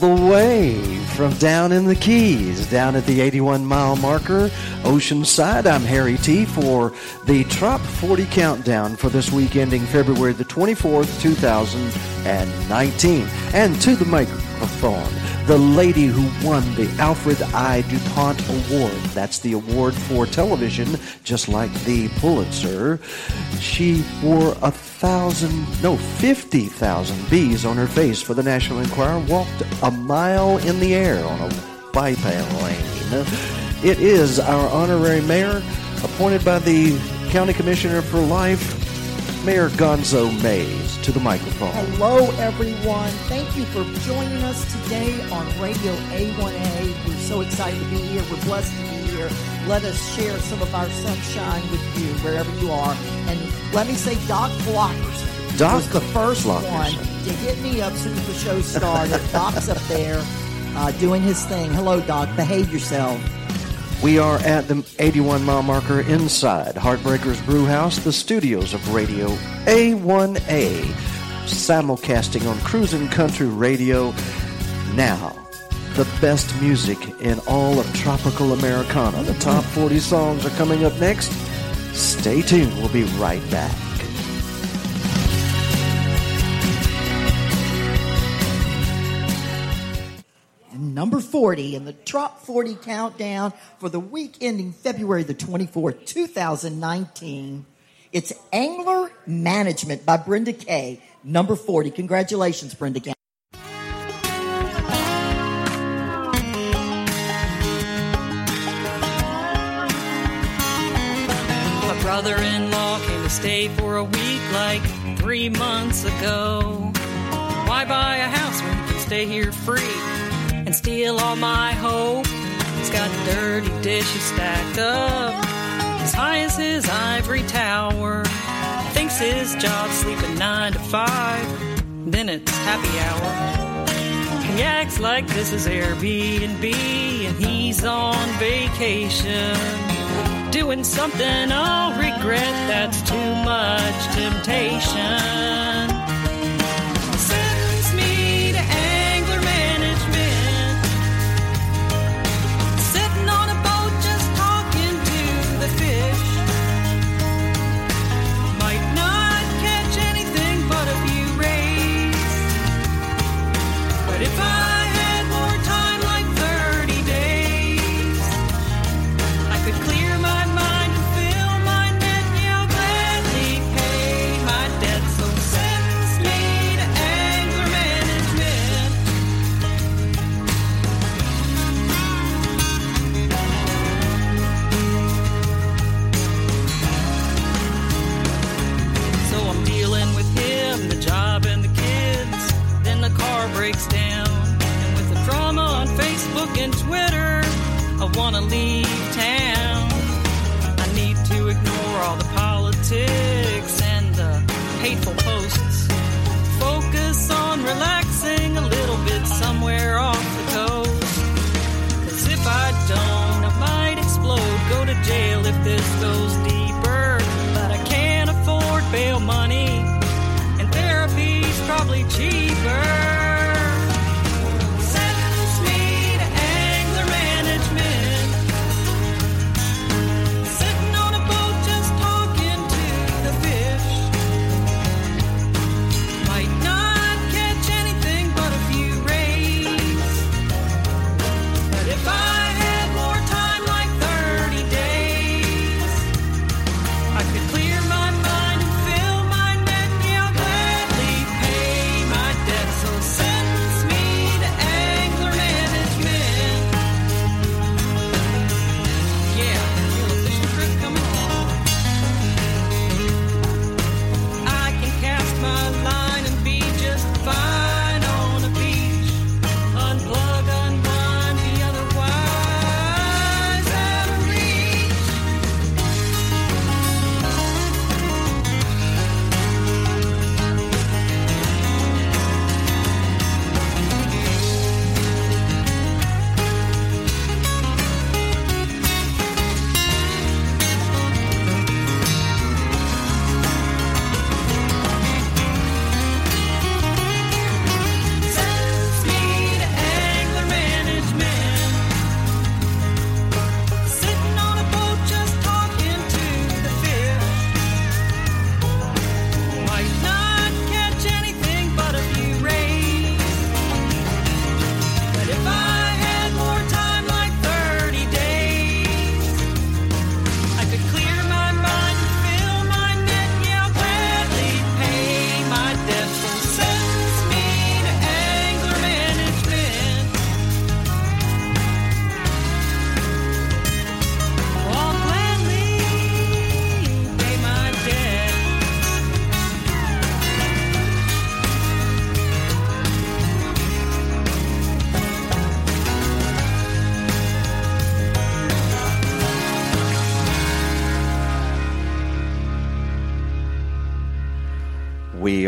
the way from down in the Keys, down at the 81 mile marker, Oceanside. I'm Harry T for the Trop 40 Countdown for this week ending February the 24th, 2019. And to the microphone, the lady who won the Alfred I. DuPont Award. That's the award for television, just like the Pulitzer. She wore a thousand, no, 50,000 bees on her face for the National Enquirer, walked a mile in the air on a biplane. It is our honorary mayor, appointed by the county commissioner for life, Mayor Gonzo To the microphone. Hello, everyone. Thank you for joining us today on Radio A1A. We're so excited to be here. We're blessed to be here. Let us share some of our sunshine with you wherever you are. And let me say, Doc Blockerson Doc was the first Blockerson. one to hit me up soon as the show started. Doc's up there uh, doing his thing. Hello, Doc. Behave yourself. We are at the 81 mile marker inside Heartbreakers Brew House, the studios of Radio A1A, simulcasting on Cruisin' Country Radio. Now, the best music in all of tropical Americana. The top 40 songs are coming up next. Stay tuned. We'll be right back. Number 40 in the Trop 40 countdown for the week ending February the 24th, 2019. It's Angler Management by Brenda Kay, number 40. Congratulations, Brenda Kay. My brother-in-law came to stay for a week like three months ago. Why buy a house when you can stay here free and steal all my hope? He's got dirty dishes stacked up as high as his ivory tower. Thinks his job's sleeping nine to five, then it's happy hour. He acts like this is Airbnb and he's on vacation. Doing something I'll regret, that's too much temptation. Breaks down. And with the drama on Facebook and Twitter, I wanna leave town. I need to ignore all the politics and the hateful posts. Focus on relaxing a little bit somewhere off the coast. Cause if I don't, I might explode. Go to jail if this goes deeper. But I can't afford bail money,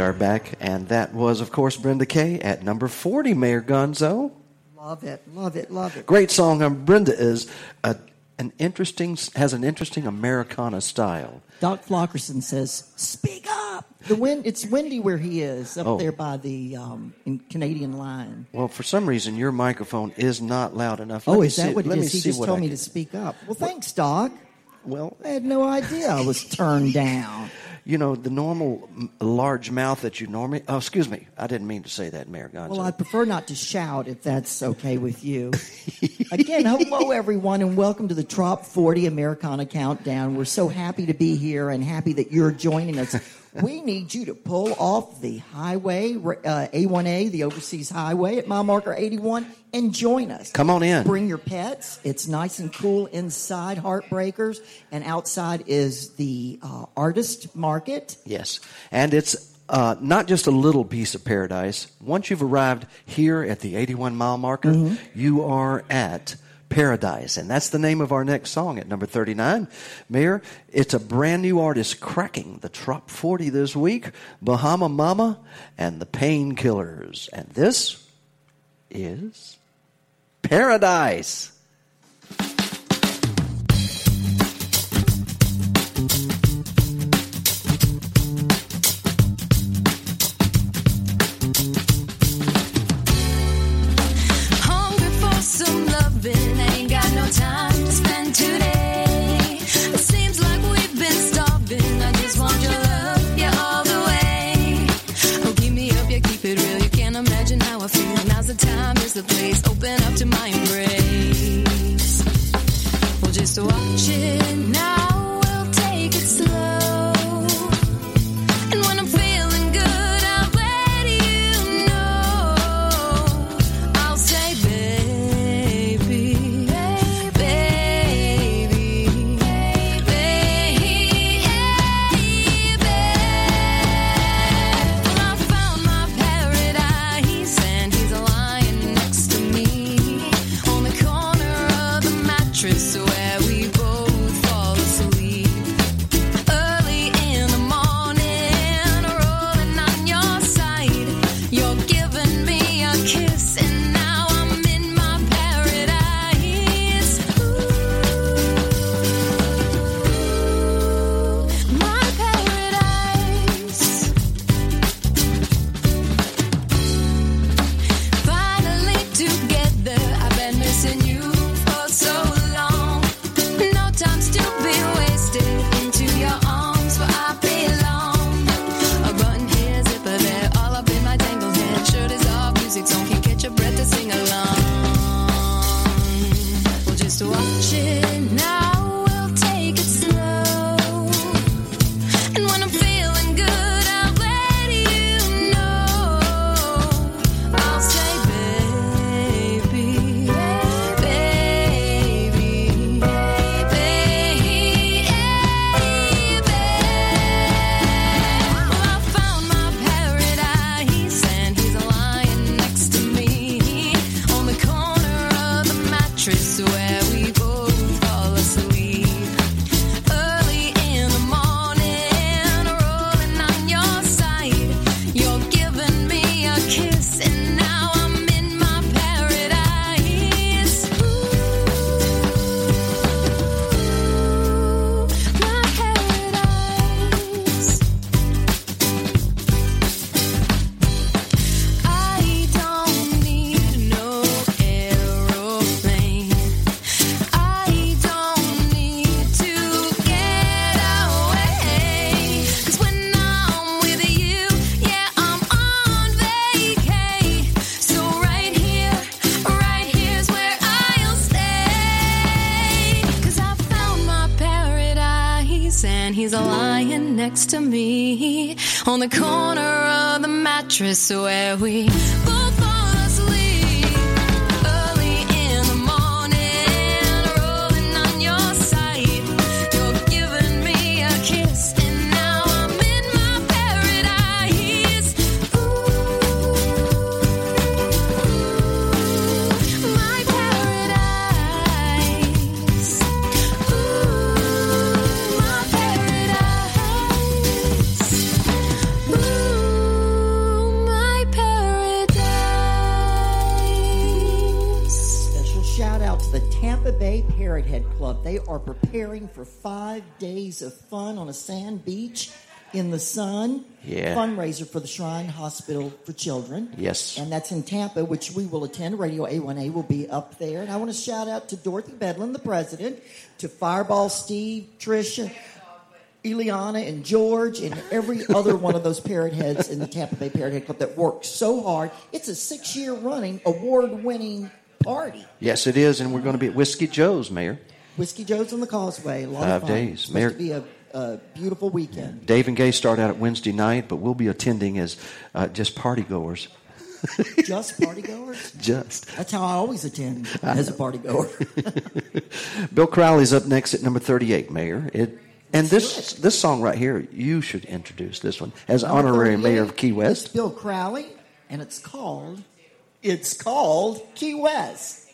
are back, and that was, of course, Brenda Kay at number 40, Mayor Gonzo. Love it, love it, love it. Great song. Um, Brenda is a, an interesting, has an interesting Americana style. Doc Flockerson says, "Speak up." The wind. It's windy where he is up Oh. there by the um, in Canadian line. Well, for some reason, your microphone is not loud enough. Oh, Let me is that see- what it let? He just told I me can- to speak up. Well, thanks, Doc. Well, I had no idea I was turned down. you know, the normal large mouth that you normally. Oh, excuse me. I didn't mean to say that, Mayor Gonzo. Well, I'd prefer not to shout if that's okay with you. Again, hello everyone, and welcome to the Trop 40 Americana Countdown. We're so happy to be here and happy that you're joining us. We need you to pull off the highway, uh, A1A, the overseas highway at mile marker 81, and join us. Come on in. Bring your pets. It's nice and cool inside Heartbreakers, and outside is the uh, artist market. Yes. And it's uh, not just a little piece of paradise. Once you've arrived here at the 81 mile marker, Mm-hmm. you are at paradise. And that's the name of our next song at number 39. Mayor, it's a brand new artist cracking the Trop 40 this week Bahama Mama and the Painkillers. And this is Paradise. The place. Mattress where we for five days of fun on a sand beach in the sun. Yeah. Fundraiser for the Shrine Hospital for Children. Yes. And that's in Tampa, which we will attend. Radio A1A will be up there. And I want to shout out to Dorothy Bedlin, the president, to Fireball Steve, Tricia, Eliana, and George, and every other one of those parrot heads in the Tampa Bay Parrot Head Club that worked so hard. It's a six year running, award winning party. Yes, it is, and we're going to be at Whiskey Joe's, Mayor. Whiskey Joe's on the Causeway. A lot Five of fun. days. It's supposed to be a, a beautiful weekend. Dave and Gay start out at Wednesday night, but we'll be attending as uh, just party goers. Just party goers? Just. That's how I always attend as a party goer. Bill Crowley's up next at number 38, Mayor. It, and this this song right here, you should introduce this one as honorary mayor of Key West. Bill Crowley, and it's called it's called Key West.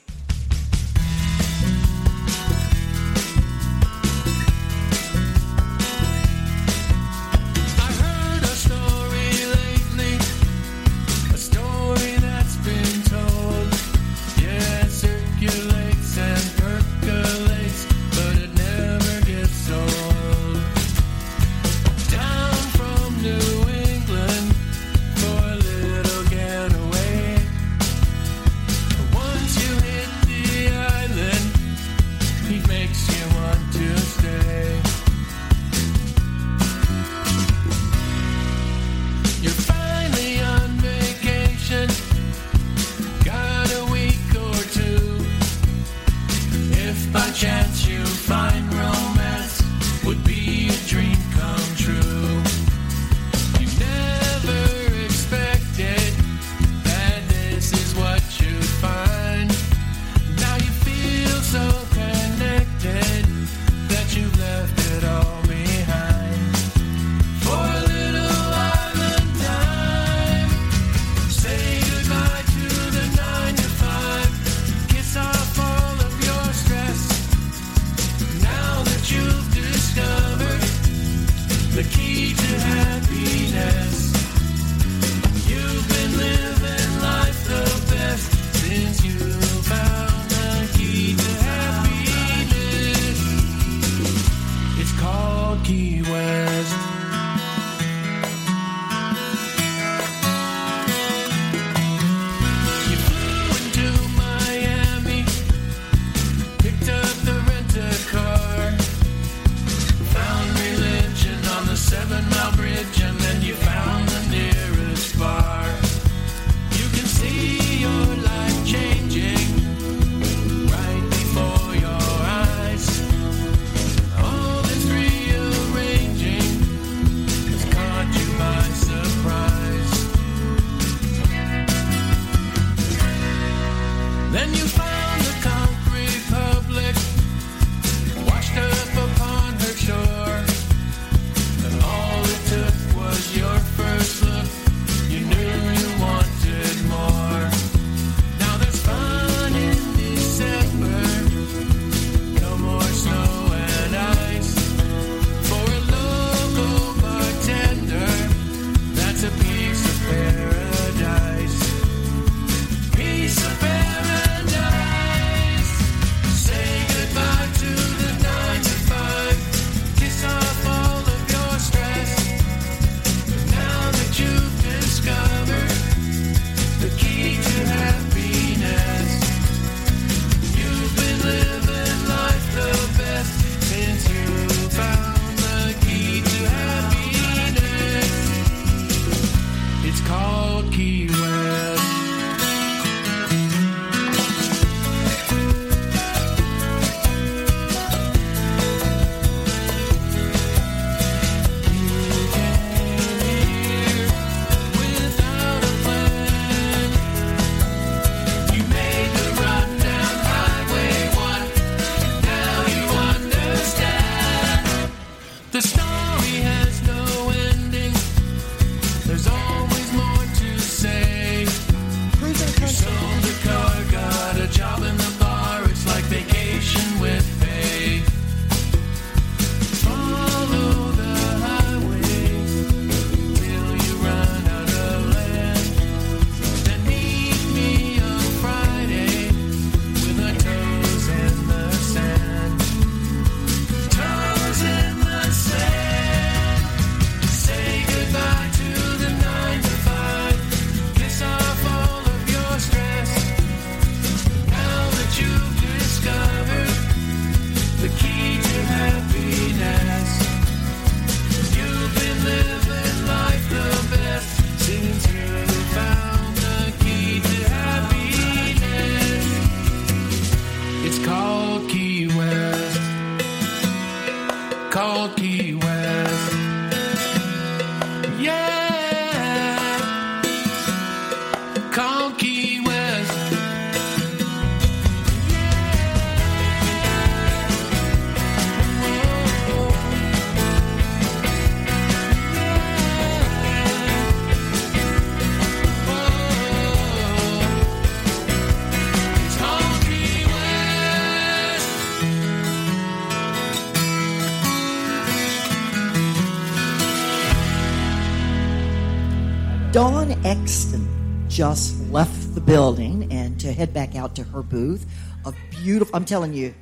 Exton just left the building and to head back out to her booth of beautiful, I'm telling you,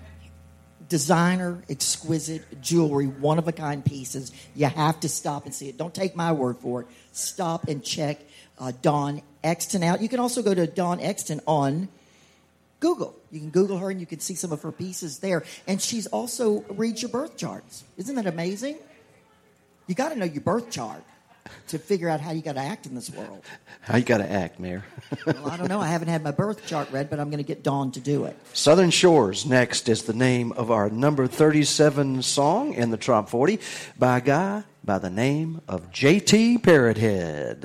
designer, exquisite jewelry, one of a kind pieces. You have to stop and see it. Don't take my word for it. Stop and check uh, Dawn Exton out. You can also go to Dawn Exton on Google. You can Google her and you can see some of her pieces there. And she's also reads your birth charts. Isn't that amazing? You got to know your birth chart to figure out how you got to act in this world. How you got to act, Mayor? Well, I don't know. I haven't had my birth chart read, but I'm going to get Dawn to do it. Southern Shores next is the name of our number 37 song in the Top 40 by a guy by the name of JT Parrothead.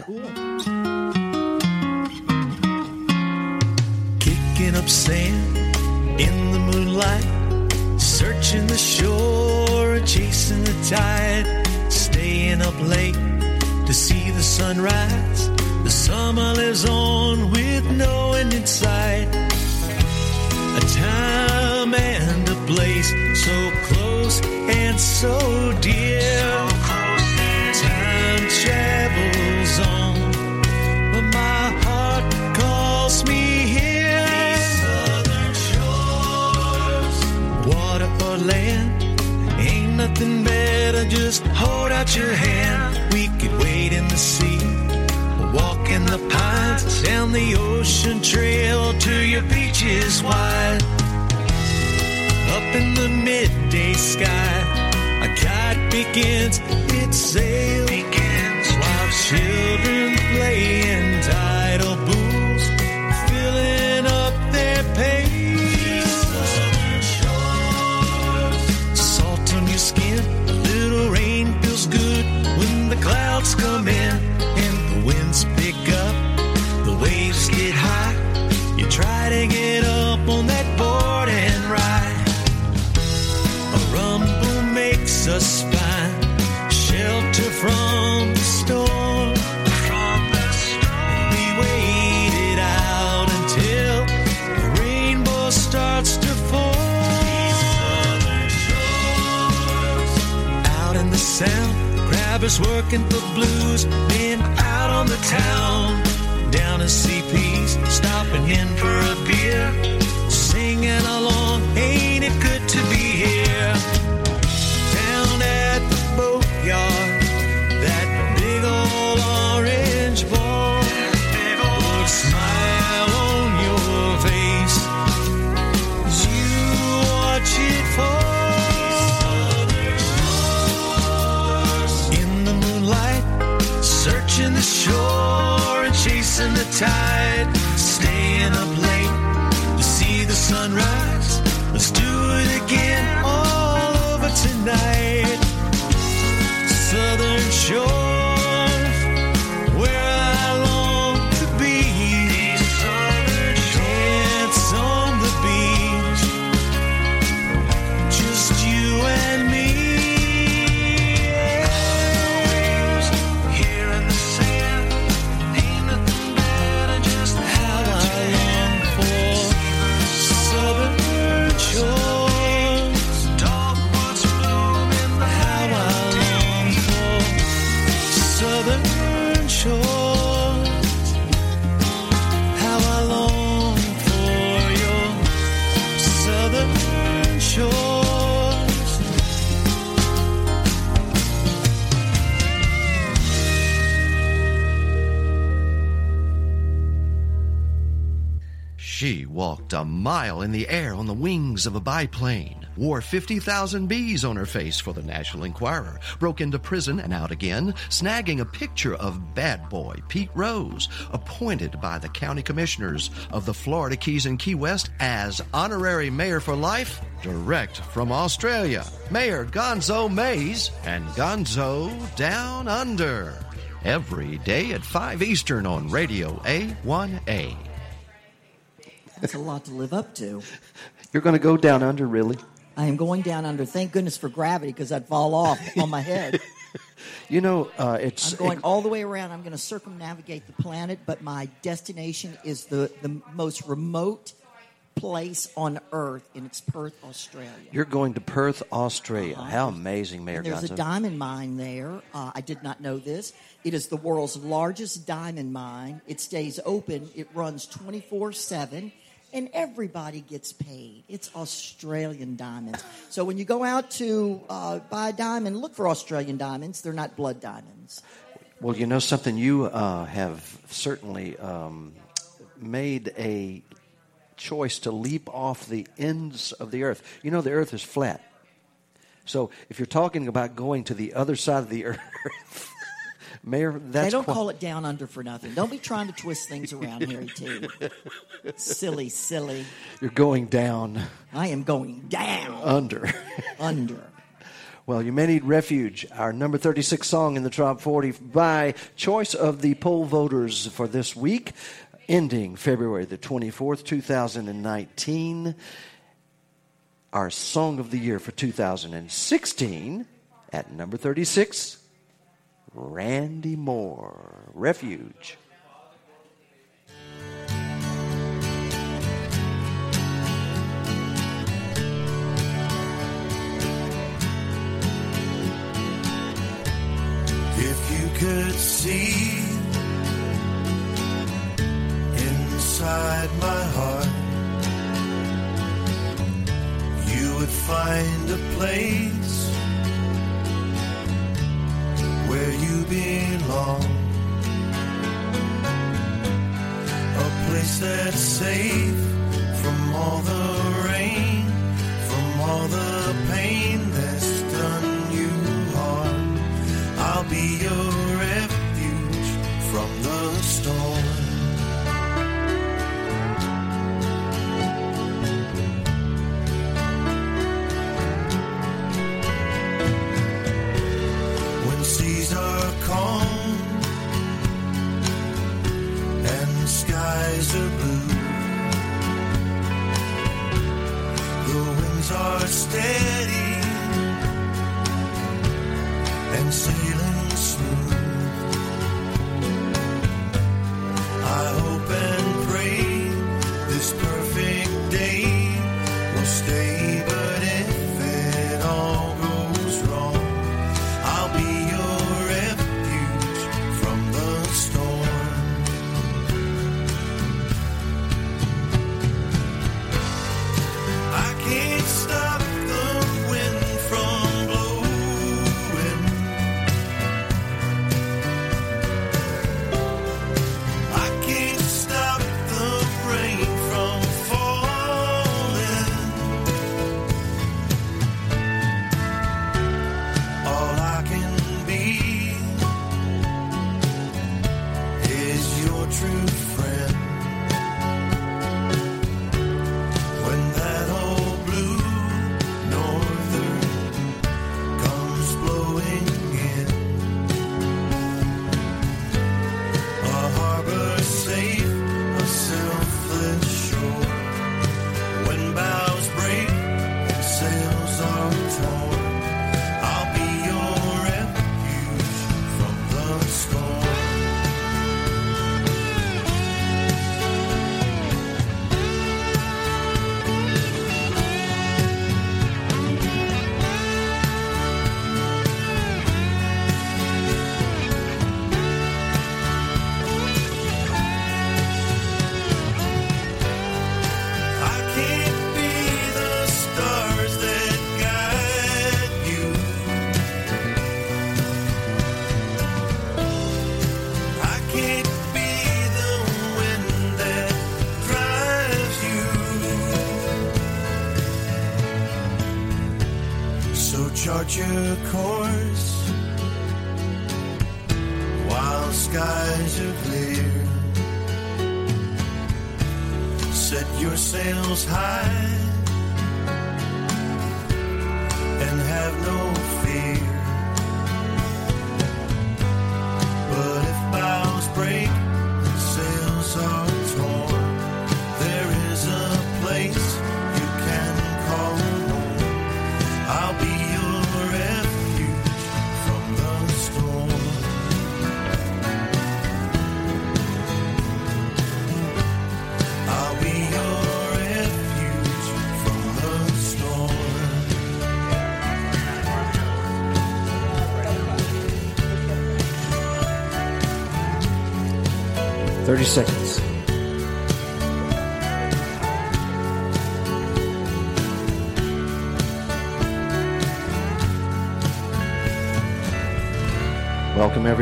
Kicking up sand in the moonlight, searching the shore, chasing the tide, staying up late to see the sunrise. The summer lives on with no end in sight. A time and a place so close and so dear. Time travels on, but my heart calls me here. Southern shores, water or land, ain't nothing better. Just hold out your hand. In the sea, walk in the pines, down the ocean trail to your beaches wide. Up in the midday sky, a kite begins its sail. Begins while children play clouds grabbers working for blues, been out on the town. Down in CP's, stopping in for a beer, singing along. Ain't it good to be here? Down at the boatyard, that big old orange ball chasing the tide, staying up late to see the sunrise. Let's do it again all over tonight. Southern shores, A mile in the air on the wings of a biplane, wore 50,000 bees on her face for the National Enquirer, broke into prison and out again, snagging a picture of bad boy Pete Rose, appointed by the county commissioners of the Florida Keys and Key West as honorary mayor for life, direct from Australia. Mayor Gonzo Mays and Gonzo Down Under. Every day at 5 Eastern on Radio A1A. That's a lot to live up to. You're going to go down under, really? I am going down under. Thank goodness for gravity because I'd fall off on my head. You know, uh, it's I'm going all the way around. I'm going to circumnavigate the planet, but my destination is the, the most remote place on earth, and it's Perth, Australia. You're going to Perth, Australia. How amazing, Mayor And there's a diamond mine there. Uh, I did not know this. It is the world's largest diamond mine. It stays open. It runs 24 7, and everybody gets paid. It's Australian diamonds. So when you go out to uh, buy a diamond, look for Australian diamonds. They're not blood diamonds. Well, you know something, you uh, have certainly um, made a choice to leap off the ends of the earth. You know, the earth is flat. So if you're talking about going to the other side of the earth, Mayor, that's they don't quite- call it down under for nothing. Don't be trying to twist things around, Harry T. silly, silly. you're going down I am going down under. under. Well, you may need refuge. Our number 36 song in the top 40 by choice of the poll voters for this week, ending February the 24th, 2019. Our song of the year for 2016 at number 36, Randy Moore, Refuge. If you could see inside my heart, you would find a place where you belong. A place that's safe from all the rain, from all the pain that's done you harm. I'll be your refuge from the storm. Skies are blue, the winds are steady and sailing smooth. I hope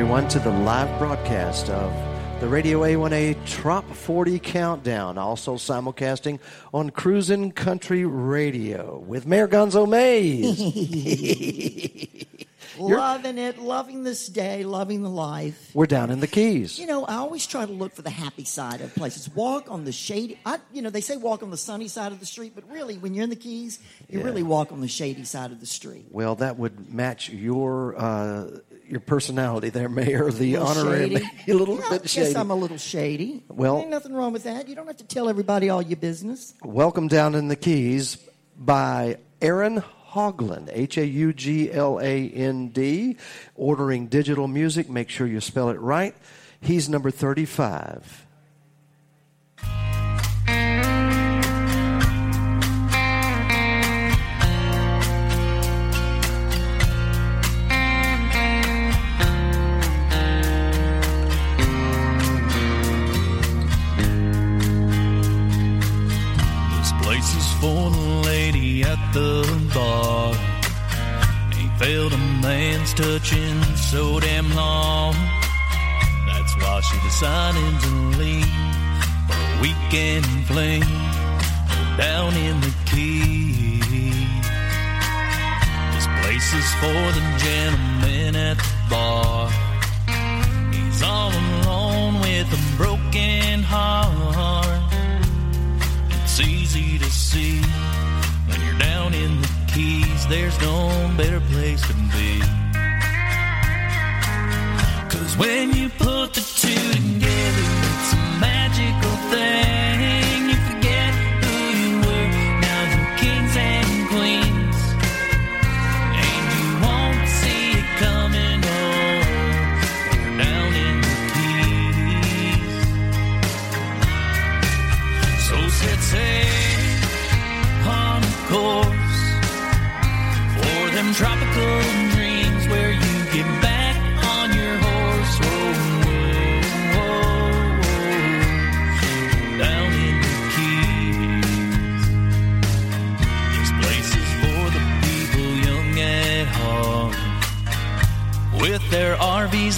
everyone, to the live broadcast of the Radio A1A Trop 40 Countdown, also simulcasting on Cruisin' Country Radio with Mayor Gonzo Mays. Loving it, loving this day, loving the life. We're down in the Keys. You know, I always try to look for the happy side of places. Walk on the shady. I, you know, they say walk on the sunny side of the street, but really, when you're in the Keys, you Yeah. really walk on the shady side of the street. Well, that would match your uh, your personality there, Mayor. The honorary, a little bit guess shady. I'm a little shady. Well- ain't nothing wrong with that. You don't have to tell everybody all your business. Welcome down in the Keys by Aaron Haugland, H A U G L A N D. Ordering digital music, make sure you spell it right. He's number 35. Touching so damn long. That's why she decided to leave for a weekend fling down in the key. This place is for the gentleman at the bar. He's all alone with a broken heart. It's easy to see when you're down in the keys, there's no better place to be. When you put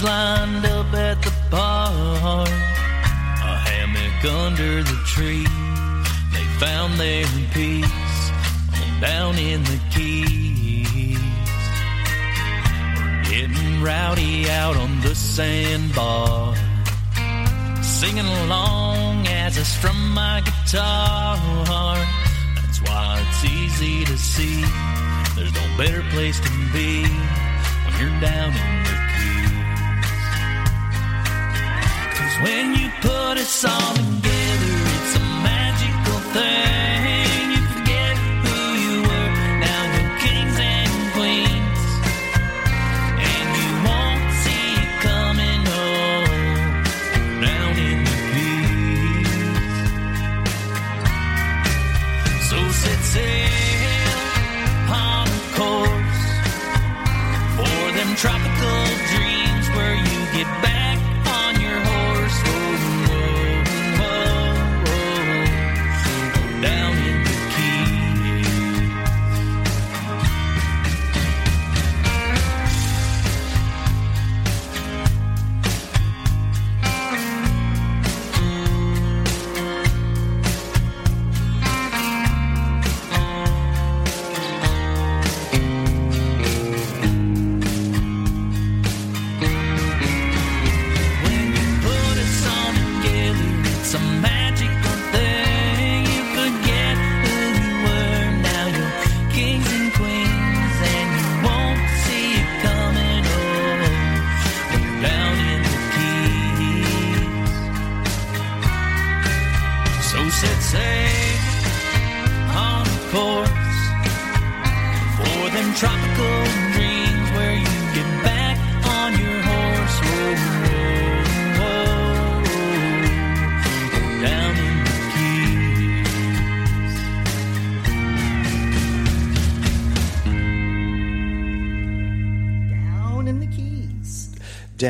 Lined up at the park. A hammock under the tree. They found their peace down in the keys. We're getting rowdy out on the sandbar. Singing along as I strum my guitar. That's why it's easy to see. There's no better place to be when you're down in when you put us all together, it's a magical thing.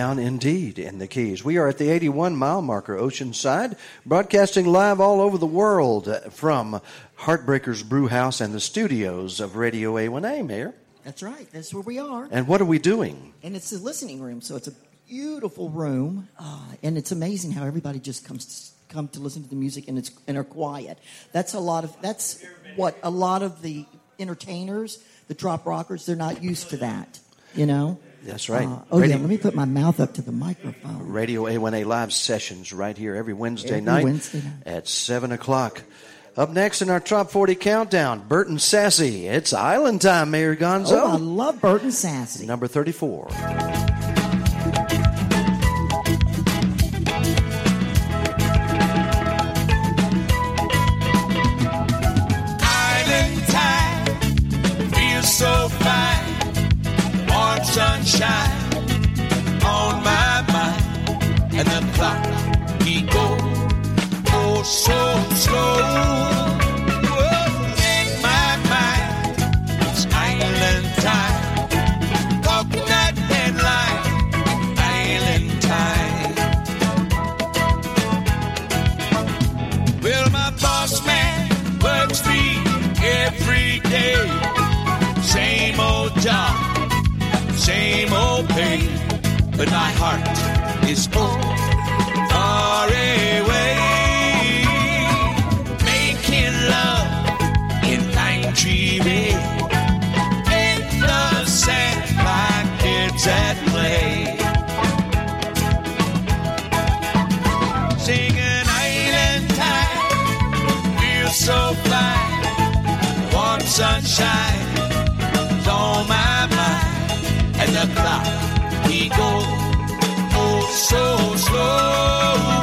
Down in the Keys. down indeed in the Keys. We are at the 81 mile marker Oceanside, broadcasting live all over the world from Heartbreakers Brew House and the studios of Radio A1A, Mayor. That's right. That's where we are. And what are we doing? And it's a listening room, so it's a beautiful room, uh, and it's amazing how everybody just comes to, come to listen to the music and it's and are quiet. That's a lot of that's what a lot of the entertainers, the trop rockers, they're not used to that. You know. That's right. Uh, oh Radio- yeah. Let me put my mouth up to the microphone. Radio A1A live sessions right here every Wednesday Every night Wednesday night. at 7 o'clock. Up next in our top 40 countdown, Burton Sassy. It's Island Time, Mayor Gonzo. Oh, I love Burton Sassy. Number 34. But my heart is full, far away. Making love in Pine Tree Bay. In the sand like kids at play. Singing island time feels so fine. Warm sunshine is on my mind, and the clock he goes oh so slow.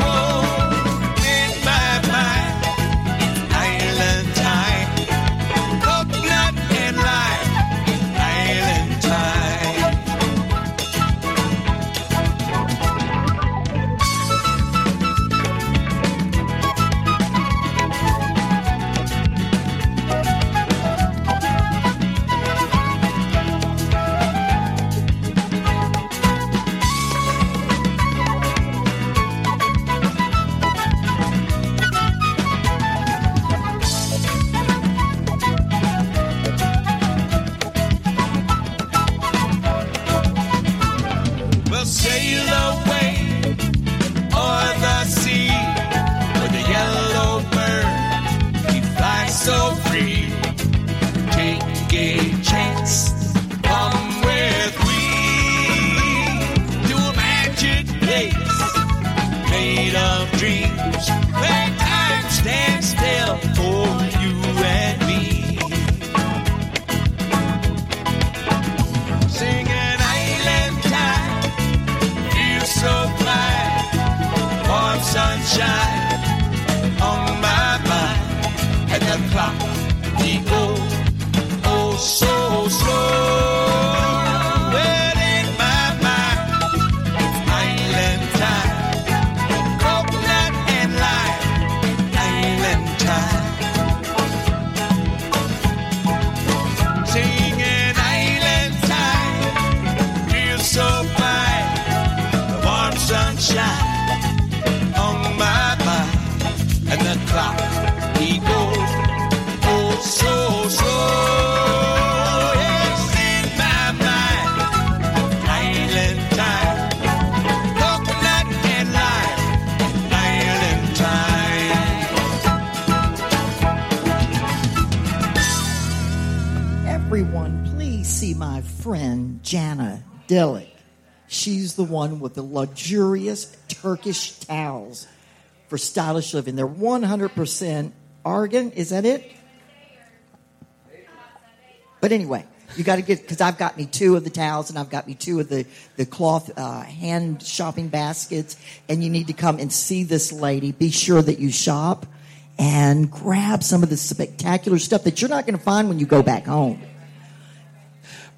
With the luxurious Turkish towels for stylish living. They're 100% argan. Is that it? But anyway, you got to get because I've got me two of the towels and I've got me two of the the cloth uh, hand shopping baskets. And you need to come and see this lady. Be sure that you shop and grab some of the spectacular stuff that you're not going to find when you go back home.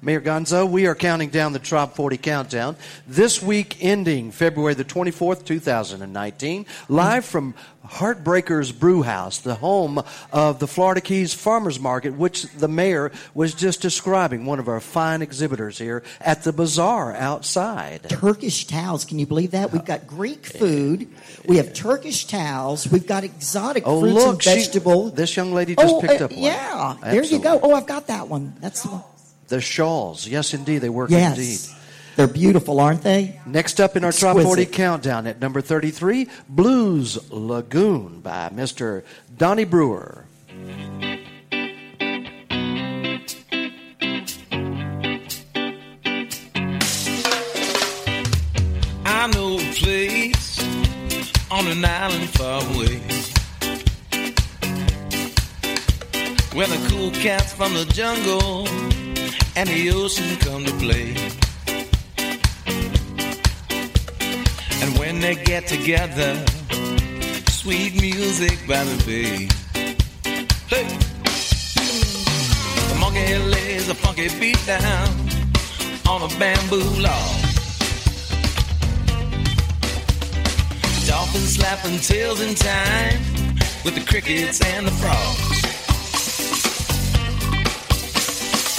Mayor Gonzo, we are counting down the Trop 40 countdown. This week ending February the 24th, 2019, live from Heartbreakers Brew House, the home of the Florida Keys Farmers Market, which the mayor was just describing, one of our fine exhibitors here at the bazaar outside. Turkish towels. Can you believe that? We've got Greek food. We have Turkish towels. We've got exotic Oh, fruits look, and vegetables. this young lady just oh, picked uh, up one. Yeah, there you go. Oh, I've got that one. That's the one. The shawls, yes, indeed, they work Yes. indeed. They're beautiful, aren't they? Next up in our Top 40 countdown at number 33, Blues Lagoon by Mr. Donnie Brewer. I know a place on an island far away where the cool cats from the jungle and the ocean come to play. And when they get together, sweet music by the bay. Hey! The monkey lays a funky beat down on a bamboo log. Dolphins slapping tails in time with the crickets and the frogs.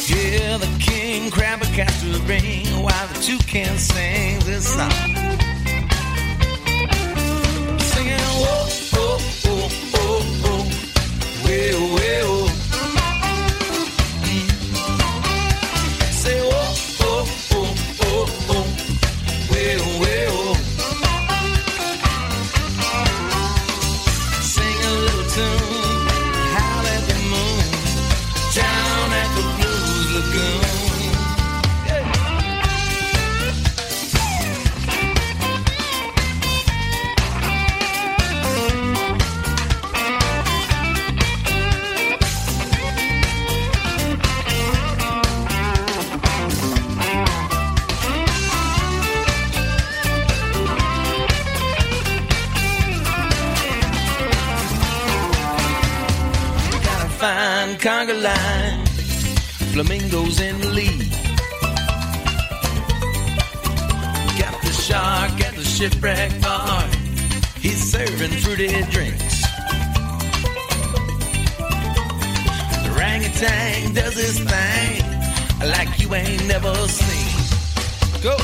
Yeah, the king crab catch a ring while the two can sing this song. Singing, oh, oh, oh, oh, oh, well, well. Conga line, flamingos in the lead. Got the shark at the shipwreck bar, he's serving fruity drinks. The orangutan does his thing like you ain't never seen. Go,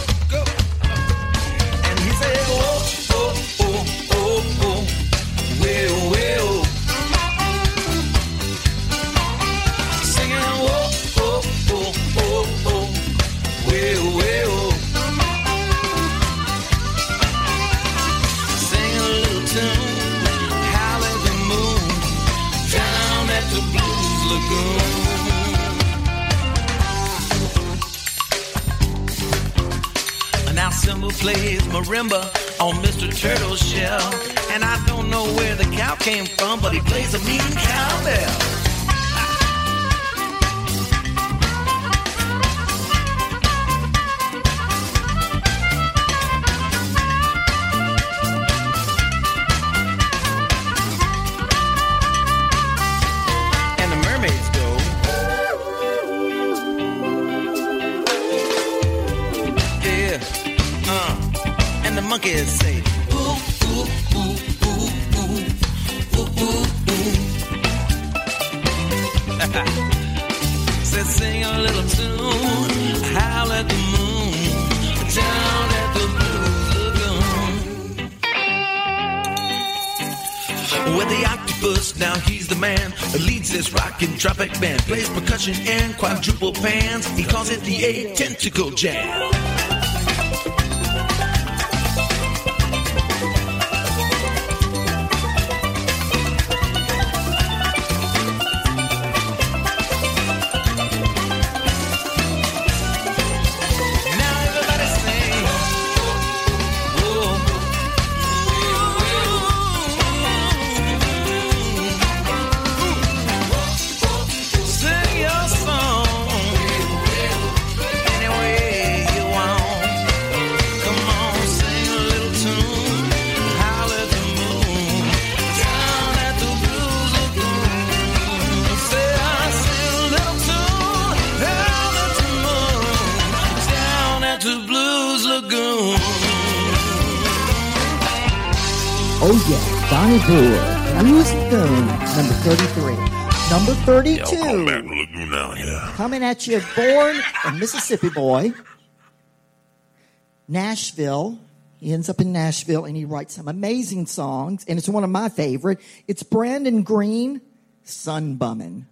came from, but he plays a mean and quadruple pans. He calls it the eight tentacle jam. Coming at you, born a Mississippi boy, Nashville. He ends up in Nashville and he writes some amazing songs, and it's one of my favorite. It's Brandon Green, Sun Bummin'.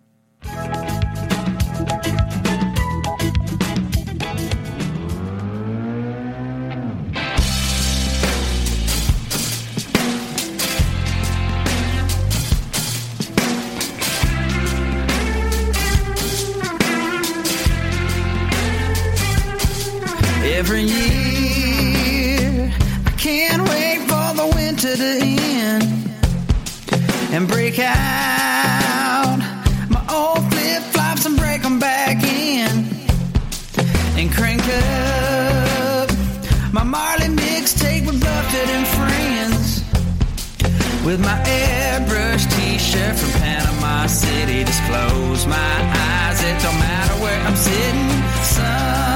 Every year, I can't wait for the winter to end and break out. My old flip flops and break them back in and crank up my Marley mixtape with Buffett and friends. With my airbrush t-shirt from Panama City. Just close my eyes, it don't matter where I'm sitting, sun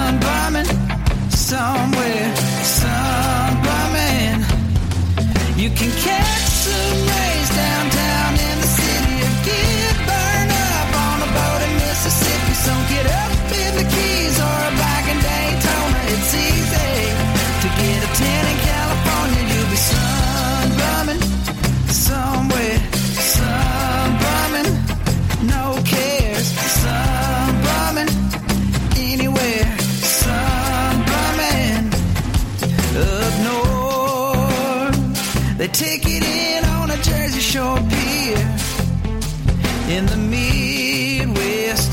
somewhere, sun bumming. You can catch In the Midwest,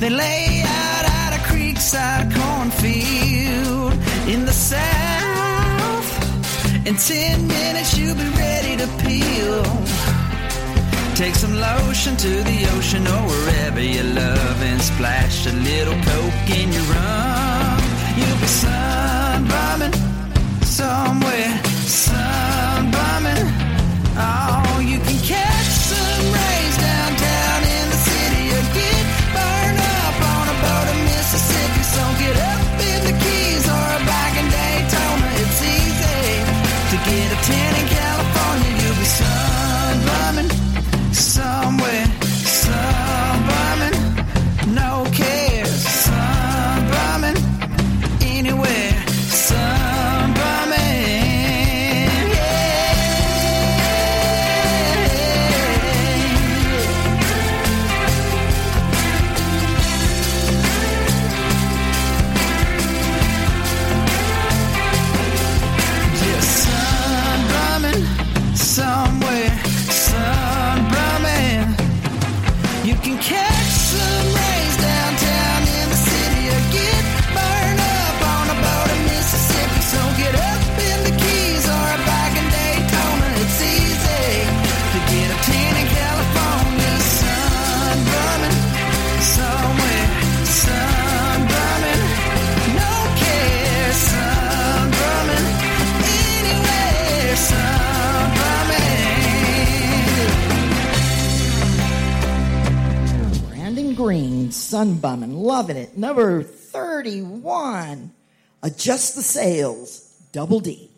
they lay out at a creekside cornfield. In the South, in ten minutes you'll be ready to peel. Take some lotion to the ocean or wherever you love and splash a little coke in your rum. You'll be sun bumming somewhere, sun bumming. Oh, Sun Bummin', loving it. Number 31, Adjust the Sails, Double D.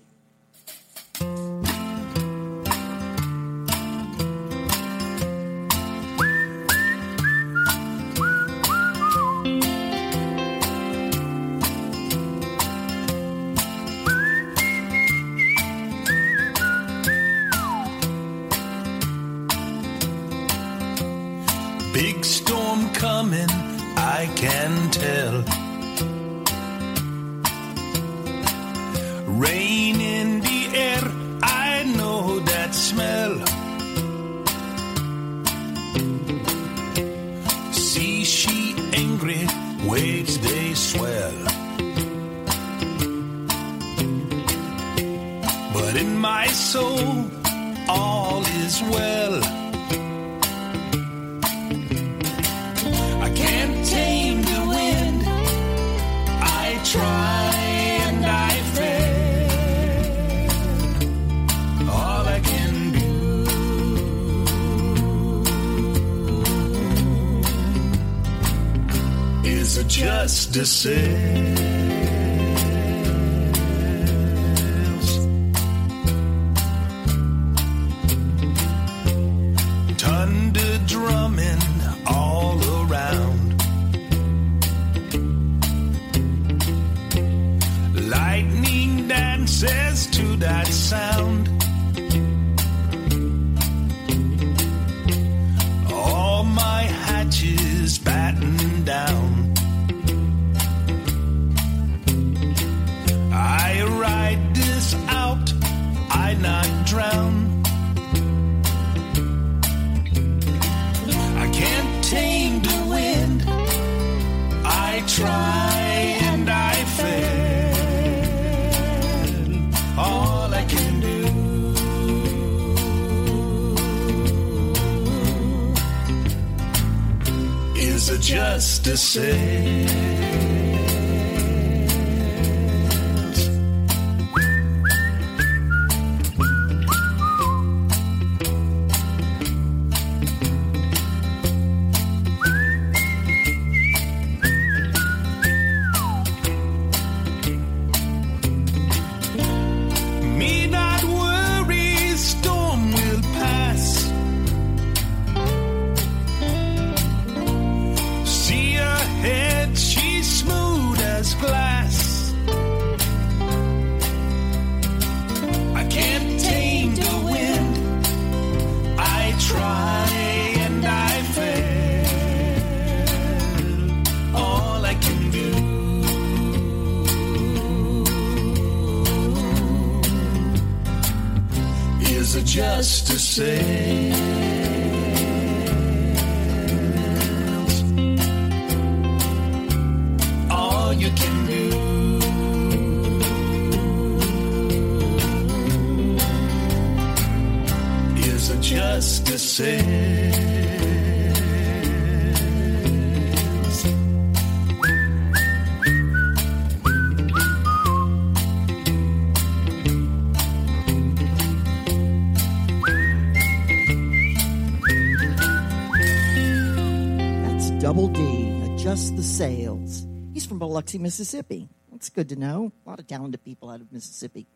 Biloxi, Mississippi. That's good to know. A lot of talented people out of Mississippi.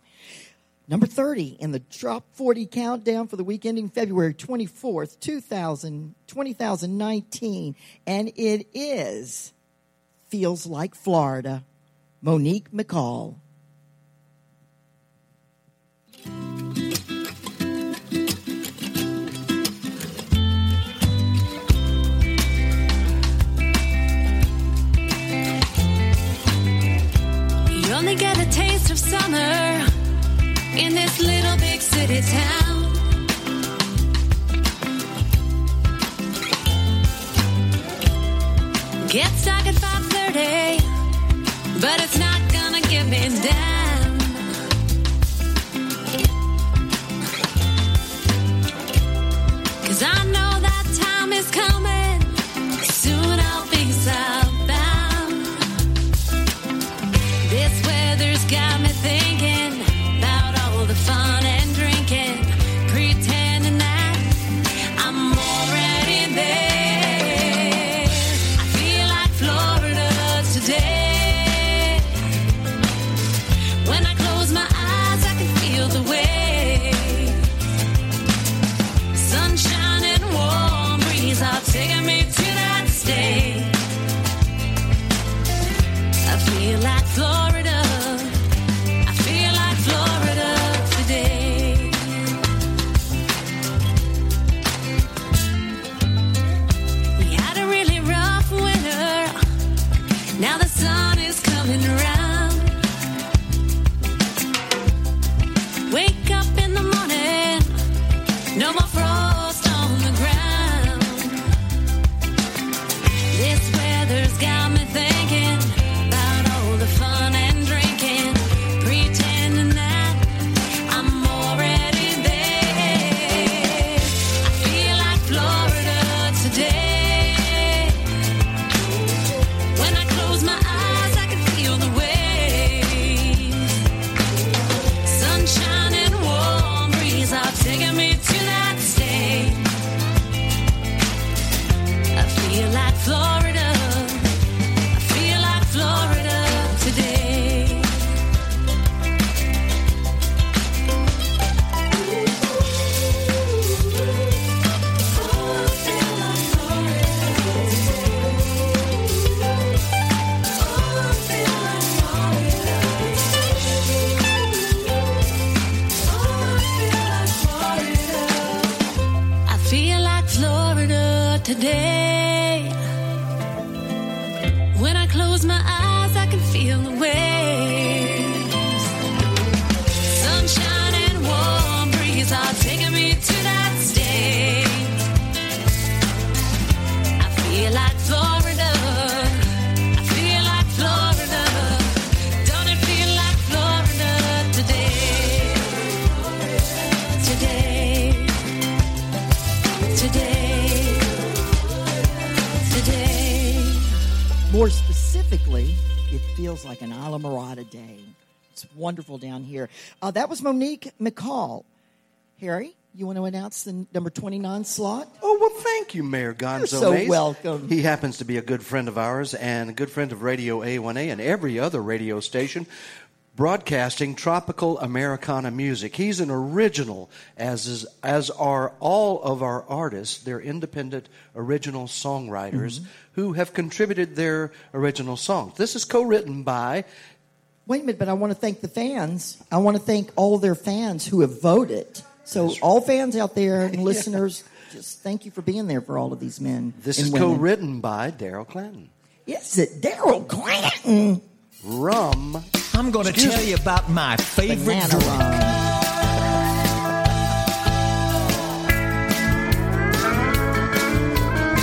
Number 30 in the Trop 40 Countdown for the week ending February 24th, 2000, 2019. And it is Feels Like Florida, Monique McCall. Finally get a taste of summer in this little big city town. Get stuck at 5:30, but it's not gonna get me down. Cause I know that time is coming. Soon I'll be south. Wake wonderful down here. Uh, that was Monique McCall. Harry, you want to announce the number 29 slot? Oh, well, thank you, Mayor Gonzo You're so Mays. welcome. He happens to be a good friend of ours and a good friend of Radio A1A and every other radio station broadcasting tropical Americana music. He's an original, as is, as are all of our artists. They're independent, original songwriters Mm-hmm. who have contributed their original songs. This is co-written by Wait a minute, but I want to thank the fans. I want to thank all their fans who have voted. So, all fans out there and listeners, just thank you for being there for all of these men. This and is women. co-written by Daryl Clanton. Is it Daryl Clanton? Rum. I'm going to tell me. you about my favorite Banana drink. rum.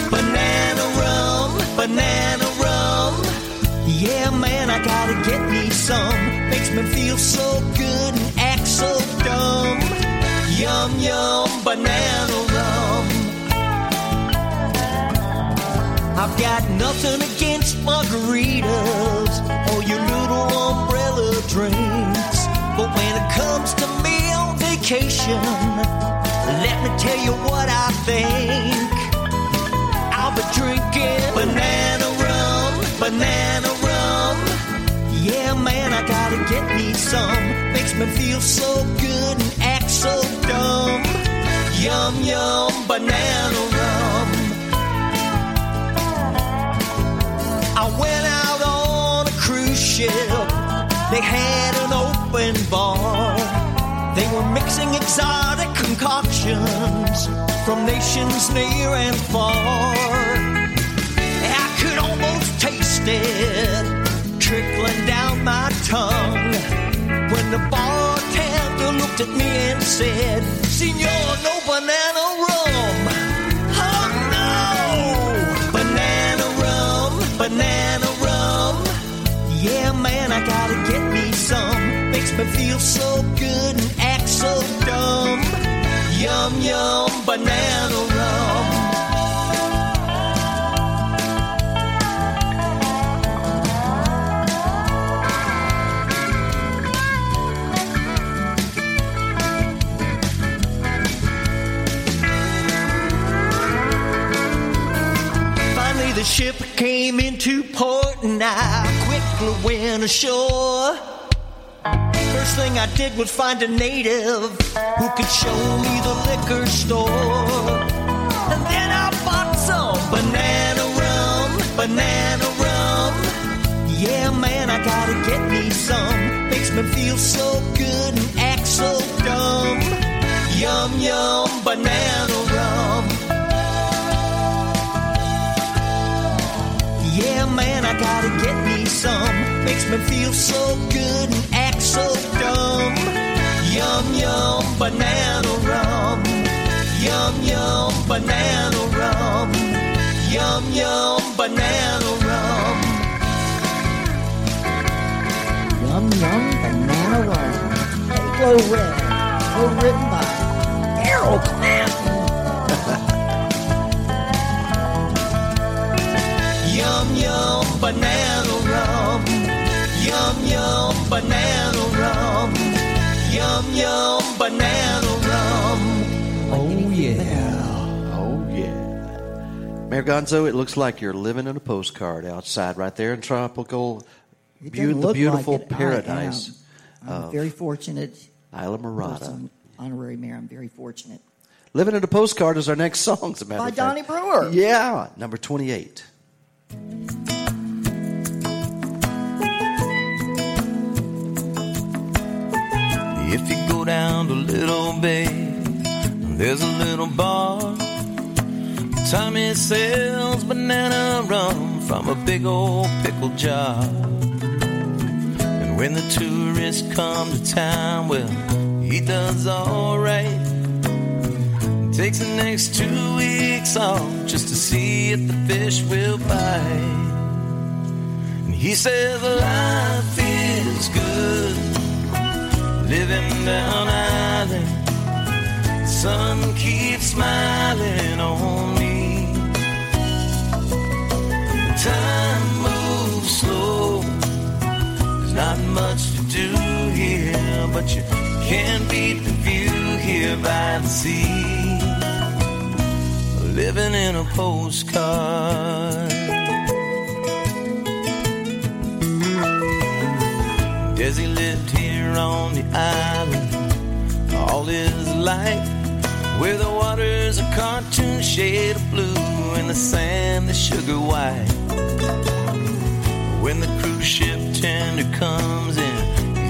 Banana rum, banana rum. Yeah, man, I gotta get me some. Makes me feel so good and act so dumb. Yum, yum, banana rum. I've got nothing against margaritas or your little umbrella drinks. But when it comes to me on vacation, let me tell you what I think. I'll be drinking banana rum, banana. Yeah, man, I gotta get me some. Makes me feel so good and act so dumb. Yum, yum, banana rum. I went out on a cruise ship. They had an open bar. They were mixing exotic concoctions from nations near and far. I could almost taste it trickling down tongue when the bartender looked at me and said, Senor, no banana rum. Oh no! Banana rum, banana rum. Yeah, man, I gotta get me some. Makes me feel so good and act so dumb. Yum, yum, banana rum. Ship came into port, and I quickly went ashore. First thing I did was find a native who could show me the liquor store. And then I bought some banana rum, banana rum. Yeah, man, I gotta get me some. Makes me feel so good and act so dumb. Yum, yum, banana rum. Yeah, man, I gotta get me some. Makes me feel so good and act so dumb. Yum, yum, banana rum. Yum, yum, banana rum. Yum, yum, banana rum. Yum Yum Banana Rum. Glow Red. Co-written by Daryl Clanton. Yum, yum, banana rum. Yum, yum, banana rum. Yum, yum, banana rum. Oh, yeah. Oh, yeah. Mayor Gonzo, it looks like you're living in a postcard outside right there in tropical, It the beautiful like it. I paradise am. I'm of very fortunate. Islamorada. Honorary Mayor, I'm very fortunate. Living in a postcard is our next song, as a matter By of fact. Donnie Brewer. Yeah, number 28. If you go down to Little Bay, there's a little bar. Tommy sells banana rum from a big old pickle jar. And when the tourists come to town, well, he does alright. Takes the next two weeks off just to see if the fish will bite. And he says life is good, living down island. Sun keeps smiling on me. Time moves slow. There's not much to do here, but you can't beat the view here by the sea. Living in a postcard. Desi lived here on the island all his life. Where the water's a cartoon shade of blue and the sand is sugar white. When the cruise ship tender comes in,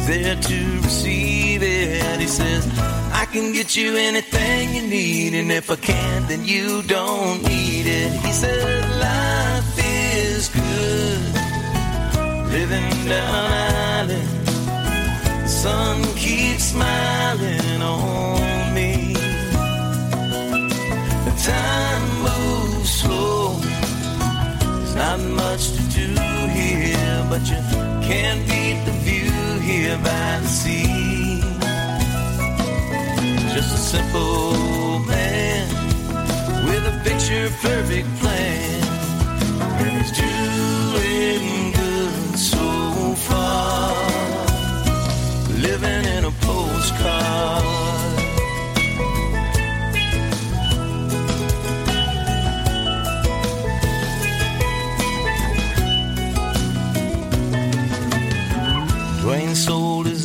there to receive it. He says, I can get you anything you need, and if I can't, then you don't need it. He says, life is good, living down island. The sun keeps smiling on me. The time moves slow. There's not much to do here, but you can't beat the view here by the sea. Just a simple man with a picture perfect plan, and he's doing good so far. Living in a postcard.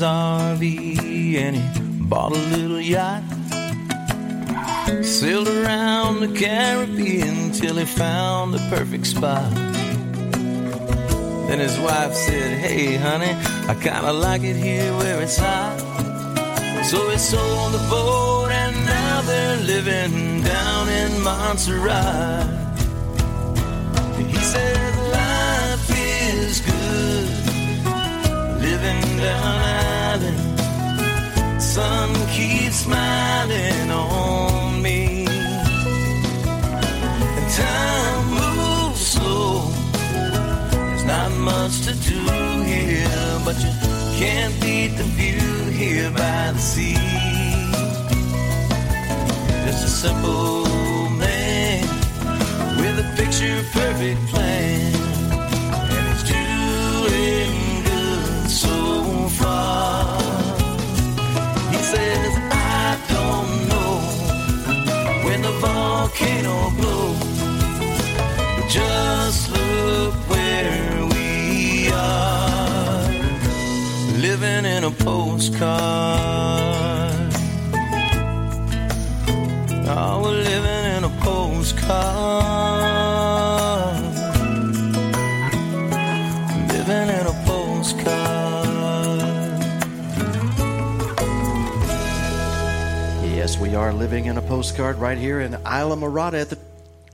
RV and he bought a little yacht. Sailed around the Caribbean till he found the perfect spot. Then his wife said, Hey, honey, I kinda like it here where it's hot. So he sold the boat and now they're living down in Montserrat. He said, Life is good living down island. Sun keeps smiling on me. And time moves slow. There's not much to do here, but you can't beat the view here by the sea. Just a simple man with a picture perfect plan. Volcano blows. But just look where we are. Living in a postcard. Oh, we're living in a postcard. We are living in a postcard right here in Islamorada at the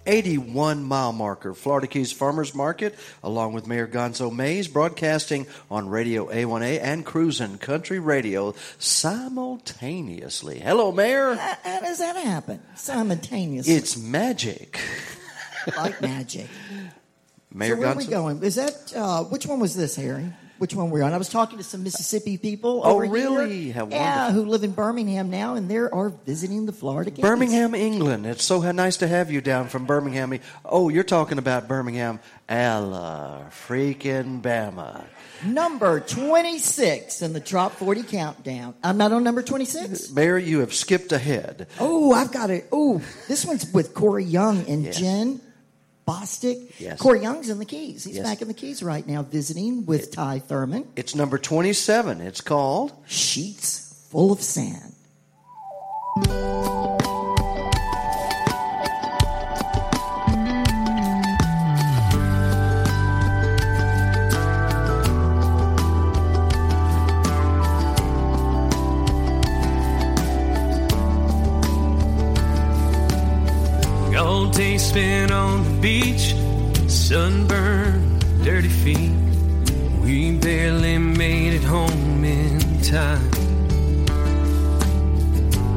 81 mile marker, Florida Keys Farmers Market, along with Mayor Gonzo Mays, broadcasting on Radio A1A and Cruisin' Country Radio simultaneously. Hello, Mayor. How, how does that happen simultaneously? It's magic. like magic. Mayor so where are we going? Is that uh, which one was this, Harry? Which one were we on? I was talking to some Mississippi people. Oh, over here. really? How yeah, who live in Birmingham now, and they are visiting the Florida Keys. Birmingham, England. It's so nice to have you down from Birmingham. Oh, you're talking about Birmingham, Alla freaking Bama. number twenty-six in the Top Forty countdown. I'm not on number twenty-six. Mary, you have skipped ahead. Oh, I've got it. Oh, this one's with Corey Young and Yes. Jen Bostic. Yes. Corey Young's in the Keys. He's Yes. back in the Keys right now, visiting with Ty Thurman. It's number 27. It's called Sheets full of sand. Gold teeth spin beach, sunburned, dirty feet. We barely made it home in time.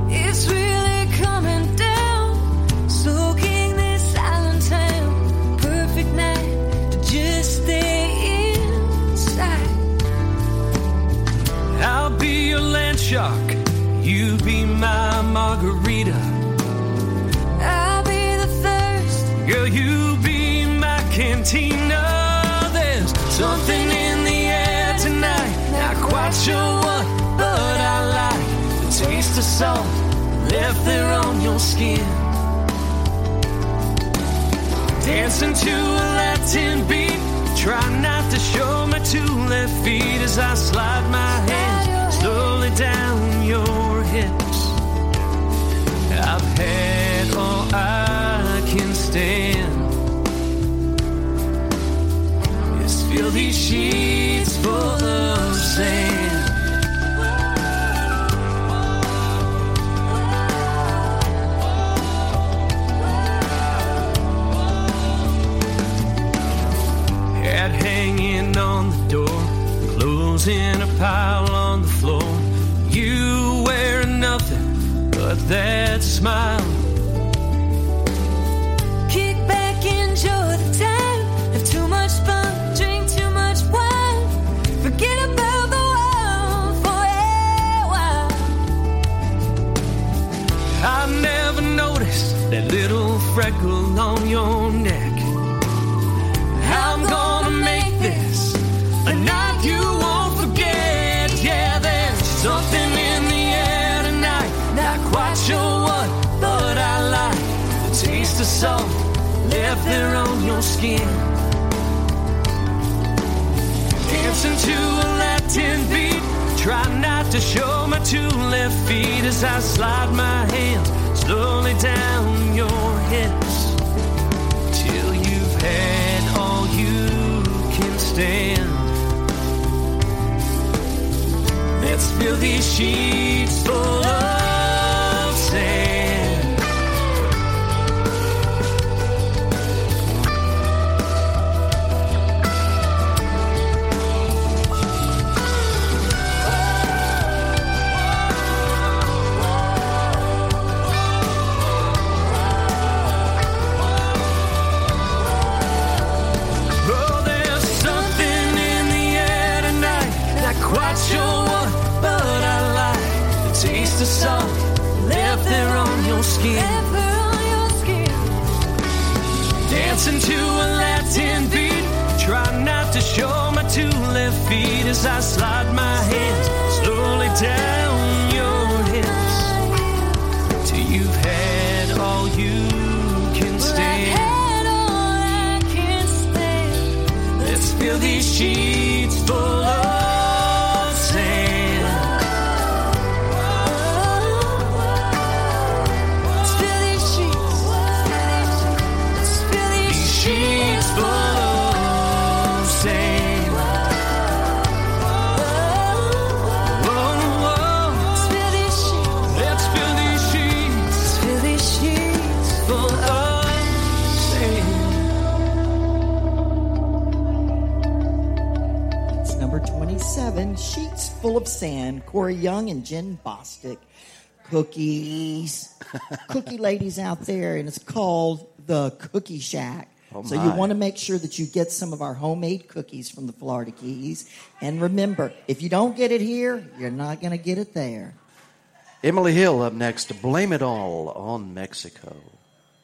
It's really coming down, soaking this island town. Perfect night to just stay inside. I'll be your land shark, you be my margarita. My cantina. There's something in the air tonight. Not quite sure what, but I like the taste of salt left there on your skin. Dancing to a Latin beat. Try not to show my two left feet as I slide my hands slowly down your hips. I've had all I can stand. Feel these sheets full of sand. Hat hanging on the door, clothes in a pile on the floor. You wear nothing but that smile. On your neck. I'm gonna make this a night you won't forget. Yeah, there's something in the air tonight. Not quite sure what, but I like the taste of salt left there on your skin. Dancing to a Latin beat. Try not to show my two left feet as I slide my hands slowly down your hips stand. Let's fill these sheets full of skin. Ever on your skin. Dancing to a Latin beat. Try not to show my two left feet as I slide my hands slowly down your hips till you've had all you can Well, I've stand. had all I can stand. Let's fill these sheets full of Full of Sand, Corey Young and Jen Bostic. Cookies. Cookie ladies out there, and it's called the Cookie Shack. Oh, so you want to make sure that you get some of our homemade cookies from the Florida Keys. And remember, if you don't get it here, you're not going to get it there. Emily Hill up next to Blame It All on Mexico.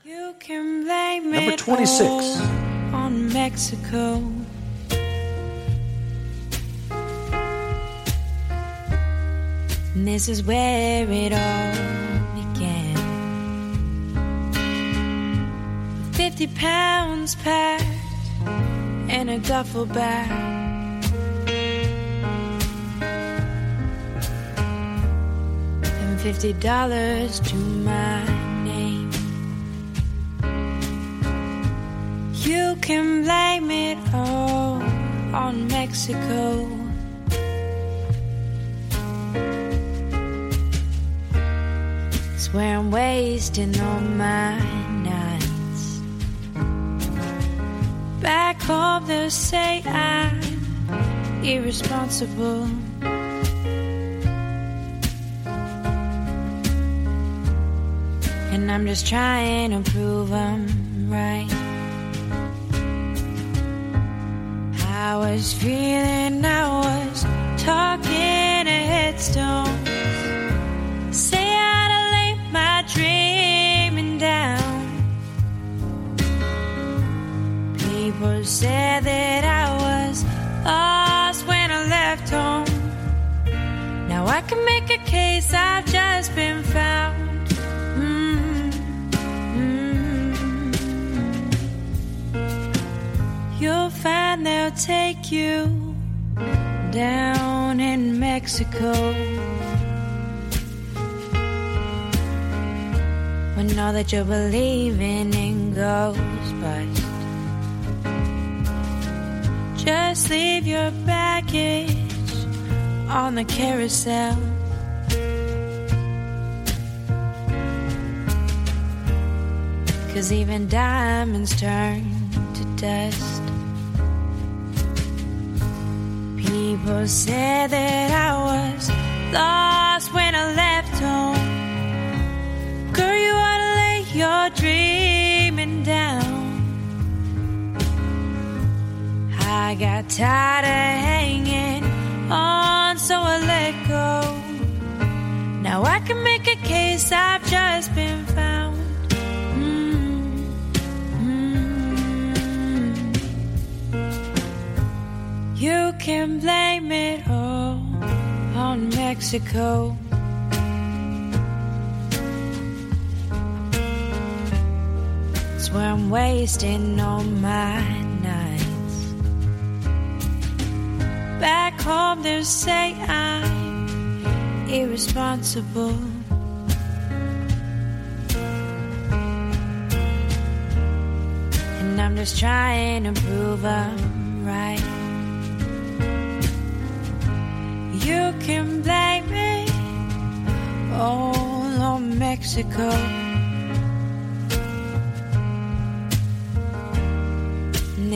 You can blame Number it 26. all on Mexico. And this is where it all began. Fifty pounds packed in a duffel bag. And fifty dollars to my name. You can blame it all on Mexico. Where I'm wasting all my nights. Back home, they'll say I'm irresponsible. And I'm just trying to prove I'm right. I was feeling I was talking to headstones. Say lay my dreaming down. People said that I was lost when I left home. Now I can make a case I've just been found. Mm, mm. You'll find they'll take you down in Mexico. When all that you're believing in goes bust. Just leave your baggage on the carousel. Cause even diamonds turn to dust. People said that I was lost when I left home. Girl, you ought to lay your dreaming down. I got tired of hanging on, so I let go. Now I can make a case I've just been found. Mm, mm. You can blame it all on Mexico. Where I'm wasting all my nights. Back home, they'll say I'm irresponsible. And I'm just trying to prove I'm right. You can blame me all on Mexico.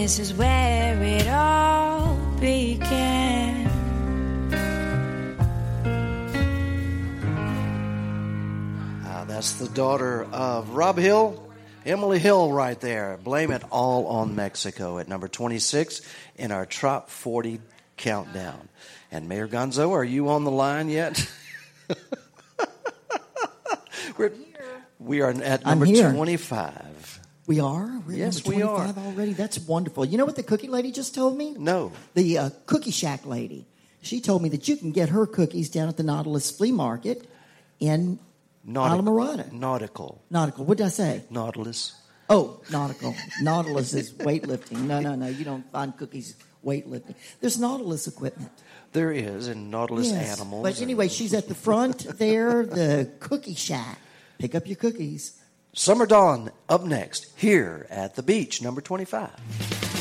This is where it all began. Uh, that's the daughter of Rob Hill, Emily Hill, right there. Blame it all on Mexico at number 26 in our Top 40 countdown. And Mayor Gonzo, are you on the line yet? We're, we are at number 25. We are? We're Yes, we are. 25 already? That's wonderful. You know what the cookie lady just told me? No. The uh, Cookie Shack lady. She told me that you can get her cookies down at the Nautilus Flea Market in Nautic- Islamorada. Nautical. Nautical. What did I say? Nautilus. Oh, nautical. Nautilus is weightlifting. No, no, no. You don't find cookies weightlifting. There's Nautilus equipment. There is in Nautilus Yes. animals. But anyway, she's at the front there, the Cookie Shack. Pick up your cookies. Summer Dawn up next here at the beach, number 25.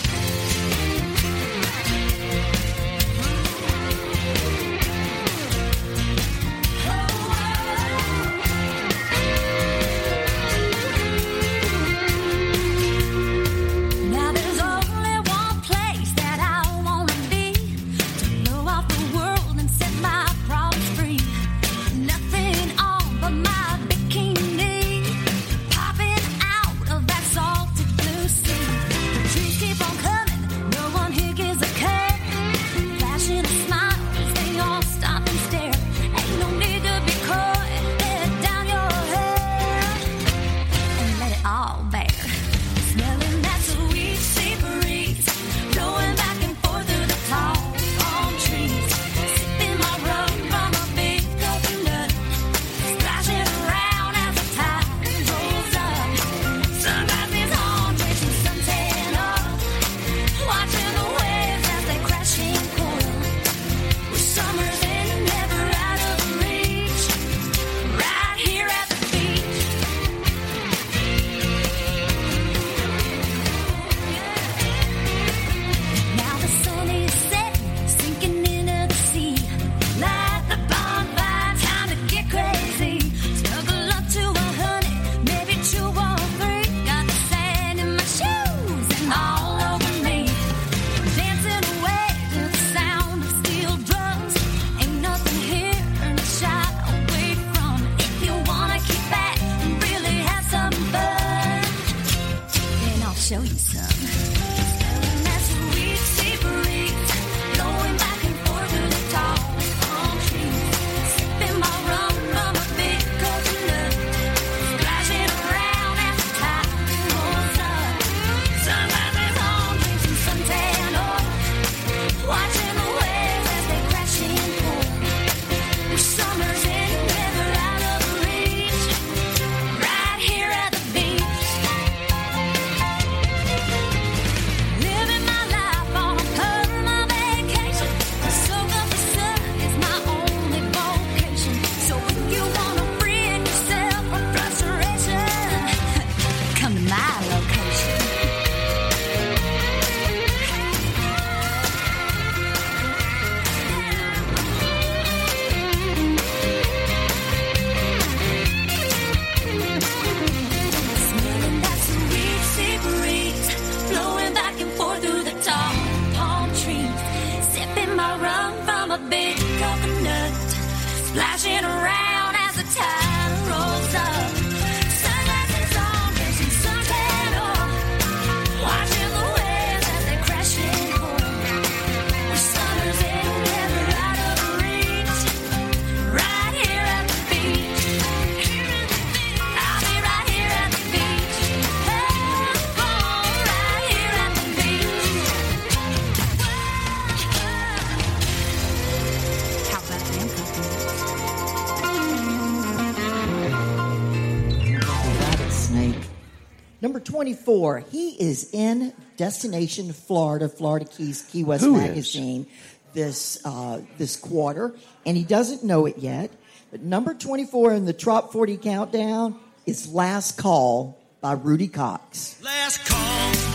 24, he is in Destination Florida, Florida Keys, Key West Who is? Magazine this uh, this quarter, and he doesn't know it yet. But number 24 in the Trop 40 countdown is Last Call by Rudy Cox. Last call.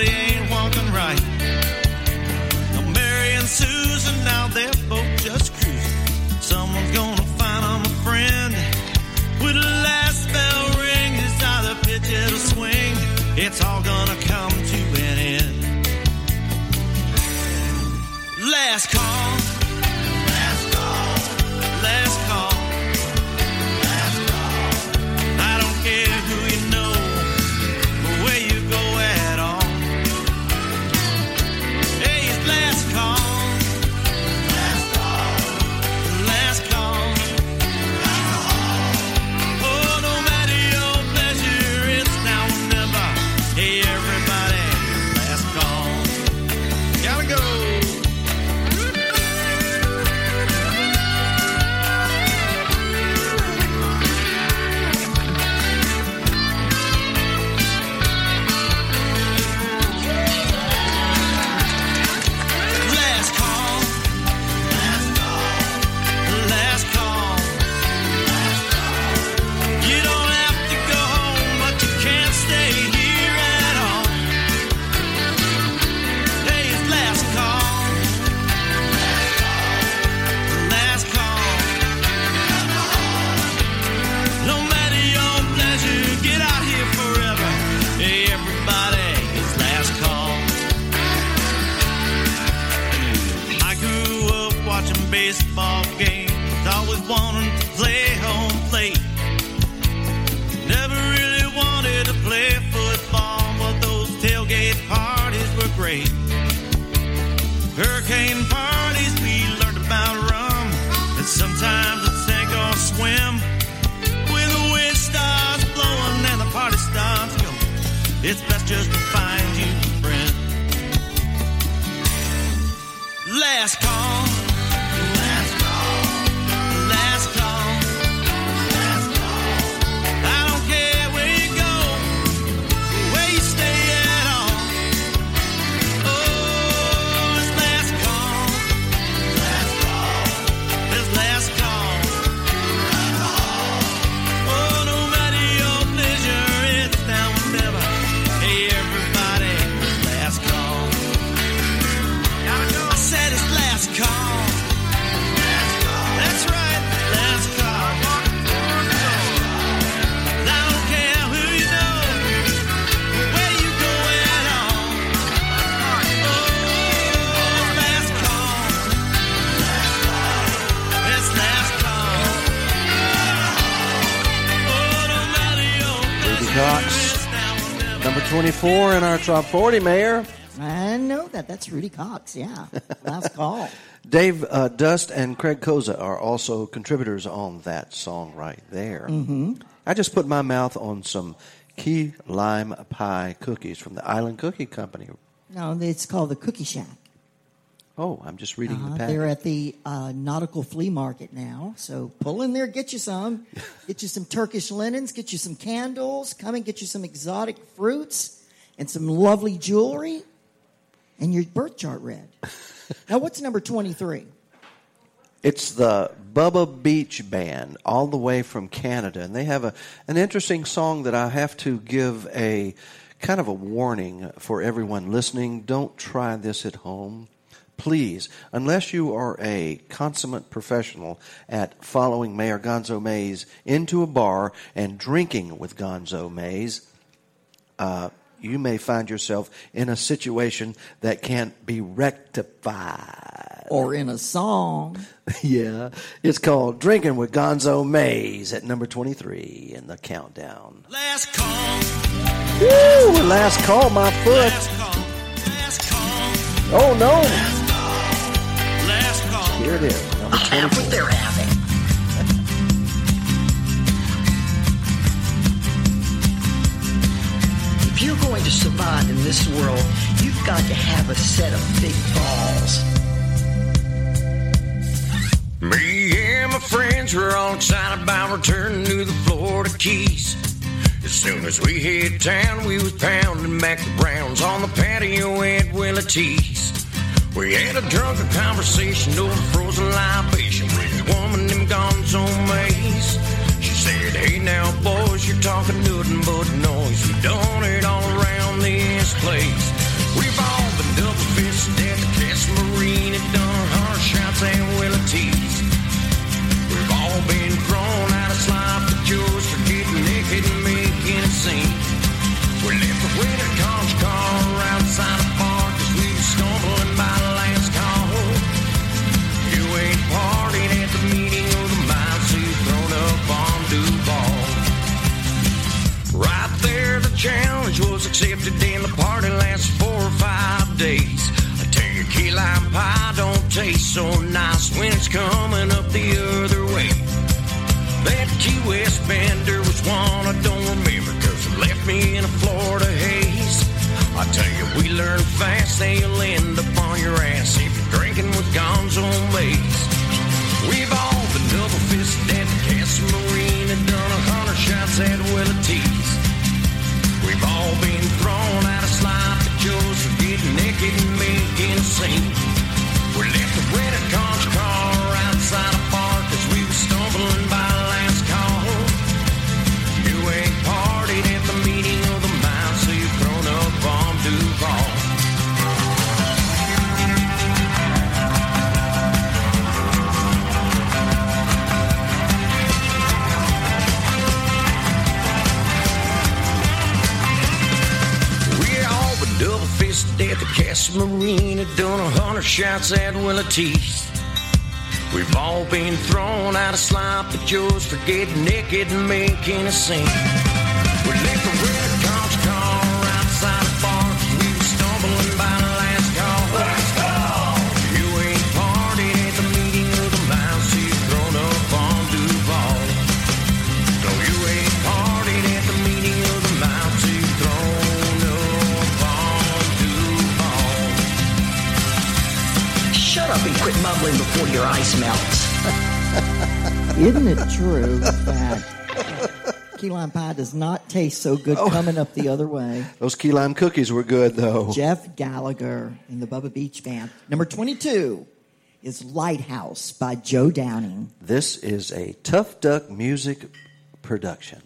He ain't walking right. Now Mary and Susan, now they're both just cruising. Someone's gonna find them a friend. When the last bell rings, it's either pitch it or swing. It's all gonna 24 in our top 40, Mayor. I know that. That's Rudy Cox. Yeah. Last call. Dave uh, Dust and Craig Koza are also contributors on that song right there. Mm-hmm. I just put my mouth on some key lime pie cookies from the Island Cookie Company. No, it's called the Cookie Shack. Oh, I'm just reading Uh-huh. the They're at the uh, Nautical Flea Market now. So pull in there, get you some. Get you some Turkish linens, get you some candles, come and get you some exotic fruits and some lovely jewelry and your birth chart read. now, what's number 23? It's the Bubba Beach Band, all the way from Canada, and they have a an interesting song that I have to give a kind of a warning for everyone listening. Don't try this at home. Please, unless you are a consummate professional at following Mayor Gonzo Mays into a bar and drinking with Gonzo Mays, uh, you may find yourself in a situation that can't be rectified. Or in a song. yeah. It's called Drinking with Gonzo Mays at number 23 in the countdown. Last call. Woo! Last call, my foot. Oh, no. Last call. Here it is. Number I'll have 24. what they're having. If you're going to survive in this world, you've got to have a set of big balls. Me and my friends were all excited about returning to the Florida Keys. As soon as we hit town, we was pounding back the Browns on the patio at Willie T's. We had a drunken conversation over frozen libation with a woman named Gonzo Mays. She said, Hey now, boys, you're talking nothing but noise. We done it all around this place. We've all been double fisted at the Castle Marine and done hard shots at Willie T's. We've all been thrown out of sloppy joes for getting naked and making a scene. We left the winter conch car accepted and the party lasts four or five days. I tell you, key lime pie don't taste so nice when it's coming up the other way. That Key West bender was one I don't remember cause it left me in a Florida haze. I tell you, we learn fast that you'll end up on your ass if you're drinking with Gonzo Mays. Marine and done a hundred shots at Willie T's. We've all been thrown out of slop, but joes for getting naked and making a scene. Before your ice melts. Isn't it true that key lime pie does not taste so good oh. coming up the other way? Those key lime cookies were good, though. Jeff Gallagher in the Bubba Beach Band. Number 22 is Lighthouse by Joe Downing. This is a Tough Duck music production.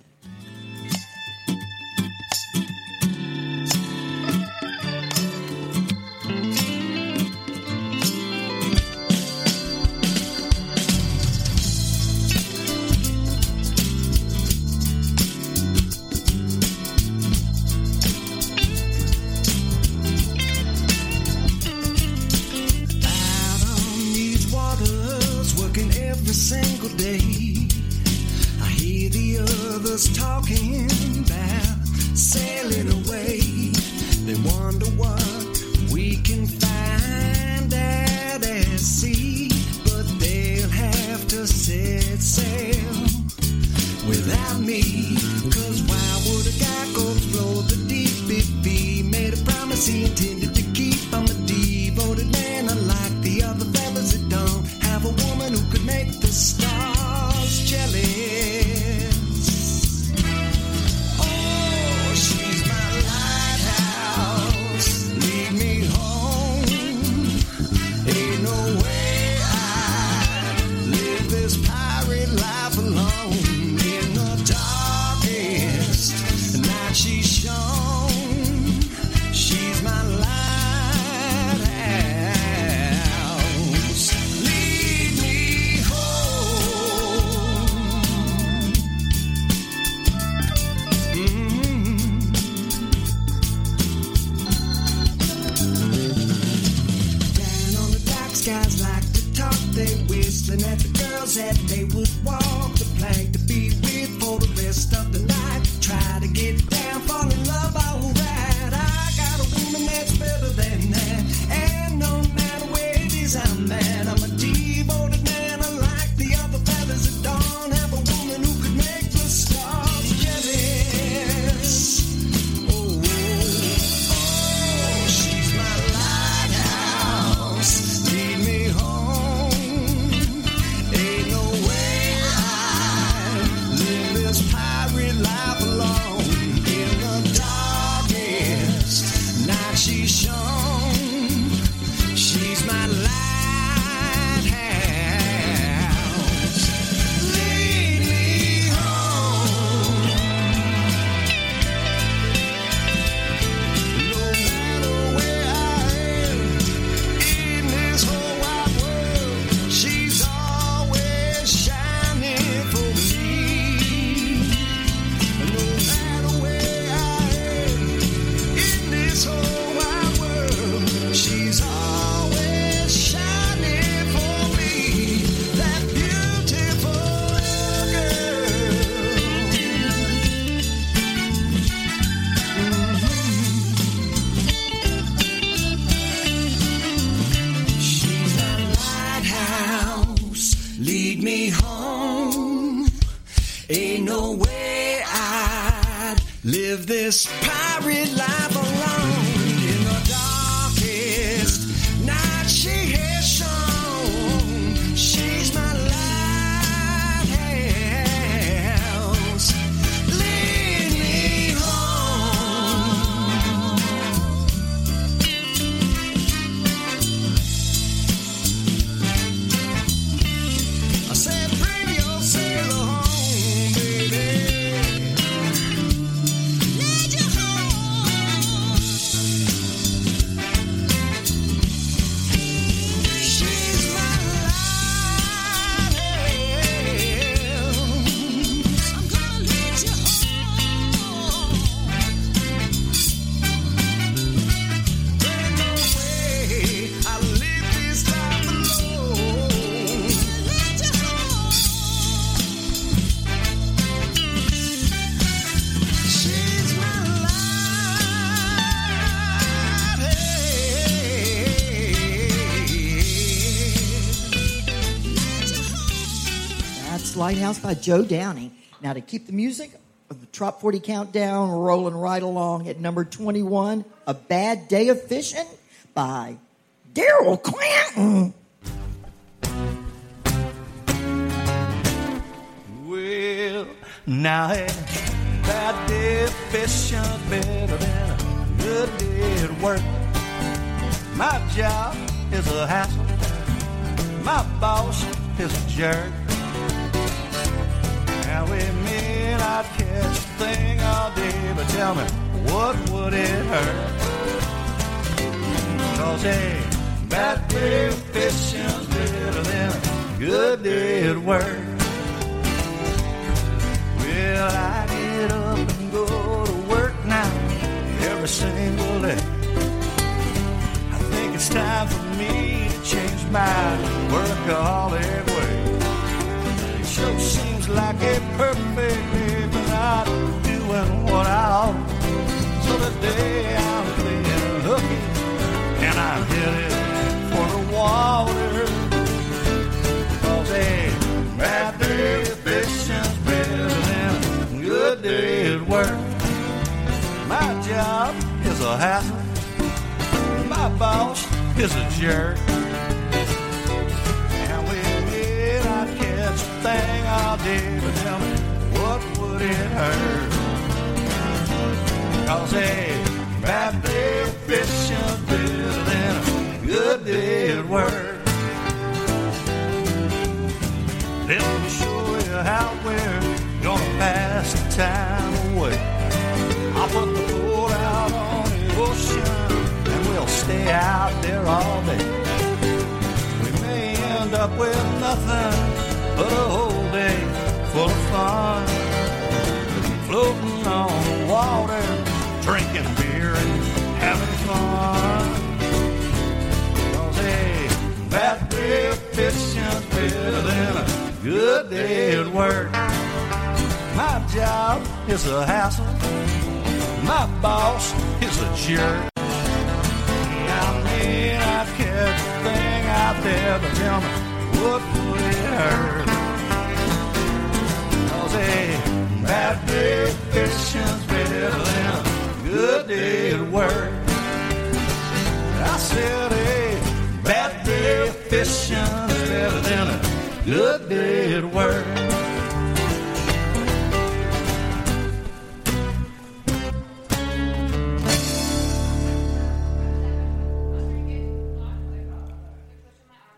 Lighthouse by Joe Downey. Now, to keep the music of the Trop 40 Countdown rolling right along at number 21, A Bad Day of Fishing by Daryl Clanton. Well, now a bad day of fishing's better than a good day at work. My job is a hassle. My boss is a jerk. Now we mean I'd catch a thing all day, but tell me, what would it hurt? Cause a bad day fishing's better than a good day at work. Well, I get up and go to work now every single day. I think it's time for me to change my workaholic way. It sure seems like a perfect day for not doing what I ought. So today I'm playing hooky and I'm headed for the water. Cause a bad day of fishing's better than a good day at work. My job is a hassle. My boss is a jerk. Catch a thing day, but tell me, what would it hurt? Cause bad day of fishing's better than a good day at work. Let me show you how we're gonna pass the time away. I'll put the boat out on the ocean and we'll stay out there all day. We may end up with nothing but a whole day full of fun. Floating on the water, drinking beer and having fun. Cause day of fishing's better than a good day at work. My job is a hassle. My boss is a jerk. I mean, I catch a thing out there, but tell me, what would it hurt? A bad day fishing's better than a good day at work. I said a bad day fishing's better than a good day at work.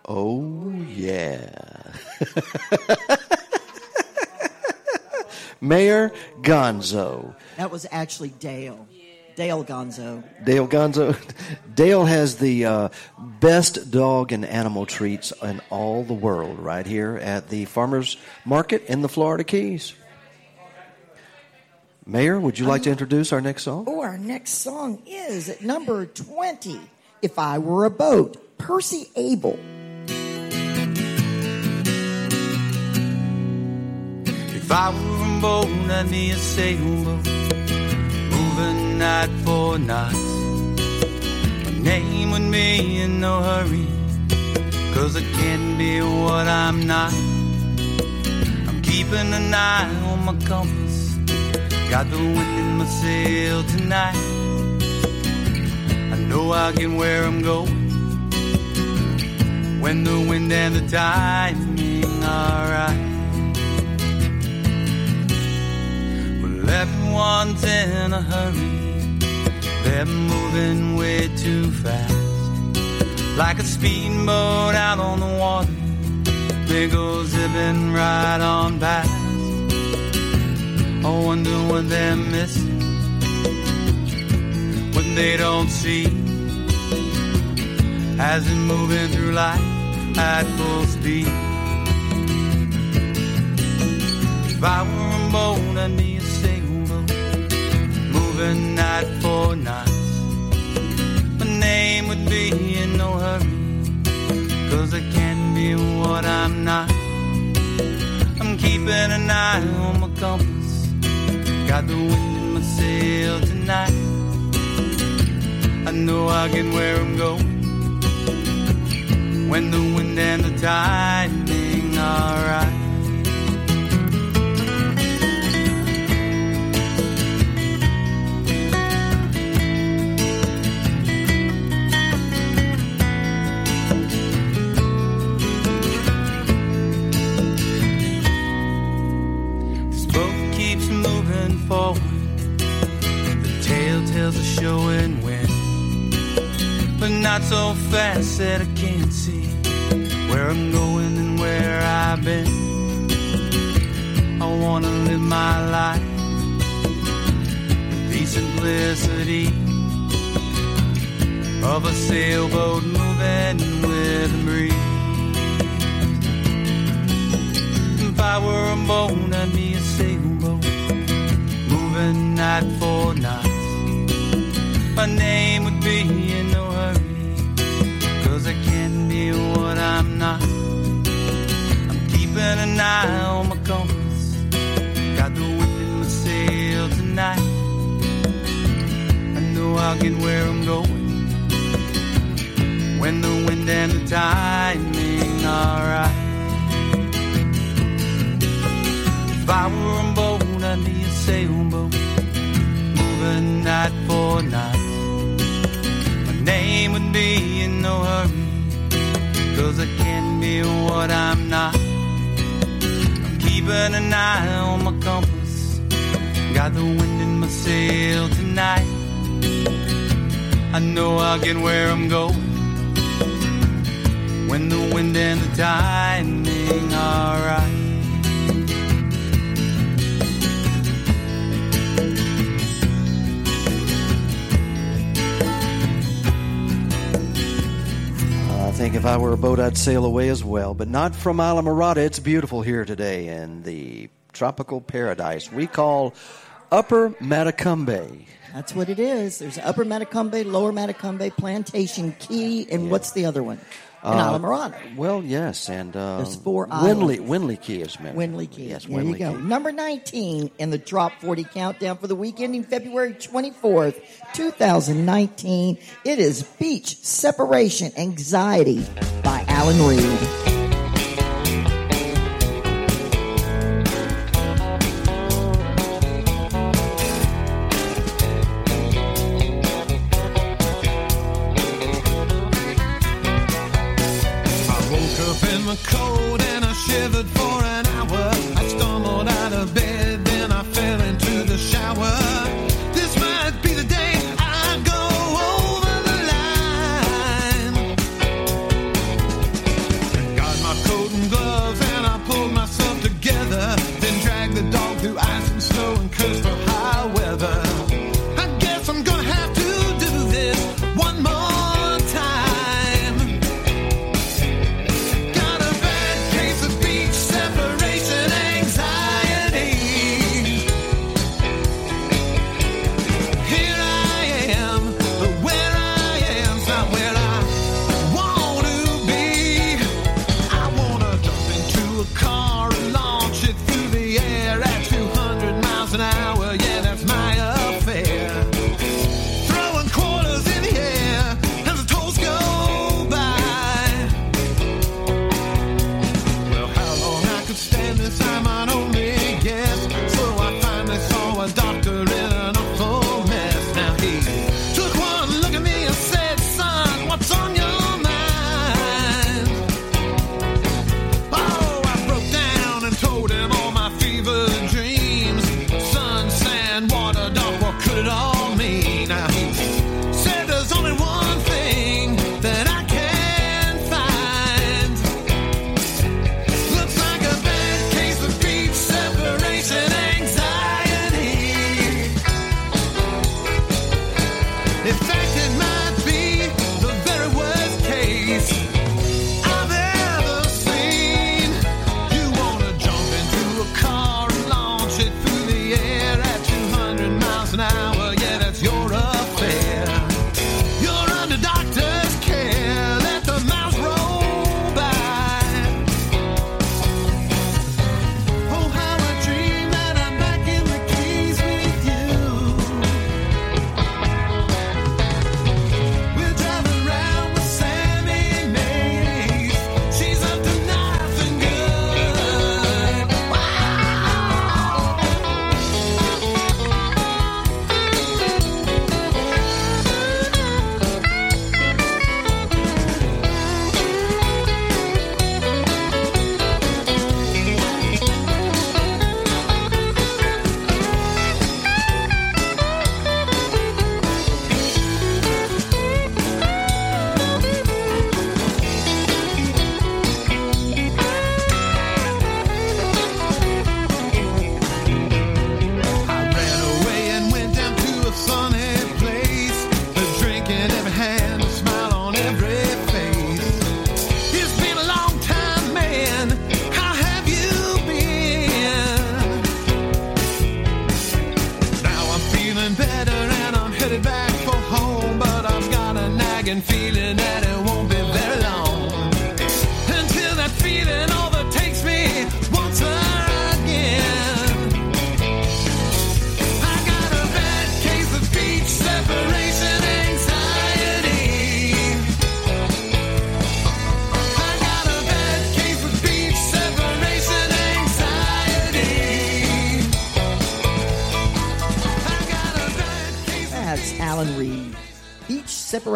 Oh, yeah. Mayor Gonzo. That was actually Dale. Dale Gonzo. Dale Gonzo. Dale has the uh, best dog and animal treats in all the world right here at the Farmers Market in the Florida Keys. Mayor, would you like to introduce our next song? Oh, our next song is at number 20, If I Were a Boat, Percy Abel. If I were boat, I'd be a sailboat, moving night for. My name would be in no hurry, cause I can't be what I'm not. I'm keeping an eye on my compass, got the wind in my sail tonight. I know I get where I'm going, when the wind and the timing are right. Everyone's in a hurry. They're moving way too fast. Like a speedboat out on the water. They go zipping right on past. I wonder what they're missing. What they don't see. As it moving through life at full speed. If I were a boat, a sailboat, night for night. My name would be in no hurry, cause I can't be what I'm not. I'm keeping an eye on my compass, got the wind in my sail tonight. I know I get where I'm going, when the wind and the timing are right. Not so fast that I can't see where I'm going and where I've been. I wanna live my life with the simplicity of a sailboat moving with the breeze. If I were a boat, I'd be a sailboat, moving night for night. My name would be not. I'm keeping an eye on my compass, got the wind in my sail tonight. I know I'll get where I'm going, when the wind and the timing are right. If I were a boat, I'd be a sailboat, moving night for night. My name would be in no hurry, what I'm not. I'm keeping an eye on my compass, got the wind in my sail tonight. I know I'll get where I'm going, when the wind and the timing are right. Think if I were a boat, I'd sail away as well, but not from Islamorada. It's beautiful here today in the tropical paradise we call Upper Matecumbe. That's what it is. There's Upper Matecumbe, Lower Matecumbe, Plantation Key, and what's the other one? and uh, Islamorada. Well, yes, and uh, there's four Windley, Windley Key is mentioned. Windley Key, yes, there Windley you go. Key. Number nineteen in the Trop Forty Countdown for the week ending February twenty fourth, two thousand nineteen. It is Beach Separation Anxiety by Alan Reed.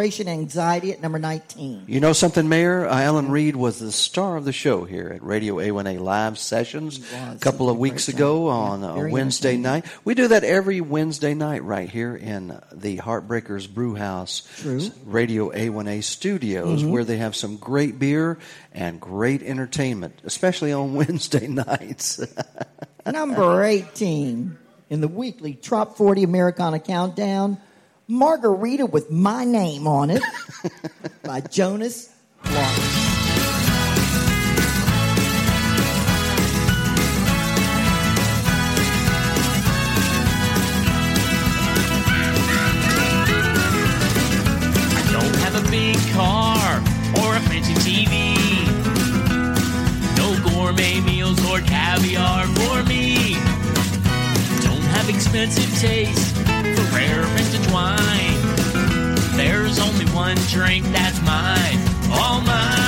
separation anxiety at number 19. You know something, Mayor? Uh, Alan Reed was the star of the show here at Radio A1A Live Sessions a couple of weeks ago time. on yeah, a Wednesday night. We do that every Wednesday night right here in the Heartbreakers Brewhouse True. Radio A1A studios mm-hmm. where they have some great beer and great entertainment, especially on Wednesday nights. number 18 in the weekly Trop 40 Americana Countdown Margarita with My Name on It by Jonas Lawrence. big car or a fancy TV. No gourmet meals or caviar for me. Expensive taste for rare vintage wine. There's only one drink that's mine, all mine.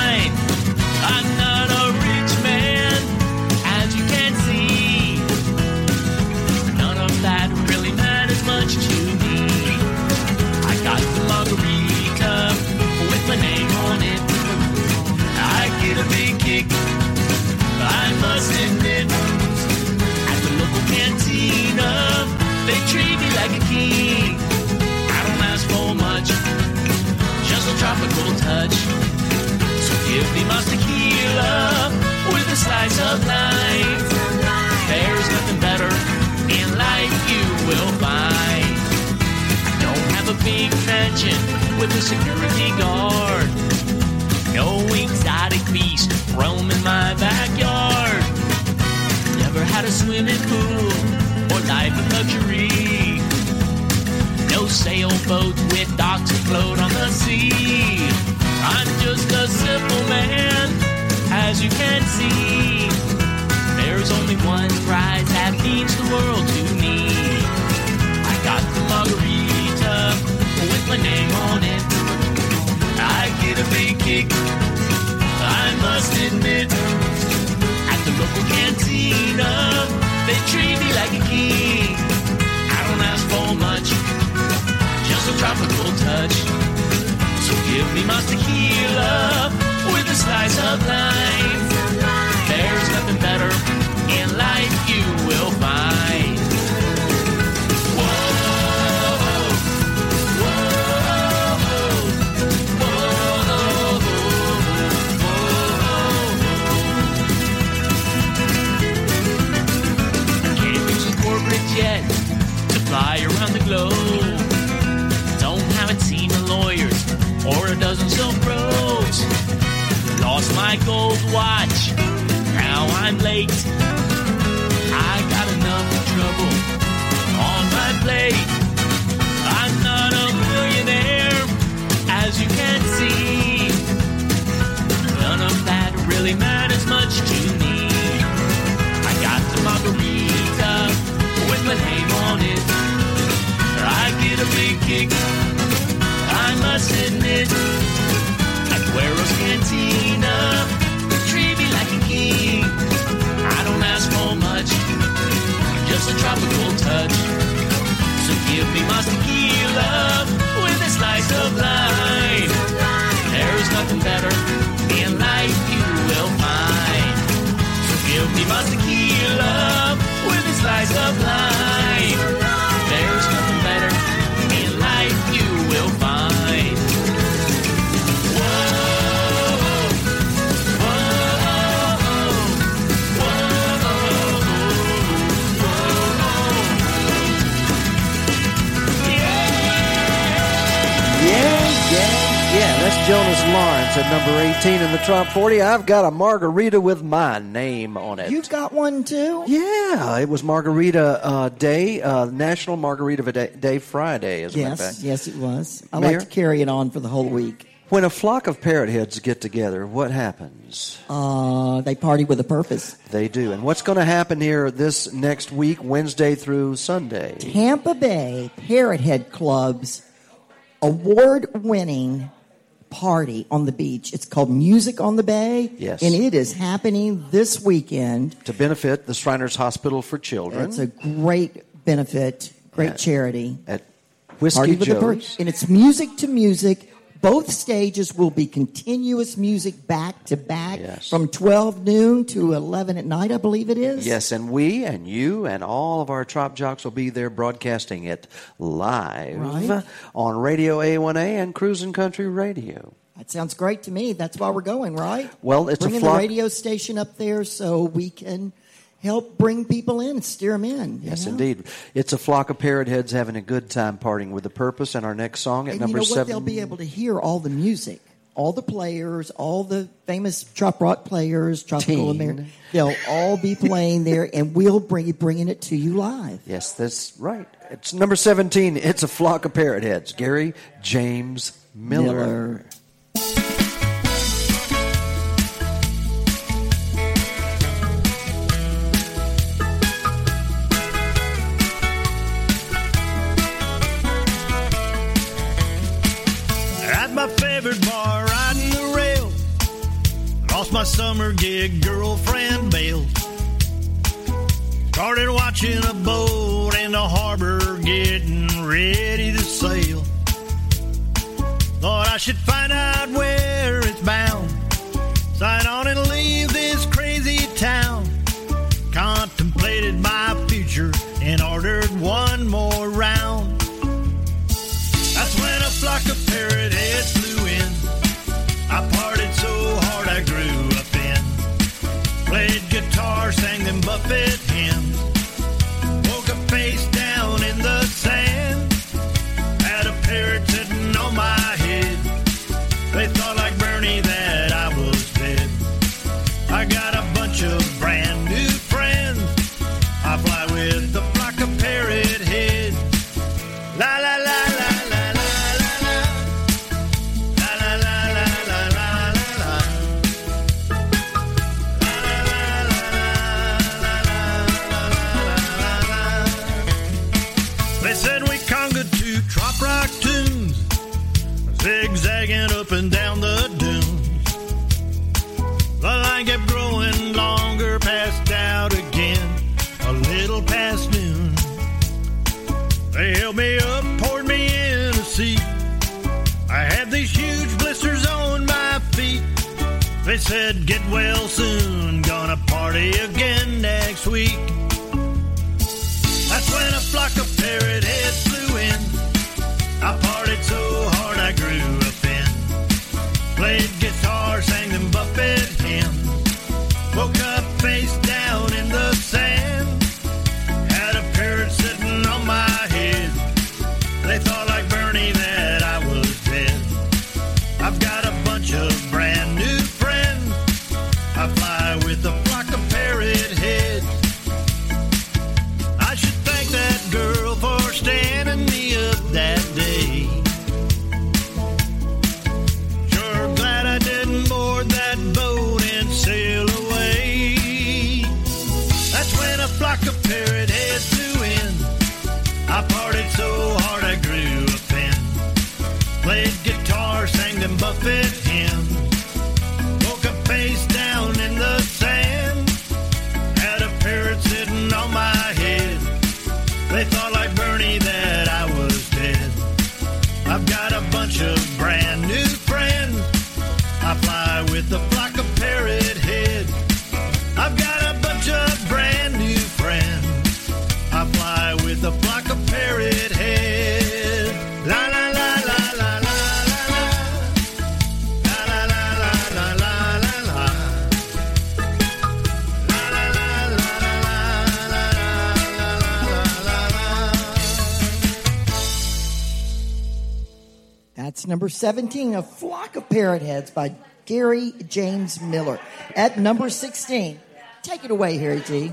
They treat me like a king. I don't ask for much, just a tropical touch. So give me my tequila with a slice of life. There's nothing better in life you will find. Don't have a big mansion with a security guard. No exotic beast roaming my backyard. Never had a swimming pool or life of luxury. No sailboat with docks afloat on the sea. I'm just a simple man, as you can see. There's only one prize that means the world to me. I got the margarita with my name on it. I get a big kick, I must admit. Local cantina, they treat me like a king. I don't ask for much, just a tropical touch. So give me my tequila with a slice of lime. There's nothing better in life the. Don't have a team of lawyers or a dozen silk robes. Lost my gold watch, now I'm late. I got enough trouble on my plate. I'm not a millionaire, as you can see. None of that really matters much to me. I got the margarita with my name on it. I big kick, I must admit. At Guero's Cantina, treat me like a king. I don't ask for much, just a tropical touch. So give me my tequila with a slice of lime. There's nothing better in life you will find. So give me my tequila with a slice of lime. Jonas Lawrence at number 18 in the top 40. I've got a margarita with my name on it. You've got one too? Yeah, it was Margarita uh, Day, uh, National Margarita Day, Day Friday, as a matter of Yes, fact. yes, it was. I Mayor? like to carry it on for the whole week. When a flock of parrot heads get together, what happens? Uh, they party with a purpose. They do. And what's going to happen here this next week, Wednesday through Sunday? Tampa Bay Parrot Head Club's award winning party on the beach. It's called Music on the Bay. Yes. And it is happening this weekend. To benefit the Shriners Hospital for Children. It's a great benefit, great At- charity. at Whiskey Party with the Per- Joe's. and it's music to music. Both stages will be continuous music back to back Yes. from 12 noon to 11 at night, I believe it is. Yes, and we and you and all of our Trop Jocks will be there broadcasting it live Right. on Radio A1A and Cruisin' Country Radio. That sounds great to me. That's why we're going, right? Well, it's a Bringing flock- the radio station up there so we can help bring people in and steer them in. Yes, know? indeed. It's a flock of parrot heads having a good time partying with a purpose. And our next song at And number you know what? seven. They'll be able to hear all the music, all the players, all the famous trop rock players, tropical. American. They'll all be playing there, and we'll bring bringing it to you live. Yes, that's right. It's number 17. It's a flock of parrot heads. Gary James Miller. Miller. Summer gig, girlfriend bailed. Started watching a boat in the harbor getting ready to sail. Thought I should find out where it's bound. Sign on and leave this crazy town. Contemplated my future and ordered one more round. That's when a flock of parrot up in and down the dunes. The line kept growing longer, passed out again, a little past noon. They held me up, poured me in a seat. I had these huge blisters on my feet. They said, get well soon, gonna party again next week. That's when a flock of parrot heads flew in. I partied so hard I grew. Played Number 17, A Flock of Parrot Heads by Gary James Miller. At number 16, take it away, Harry G.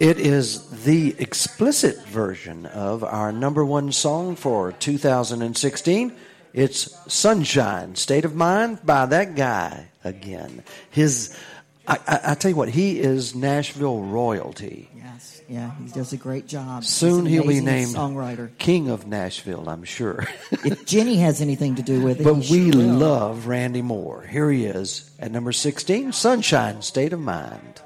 It is the explicit version of our number one song for 2016. It's Sunshine, State of Mind by that guy again. His, I, I, I tell you what, he is Nashville royalty. Yeah, he does a great job. Soon he'll be named songwriter. King of Nashville, I'm sure. if Jenny has anything to do with it, But we sure love Randy Moore. Here he is at number 16, Sunshine, State of Mind.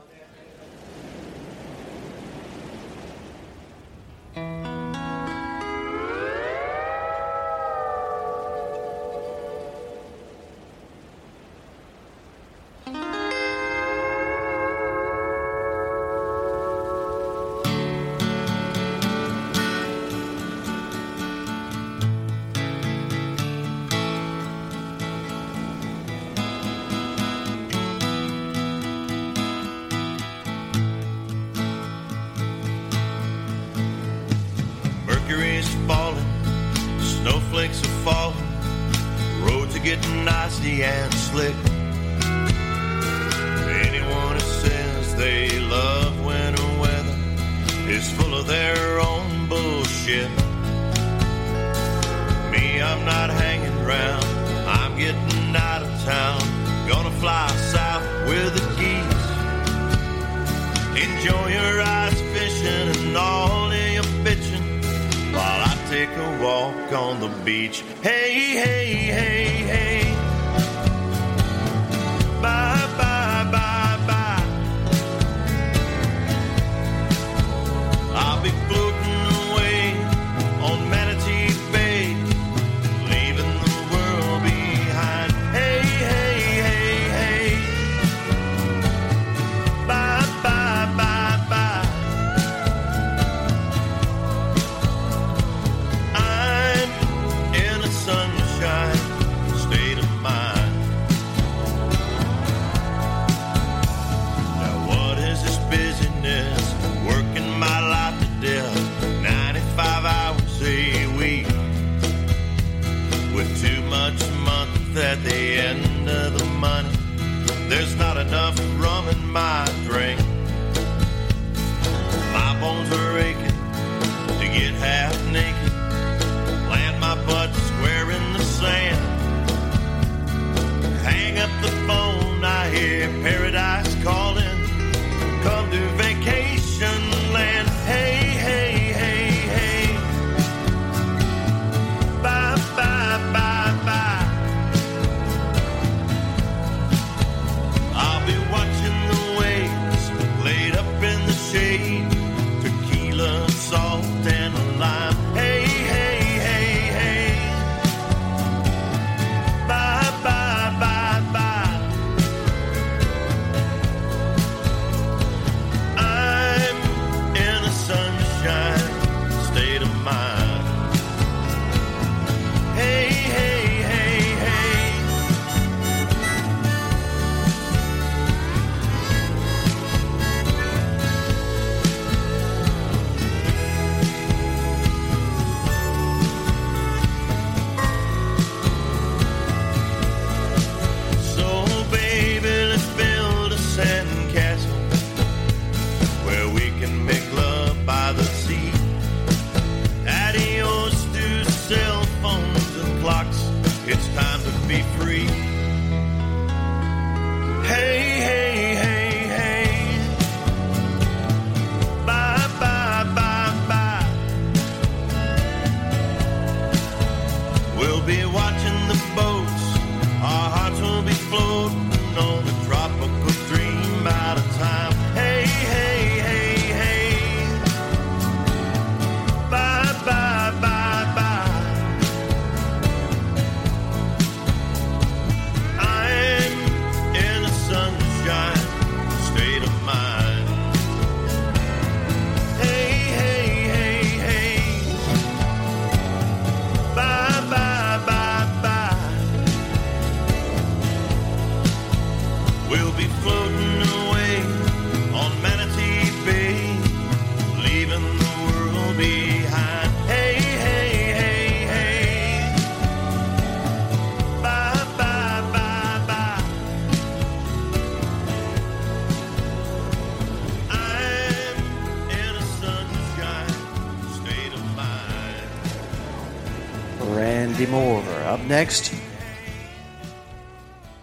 Next,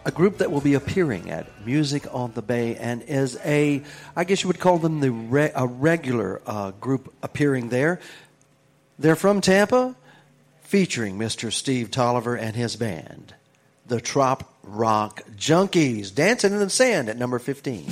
a group that will be appearing at Music on the Bay and is a, I guess you would call them the re- a regular uh, group appearing there. They're from Tampa, featuring Mr. Steve Tolliver and his band, the Trop Rock Junkies, dancing in the sand at number 15.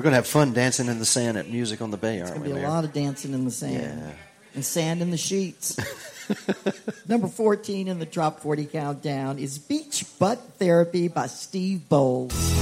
We're going to have fun dancing in the sand at Music on the Bay, aren't we? There's going to be a lot of dancing in the sand. Yeah. And sand in the sheets. Number 14 in the Trop 40 Countdown is Beach Butt Therapy by Steve Bowles.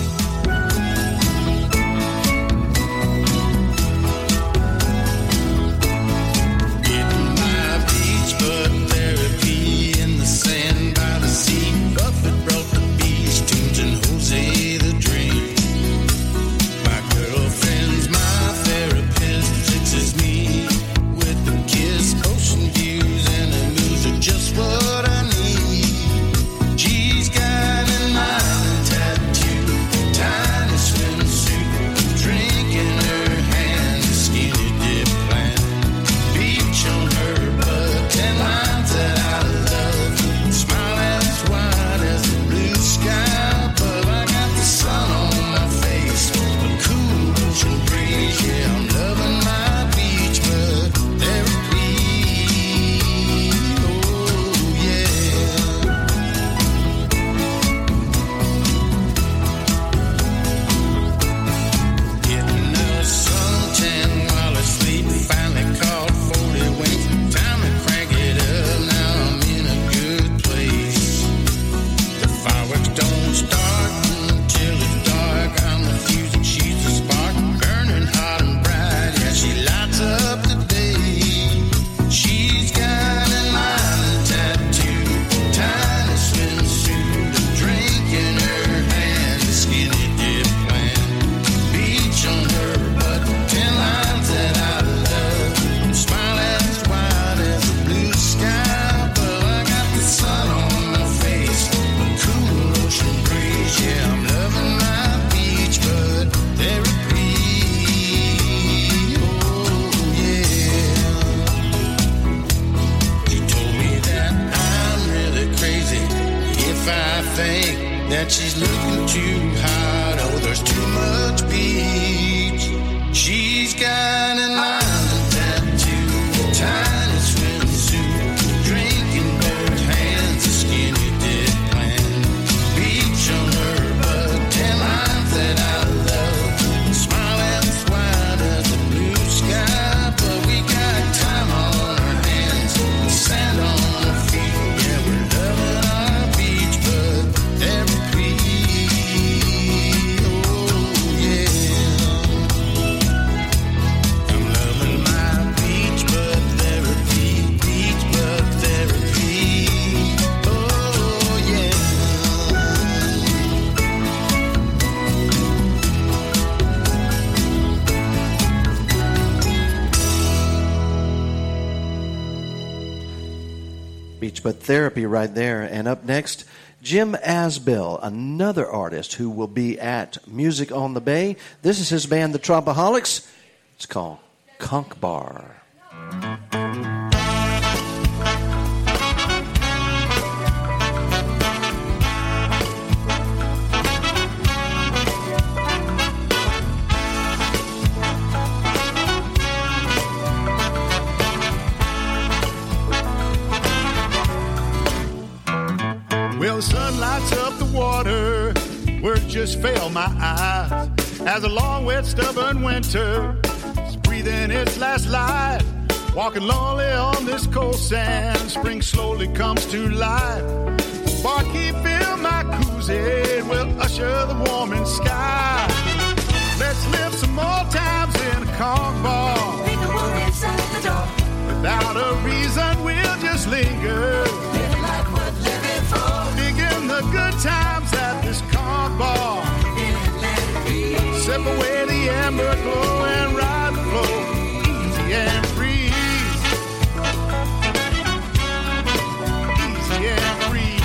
therapy right there. And up next, Jim Asbell, another artist who will be at Music on the Bay. This is his band, the Tropaholics. It's called Conch Bar. Just fail my eyes. As a long, wet, stubborn winter is breathing its last light. Walking lonely on this cold sand, spring slowly comes to life. Barkeep, fill my koozie, will usher the warming sky. Let's live some more times in a conch bar. Leave the worries at the door. Without a reason, we'll just linger. Living like we're living for. Digging the good times at this conch bar. Sip away the amber glow and ride the flow. Easy and free. Easy and free.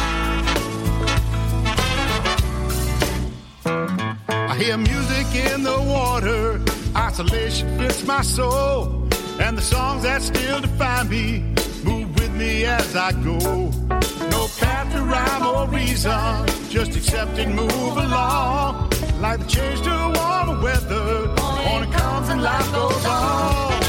I hear music in the water. Isolation fits my soul. And the songs that still define me me as I go. No path to rhyme or reason, just accept and move along. Like the change to warmer weather, morning comes and life goes on.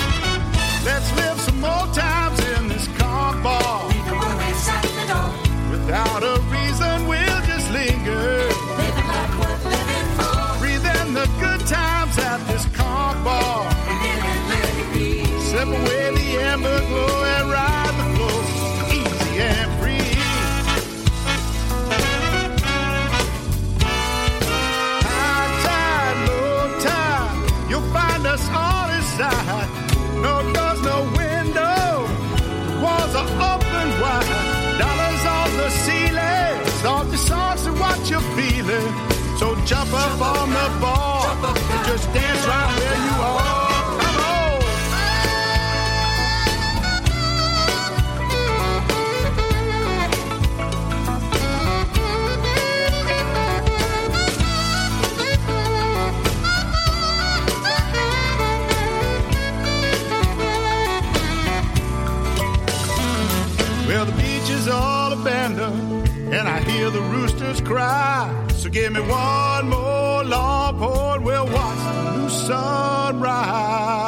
Let's live some more times in this bar. Leave the worries at the door. Without a reason, we'll just linger. Living like we're living for. Breathe in the good times at this. Sip away the amber glow on the and just dance right where you are. Come on. Well, the beach is all abandoned, and I hear the roosters cry. So give me one sunrise.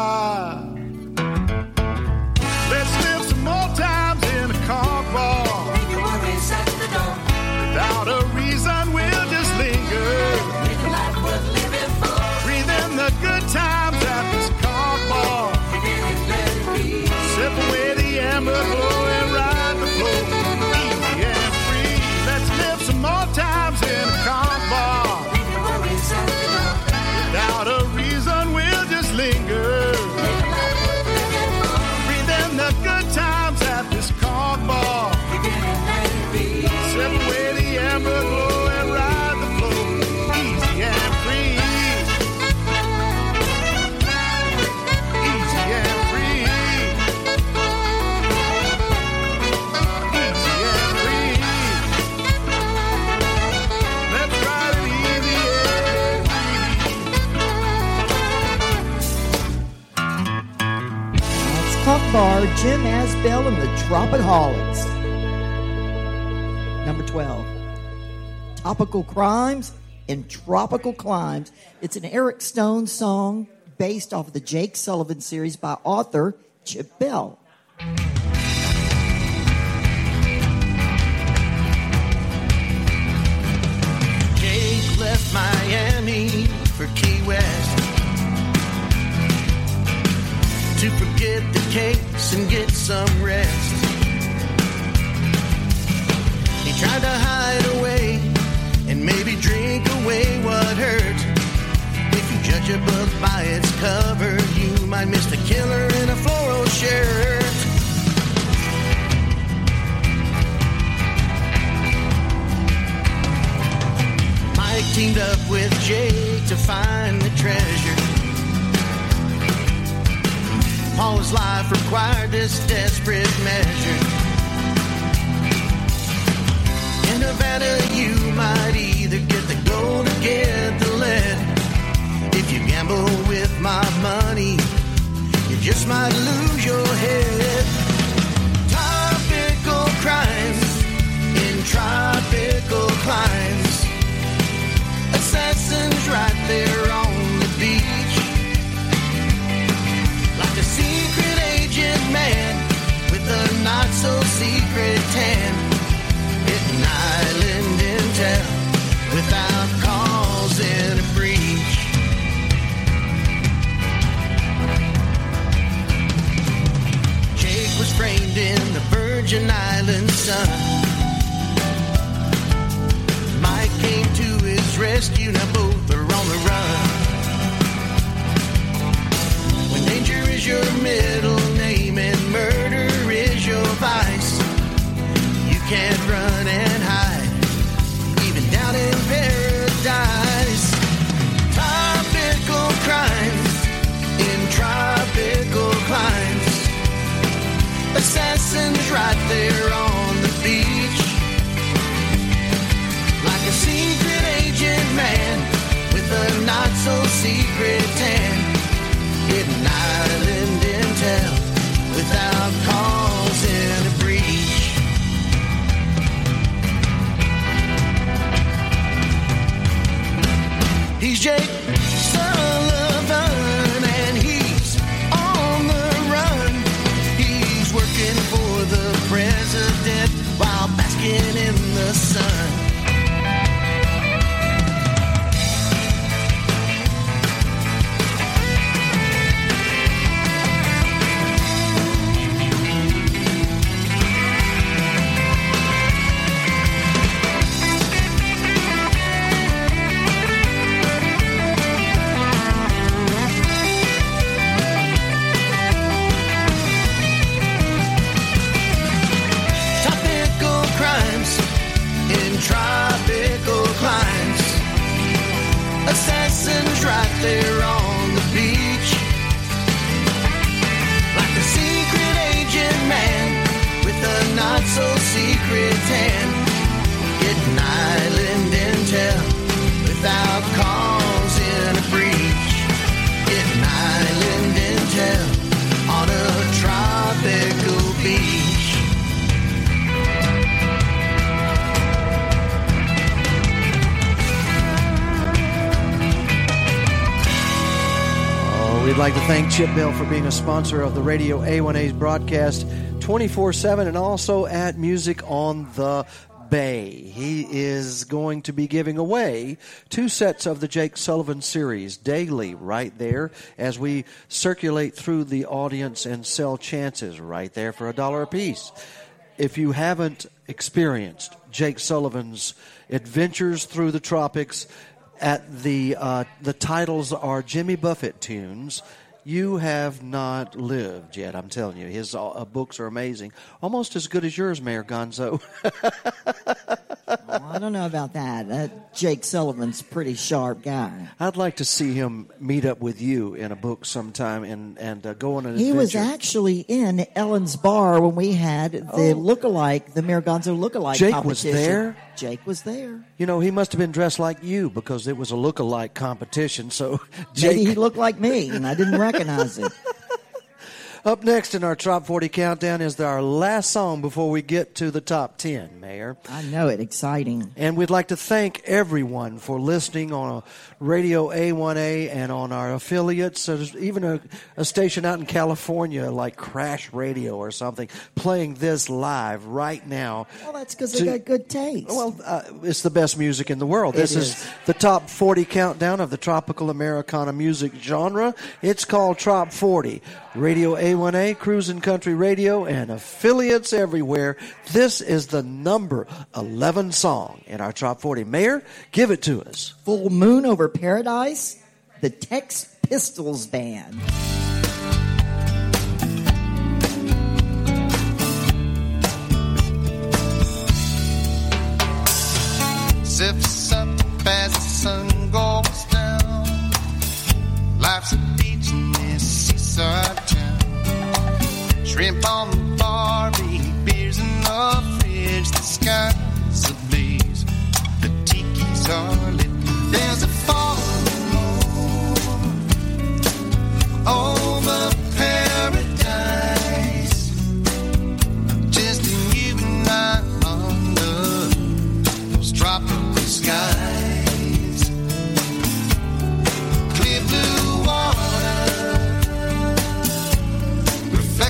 Jim Asbell and the Tropicaholics. Number 12. Topical Crimes in Tropical Climes. It's an Eric Stone song based off of the Jake Sullivan series by author Chip Bell. To forget the case and get some rest. He tried to hide away and maybe drink away what hurt. If you judge a book by its cover, you might miss the killer in a floral shirt. Mike teamed up with Jake to find the treasure. Paul's life required this desperate measure. In Nevada, you might either get the gold or get the lead. If you gamble with my money, you just might lose your head. Secret secret tan. Getting island intel without causing a breach. Getting island intel on a tropical beach. Oh, we'd like to thank Chip Bell for being a sponsor of the Radio A1A's broadcast 24 7 and also at Music on the Bay. He is going to be giving away two sets of the Jake Sullivan series daily right there as we circulate through the audience and sell chances right there for a dollar a piece. If you haven't experienced Jake Sullivan's adventures through the tropics, at the uh, the titles are Jimmy Buffett tunes. You have not lived yet. I'm telling you, his uh, books are amazing, almost as good as yours, Mayor Gonzo. Oh, I don't know about that. That Jake Sullivan's a pretty sharp guy. I'd like to see him meet up with you in a book sometime and and uh, go on an He adventure. was actually in Ellen's bar when we had the lookalike, the Mayor Gonzo lookalike Oh. Jake was competition. there? Jake was there. You know, he must have been dressed like you because it was a look-alike competition. So, Maybe Jake, he looked like me, and I didn't recognize him. Up next in our top 40 countdown is our last song before we get to the top 10, Mayor. I know it. Exciting. And we'd like to thank everyone for listening on Radio A1A and on our affiliates. There's even a, a station out in California like Crash Radio or something playing this live right now. Well, that's because they got good taste. Well, uh, it's the best music in the world. It This is. is the top 40 countdown of the tropical Americana music genre. It's called Trop 40. Radio A1A, Cruising Country Radio, and affiliates everywhere. This is the number 11 song in our Trop 40. Mayor, give it to us. Full Moon Over Paradise, the Tex Pistols Band. zips up as the sun goes down. Life's a beach in sunshine. Shrimp on the barbie, beers in the fridge, the sky's ablaze, the tiki's are lit. There's a falling moon over paradise, just you and I under those tropical skies.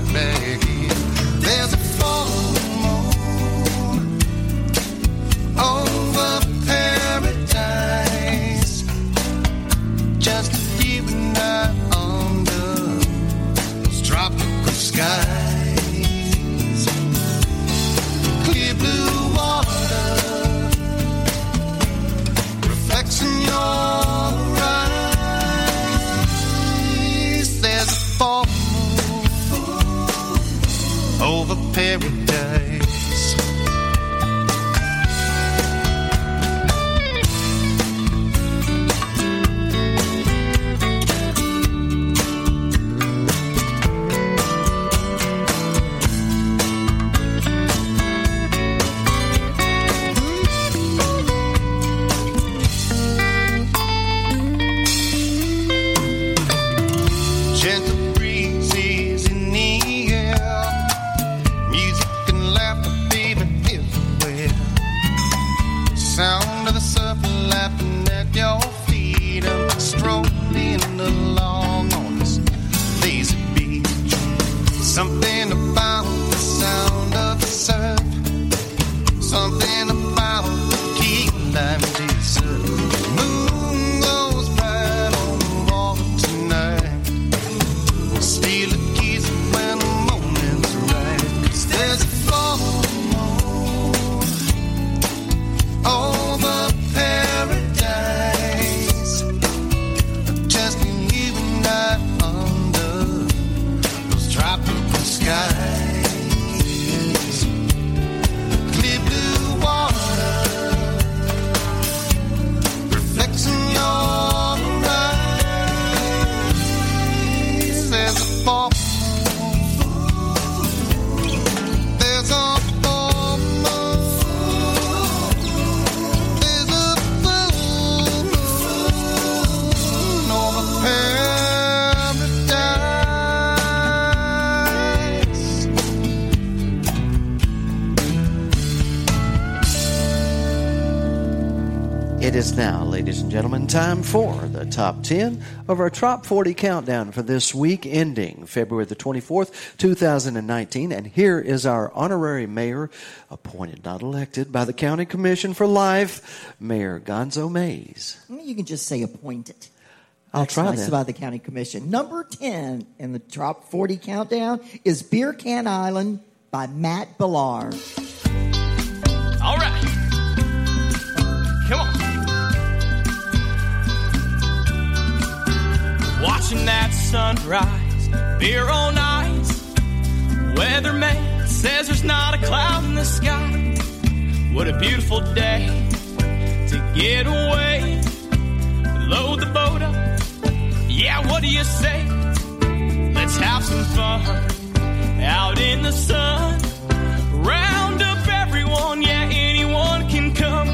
going right is now, ladies and gentlemen, time for the top 10 of our Top 40 countdown for this week ending February the 24th, 2019. And here is our honorary mayor, appointed, not elected, by the County Commission for Life, Mayor Gonzo Mays. You can just say appointed. I'll That's try nice that. by the county commission. Number 10 in the top 40 countdown is Beer Can Island by Matt Billar. All right. Watching that sunrise, beer on ice. Weatherman says there's not a cloud in the sky. What a beautiful day to get away. Load the boat up. Yeah, what do you say? Let's have some fun out in the sun. Round up everyone, yeah, anyone can come.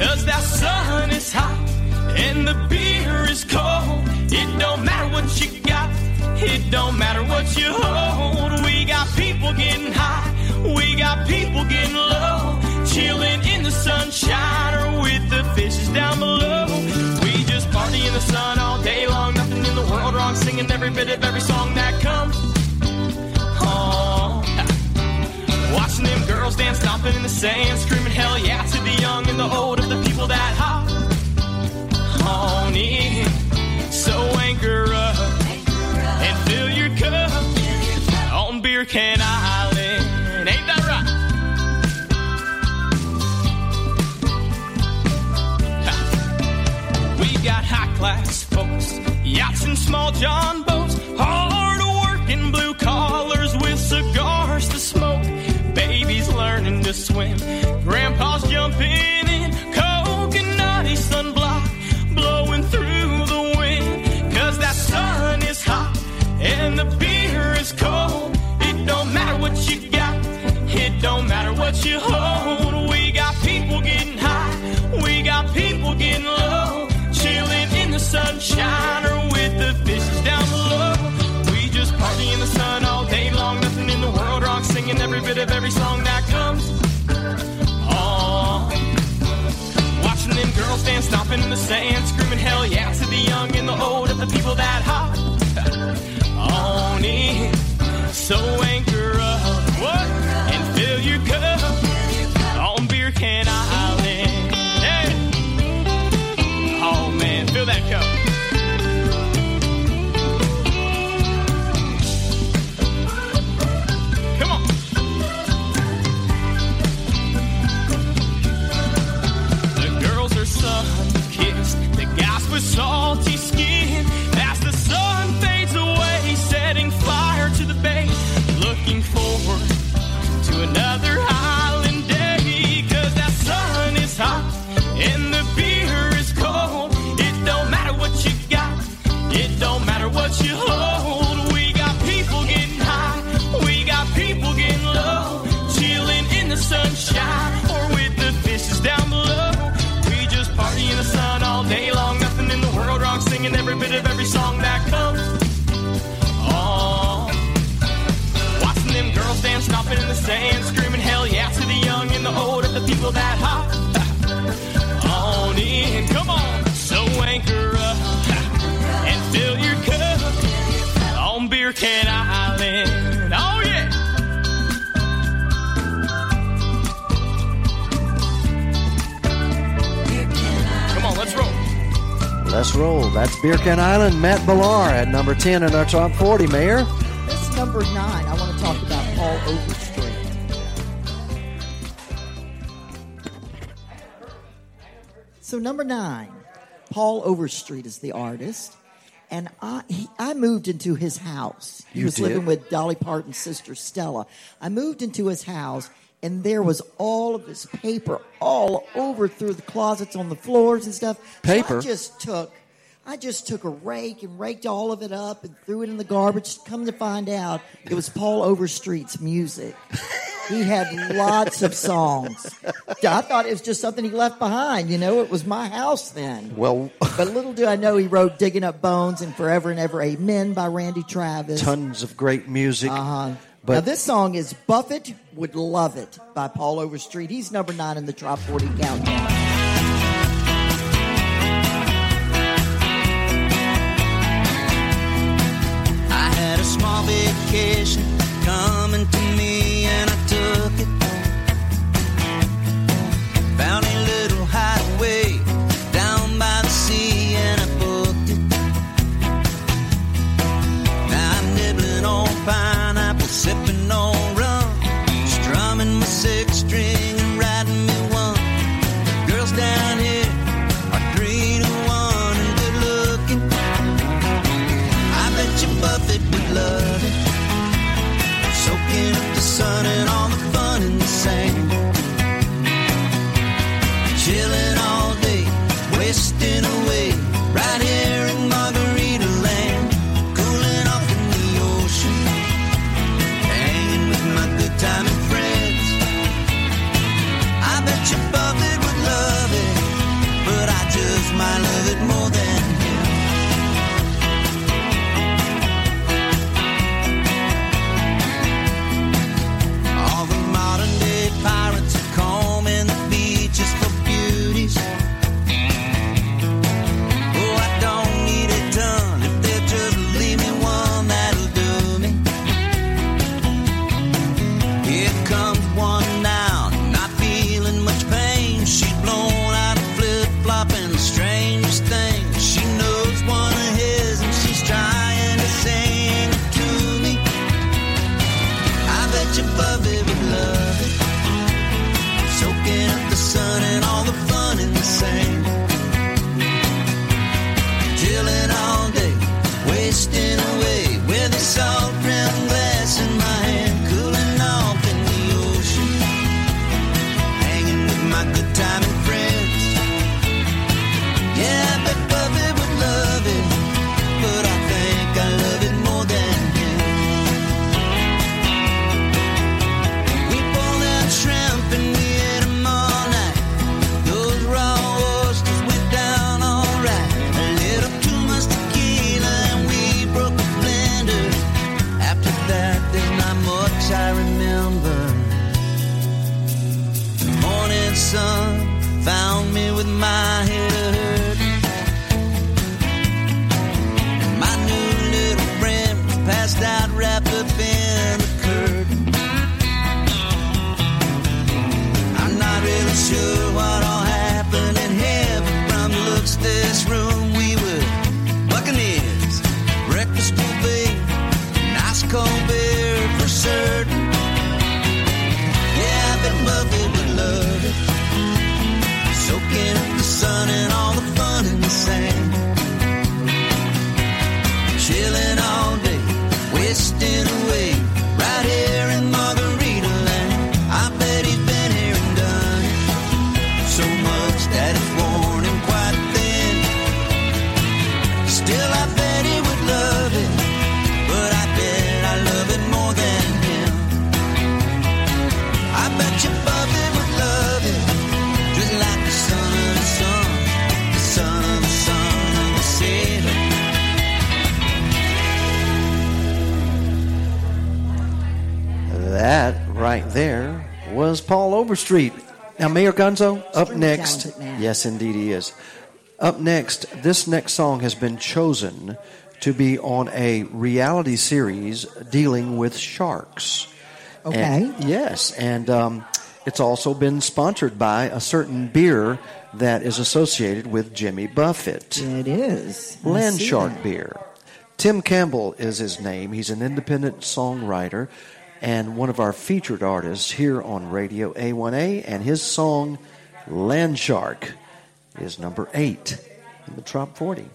Cause that sun is hot and the beer is cold. It don't matter what you hold. We got people getting high, we got people getting low. Chilling in the sunshine or with the fishes down below. We just party in the sun all day long, nothing in the world wrong. Singing every bit of every song that comes. Oh. Watching them girls dance, stomping in the sand, screaming hell yeah to the young and the old of the people that hop on in. Beer Can Island. Ain't that right? Ha. We got high class folks, yachts and small John boats, hard working blue collars with cigars to smoke. Babies learning to swim, grandpa's jumping shiner with the fishes down below. We just party in the sun all day long. Nothing in the world wrong. Singing every bit of every song that comes. Watching them girls dance, stomping in the sand, screaming hell yeah to the young and the old, of the people that hop on it. So ain't on Beer Can Island. Oh yeah. Come on, let's roll. Let's roll. That's Beer Can Island. Matt Millar at number 10 in our top 40, Mayor. That's number nine. I want to talk about Paul Overstreet. So number nine, Paul Overstreet is the artist, and I he, I moved into his house. He You was did? living with Dolly Parton's sister Stella. I moved into his house, and there was all of his paper all over through the closets on the floors and stuff. So Paper? I just took. I just took a rake and raked all of it up and threw it in the garbage. Come to find out, it was Paul Overstreet's music. He had lots of songs. I thought it was just something he left behind. You know, it was my house then. Well, But little do I know he wrote "Digging Up Bones" and "Forever and Ever Amen" by Randy Travis. tons of great music. Uh-huh. But now this song is "Buffett Would Love It" by Paul Overstreet. He's number nine in the top forty countdown. Vacation coming to me and I took it. Found a little hideaway down by the sea and I booked it. Now I'm nibbling on pineapple, sipping there was Paul Overstreet. Now, Mayor Gonzo, up next. Yes, indeed, he is. Up next, this next song has been chosen to be on a reality series dealing with sharks. Okay. And, yes, and um, it's also been sponsored by a certain beer that is associated with Jimmy Buffett. It is. Land Shark that. Beer. Tim Campbell is his name. He's an independent songwriter and one of our featured artists here on Radio A1A, and his song Landshark is number eight in the top 40.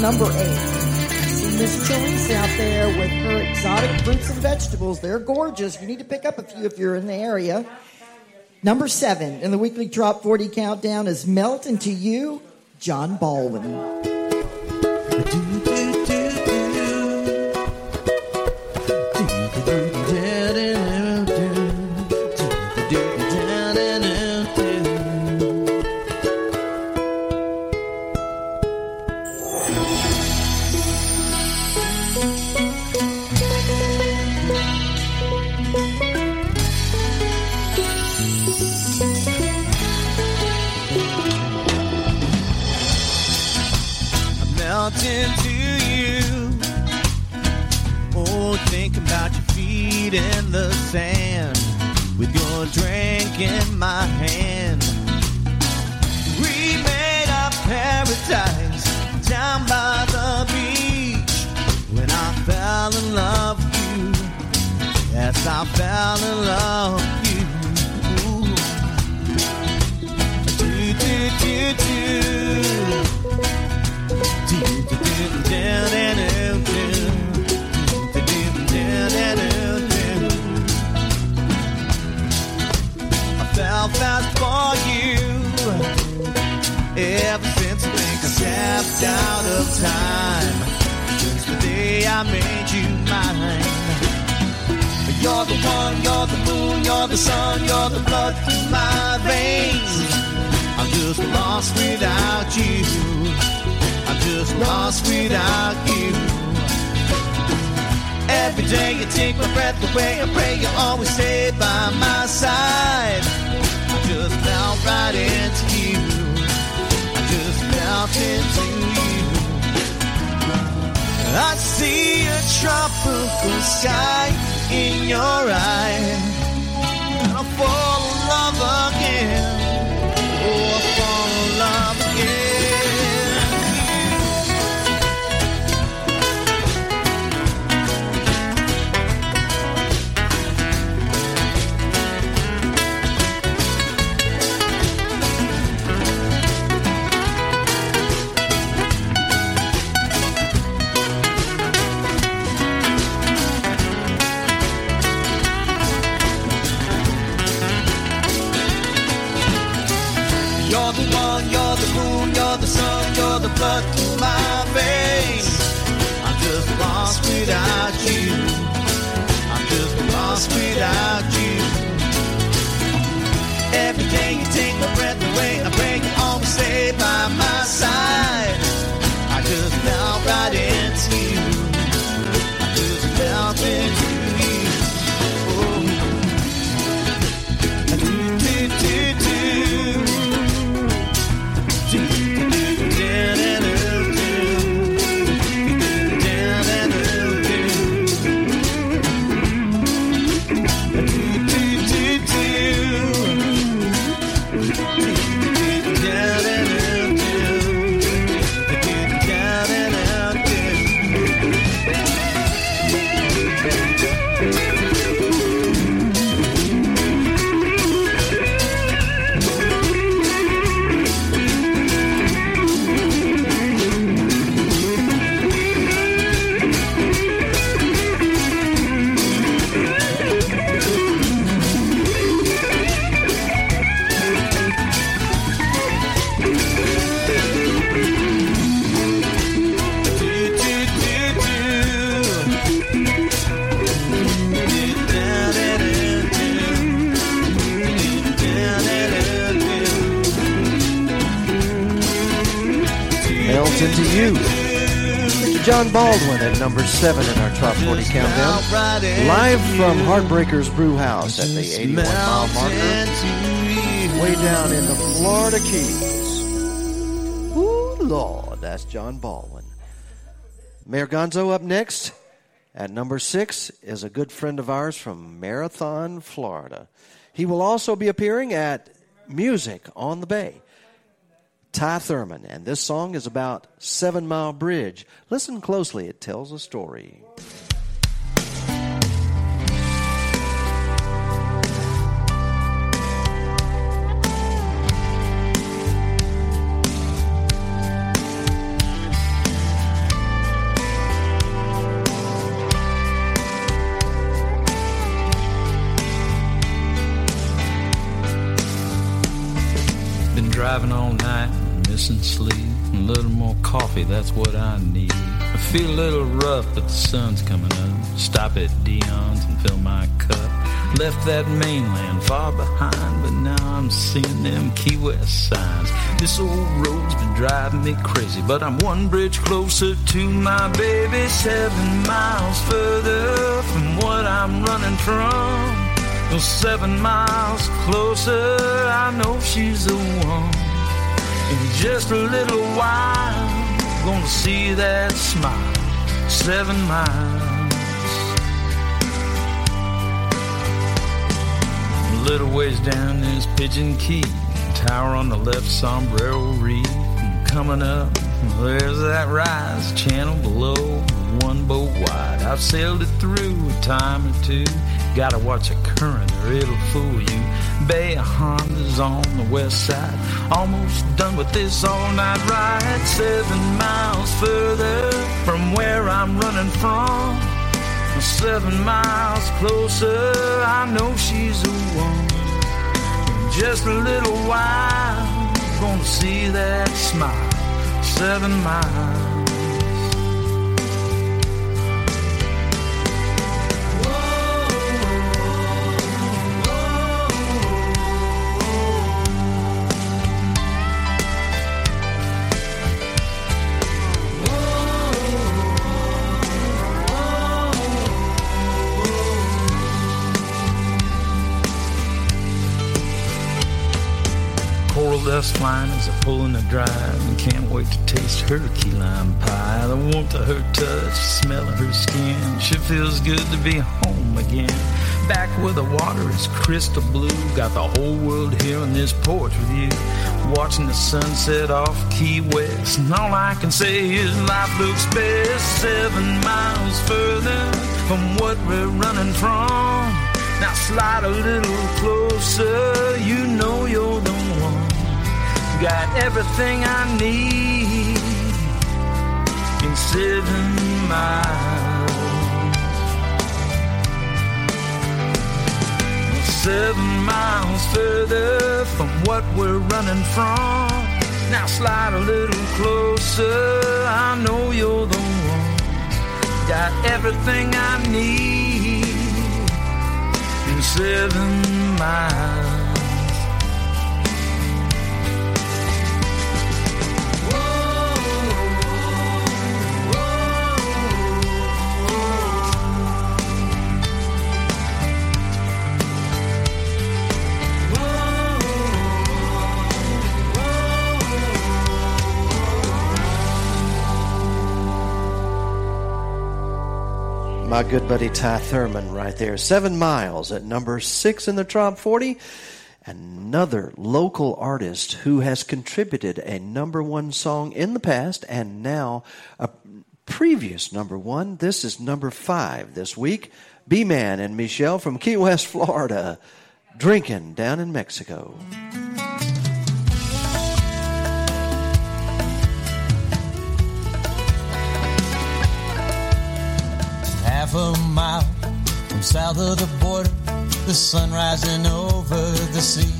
number eight. See Miss Therese out there with her exotic fruits and vegetables. They're gorgeous. You need to pick up a few if you're in the area. Number seven in the weekly Trop 40 countdown is Melt Into You, John Baldwin. In number seven in our top 40 countdown. Live from Heartbreakers Brew House at the 81 mile marker. Way down in the Florida Keys. Ooh, Lord, that's John Baldwin. Mayor Gonzo up next. At number six is a good friend of ours from Marathon, Florida. He will also be appearing at Music on the Bay. Ty Thurman, and this song is about Seven Mile Bridge. Listen closely, it tells a story. Driving all night, missing sleep. A little more coffee, that's what I need. I feel a little rough, but the sun's coming up. Stop at Dion's and fill my cup. Left that mainland far behind, but now I'm seeing them Key West signs. This old road's been driving me crazy, but I'm one bridge closer to my baby. Seven miles further from what I'm running from. Well, seven miles closer, I know she's the one. In just a little while, gonna see that smile. Seven miles. A little ways down is Pigeon Key, tower on the left, Sombrero Reef. And coming up, there's that rise channel below, one boat wide. I've sailed it through a time or two. Gotta watch a current or it'll fool you. Bahia Honda's on the west side. Almost done with this all night ride. Seven miles further from where I'm running from. Seven miles closer, I know she's the one. In just a little while, gonna see that smile. Seven miles. Dust flying as I pull in the drive and can't wait to taste her key lime pie. The warmth of her touch, smell of her skin. She feels good to be home again. Back where the water is crystal blue. Got the whole world here on this porch with you. Watching the sunset off Key West. And all I can say is life looks best seven miles further from what we're running from. Now slide a little closer, you know you're. Got everything I need in seven miles. Seven miles further from what we're running from. Now slide a little closer, I know you're the one. Got everything I need in seven miles. My good buddy Ty Thurman right there. Seven miles at number six in the top 40. Another local artist who has contributed a number one song in the past and now a previous number one. This is number five this week. B Man and Michelle from Key West, Florida, drinking down in Mexico. Half a mile from south of the border, the sun rising over the sea.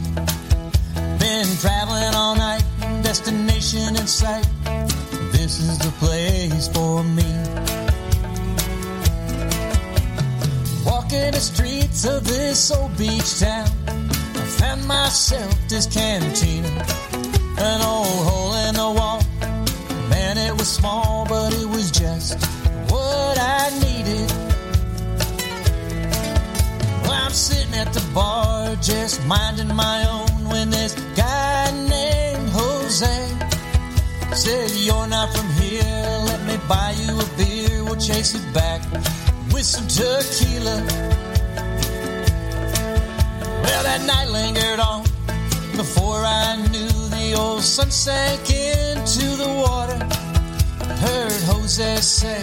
Been traveling all night, destination in sight. This is the place for me. Walking the streets of this old beach town, I found myself this cantina, an old hole in the wall. Man, it was small, but it was just what I needed. Well, I'm sitting at the bar, just minding my own, when this guy named Jose said, You're not from here, let me buy you a beer. We'll chase it back with some tequila. Well, that night lingered on before I knew the old sun sank into the water. Heard Jose say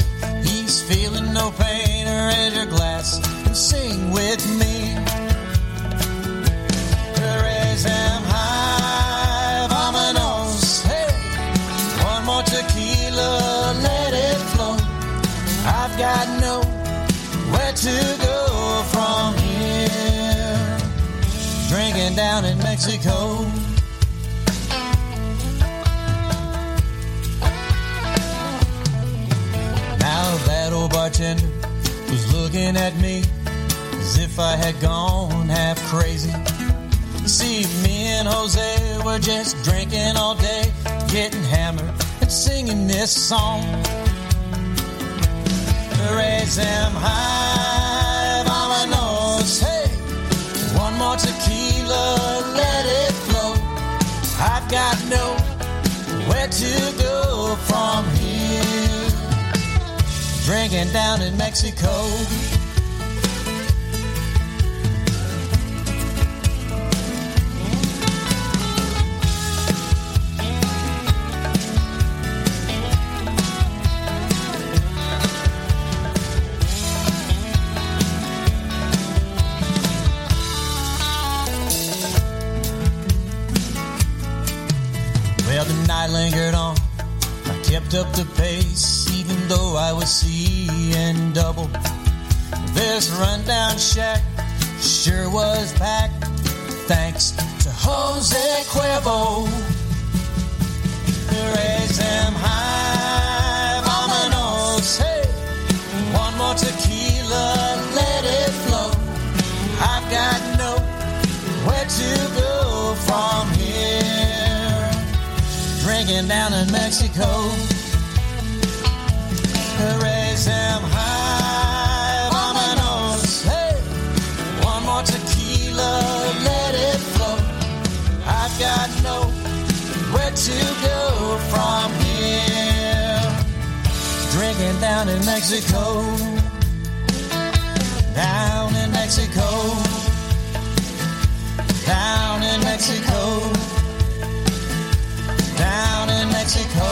he's feeling no pain. or Raise your glass and sing with me. Raise them high, vámonos. Hey, one more tequila, let it flow. I've got nowhere to go from here. Drinking down in Mexico. Bartender was looking at me as if I had gone half crazy. See, me and Jose were just drinking all day, getting hammered and singing this song. Raise them high, vámonos, hey. One more tequila, let it flow. I've got nowhere to go from here drinking down in Mexico. Well, the night lingered on. I kept up the pace though I was seeing double. This rundown shack sure was packed, thanks to Jose Cuervo. Raise them high, vamonos. Hey, one more tequila, let it flow. I've got nowhere to go from here. Drinking down in Mexico. Down in Mexico. Down in Mexico. Down in Mexico. Down in Mexico.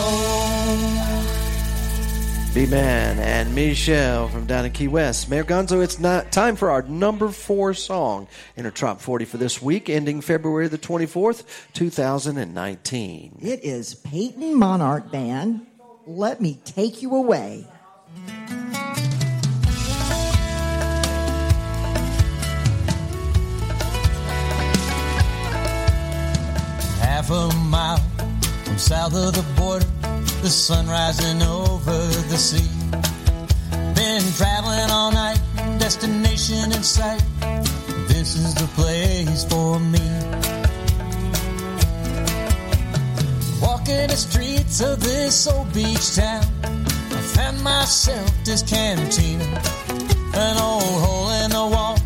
B-Man and Michelle from down in Key West. Mayor Gonzo, it's not time for our number four song in our Top 40 for this week, ending February the 24th, 2019. It is Peyton Monarch Band. Let me take you away. Half a mile from south of the border, the sun rising over the sea. Been traveling all night, destination in sight. This is the place for me. Walking the streets of this old beach town, Found myself this cantina, an old hole in the wall.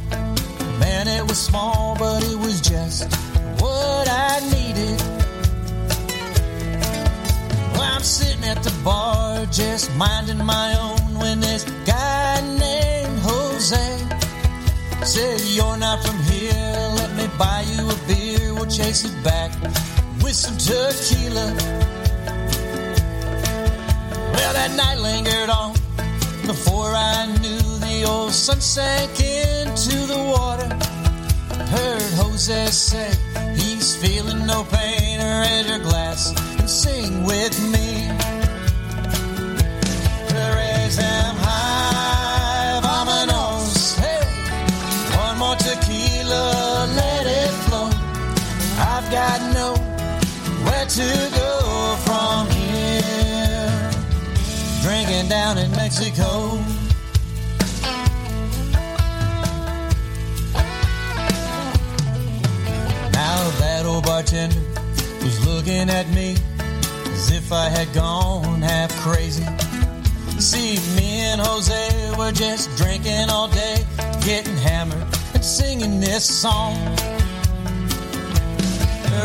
Man, it was small, but it was just what I needed. Well, I'm sitting at the bar, just minding my own, when this guy named Jose said, You're not from here, let me buy you a beer, we'll chase it back with some tequila. That night lingered on before I knew the old sun sank into the water. Heard Jose say he's feeling no pain. Raise your glass and sing with me. Raise them high, Mexico. Now that old bartender was looking at me as if I had gone half crazy. See, me and Jose were just drinking all day, getting hammered and singing this song.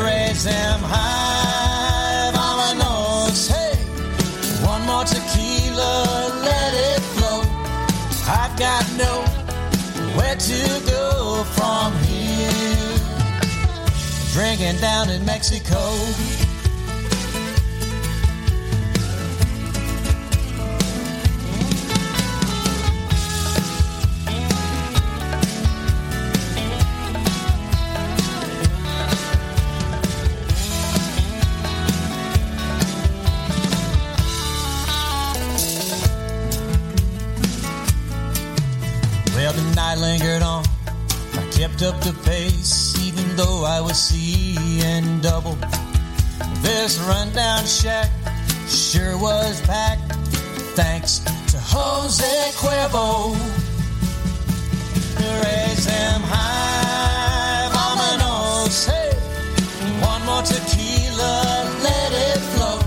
Raise them high, vamonos, hey. One more tequila. I've got nowhere to go from here. Drinking down in Mexico. Up the pace, even though I was seeing double. This rundown shack sure was packed, thanks to Jose Cuervo. Raise them high, vamonos. Hey, one more tequila, let it flow.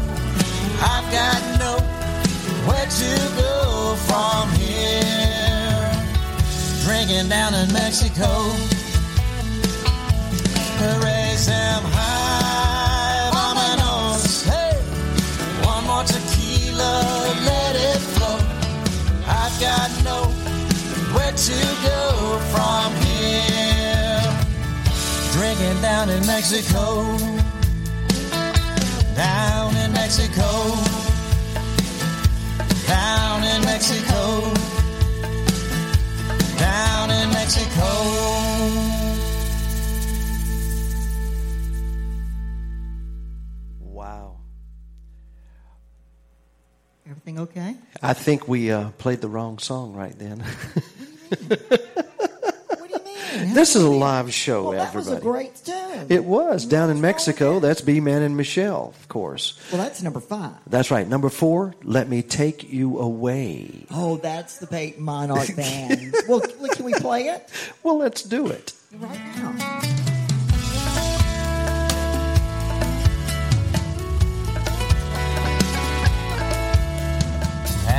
I've got nowhere to go from here. Drinking down in Mexico. Down in Mexico. Down in Mexico. Down in Mexico. Down in Mexico. Everything okay? I think we uh, played the wrong song right then. What do you mean? This is a live show, Well, that was everybody. a great tune. It was down in Mexico. That's B Man and Michelle, of course. Well, that's number five. That's right. Number four, Let Me Take You Away. Oh, that's the Peyton Monarch Band. well, can we play it? Well, let's do it. Right now.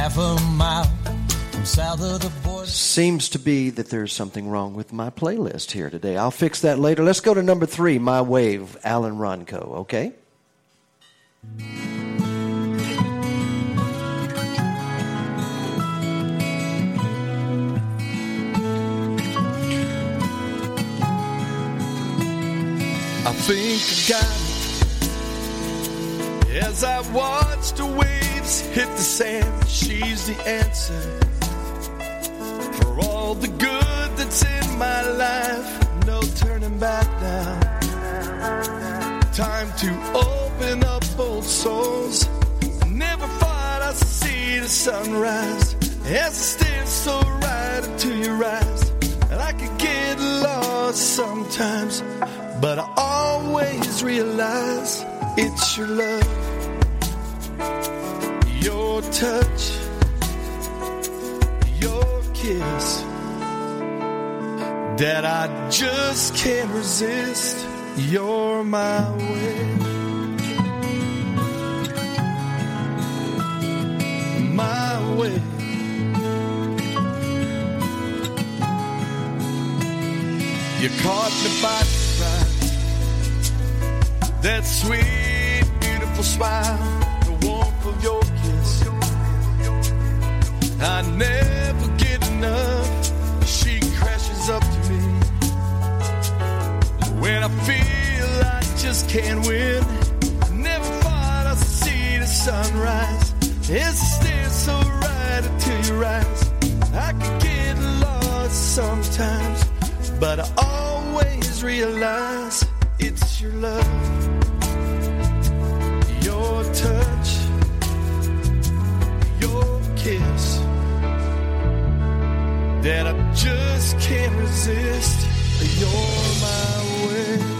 Half a mile from south of the border. Seems to be that there's something wrong with my playlist here today. I'll fix that later. Let's go to number three, My Wave, Alan Ronco, okay? I think I got it. As I watch the waves hit the sand, she's the answer for all the good that's in my life. No turning back now. Time to open up old souls. Never thought I'd see the sunrise as I stare so right into your eyes. And I could get lost sometimes, but I always realize it's your love, your touch, your kiss that I just can't resist. You're my way. My way. You caught me by. That sweet, beautiful smile, the warmth of your kiss. I never get enough. She crashes up to me. When I feel I just can't win, I never thought I'd see the sunrise. As I stare so right into your eyes, I could get lost sometimes, but I always realize it's your love, your touch, your kiss that I just can't resist. You're my way.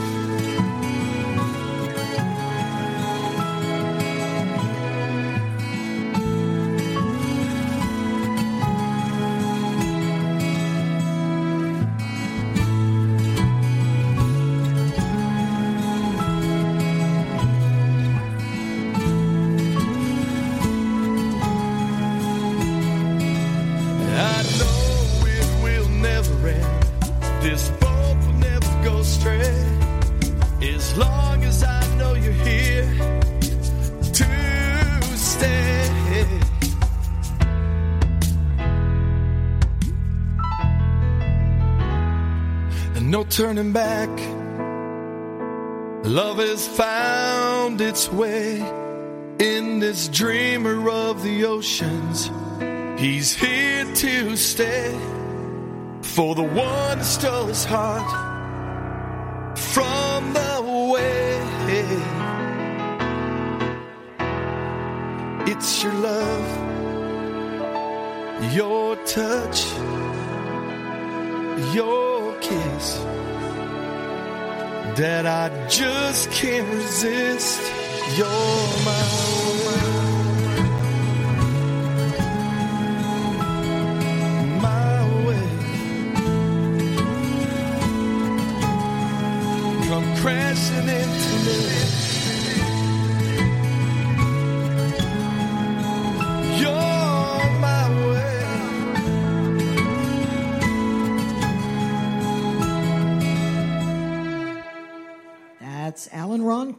Turning back. Love has found its way in this dreamer of the oceans. He's here to stay for the one who stole his heart from the way. It's your love, your touch, your kiss that I just can't resist. You're my way.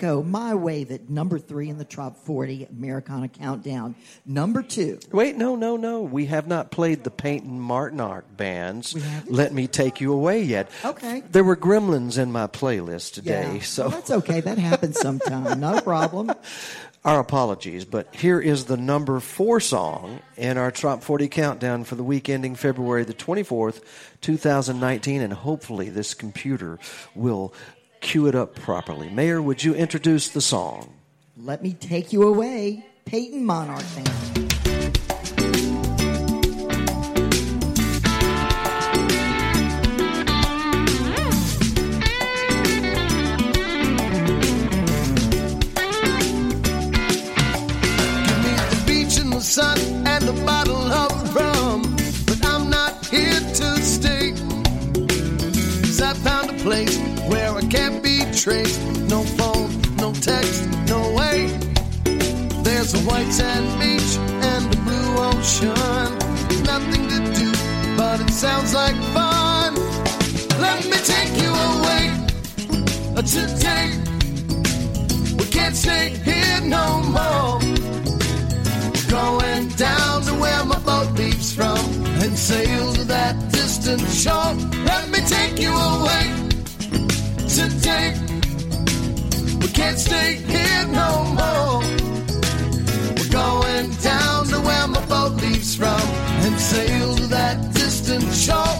Alan My Wave at number three in the Top 40 Americana Countdown. Number two. Wait, no, no, no. We have not played the Peyton Monarch band's Let Me Take You Away yet. Okay. There were gremlins in my playlist today, Yeah. so Well, that's okay. That happens sometime. No problem. our apologies. But here is the number four song in our Top 40 countdown for the week ending February the 24th, 2019, and hopefully this computer will cue it up properly. Mayor, would you introduce the song? Let me take you away, Peyton Monarch Band. Give me the beach and the sun and a bottle of rum. But I'm not here to stay. Cause I found a place where I traced. No phone, no text, no way. There's a white sand beach and a blue ocean. Nothing to do, but it sounds like fun. Let me take you away uh, today. We can't stay here no more. Going down to where my boat leaves from and sail to that distant shore. Let me take you away today. We can't stay here no more. We're going down to where my boat leaves from and sail to that distant shore.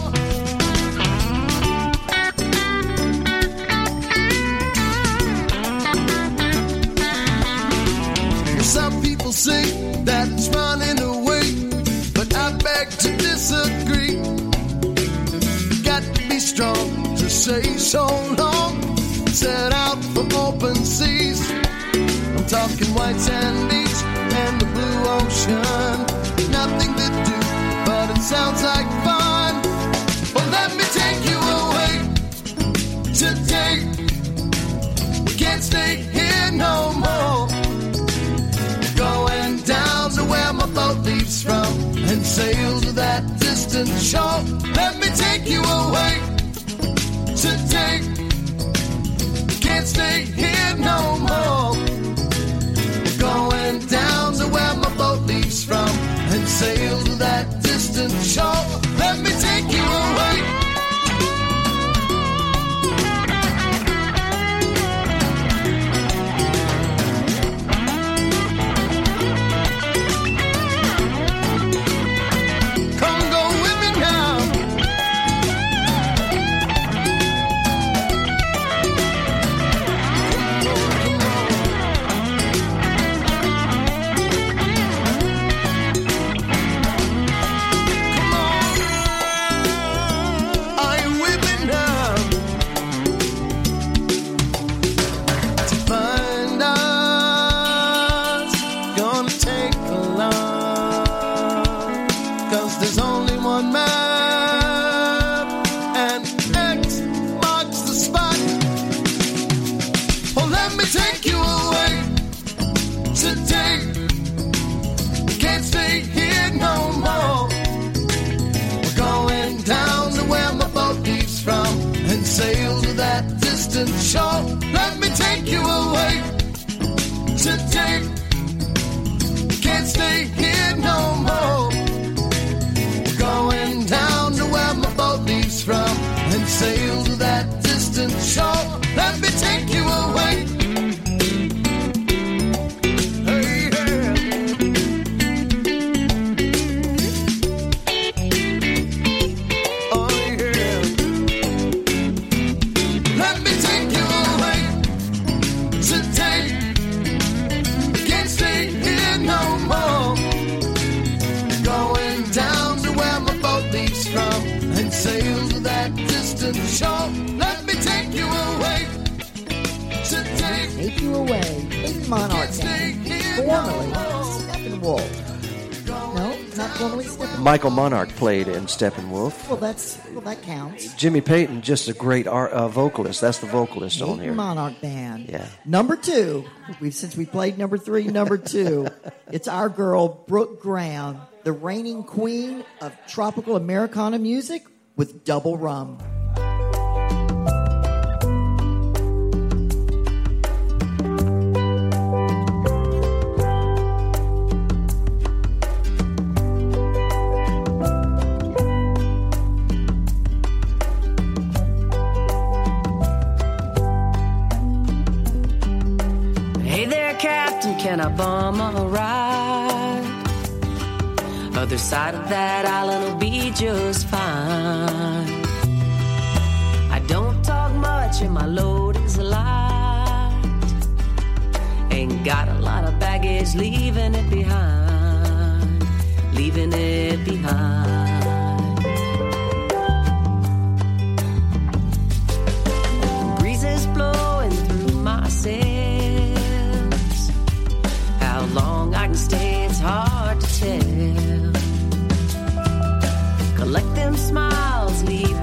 Some people say that it's running away, but I beg to disagree. Got to be strong say so long. Set out for open seas. I'm talking white sand beach and the blue ocean. Nothing to do, but it sounds like fun. Well, let me take you away today. We can't stay here no more. Going down to where my boat leaves from and sail to that distant shore. Let me take you away today. Can't stay here no more. Going down to where my boat leaves from and sail to that distant shore. Let me take you shore. Let me take you away today. Can't stay here no more. Going down to where my boat leaves from and sail to that distant shore. Away, Peyton Monarch. Formerly Steppenwolf. No, not formerly Steppenwolf. Michael Monarch played in Steppenwolf. Well, that's well, that counts. Jimmy Peyton, just a great art, uh, vocalist. That's the vocalist on Peyton here. Monarch Band. Yeah. Number two. We've since we played number three, number two. it's our girl Brooke Graham, the reigning queen of tropical Americana music with double rum. Captain, I bum a ride? Other side of that island will be just fine. I don't talk much and my load is light. Ain't got a lot of baggage, leaving it behind, leaving it behind. Long I can stay, it's hard to tell. Collect them smiles, leave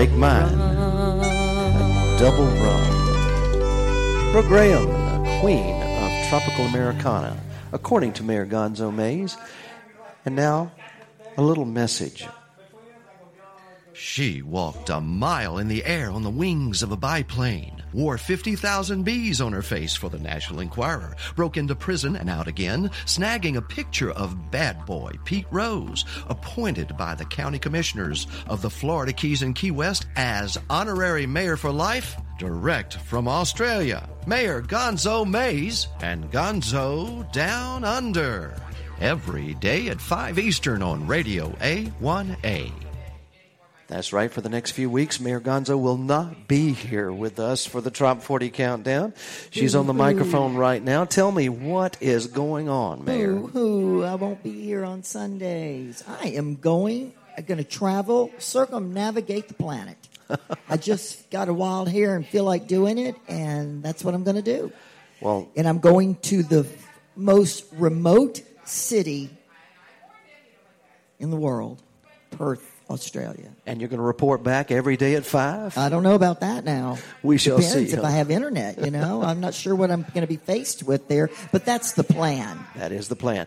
Make mine a double run. Brooke Graham, the queen of tropical Americana, according to Mayor Gonzo Mays. And now, a little message. She walked a mile in the air on the wings of a biplane, wore 50,000 bees on her face for the National Enquirer, broke into prison and out again, snagging a picture of bad boy Pete Rose, appointed by the county commissioners of the Florida Keys and Key West as honorary mayor for life, direct from Australia. Mayor Gonzo Mays and Gonzo Down Under. Every day at 5 Eastern on Radio A1A. That's right. For the next few weeks, Mayor Gonzo will not be here with us for the Trop 40 countdown. She's on the microphone right now. Tell me what is going on, Mayor. Who? I won't be here on Sundays. I am going. Uh, I'm going to travel, circumnavigate the planet. I just got a wild hair and feel like doing it, and that's what I'm going to do. Well, And I'm going to the most remote city in the world, Perth, Australia. and you're going to report back every day at 5? I don't know about that now. We shall Depends see. if I have internet, you know. I'm not sure what I'm going to be faced with there, but that's the plan. That is the plan.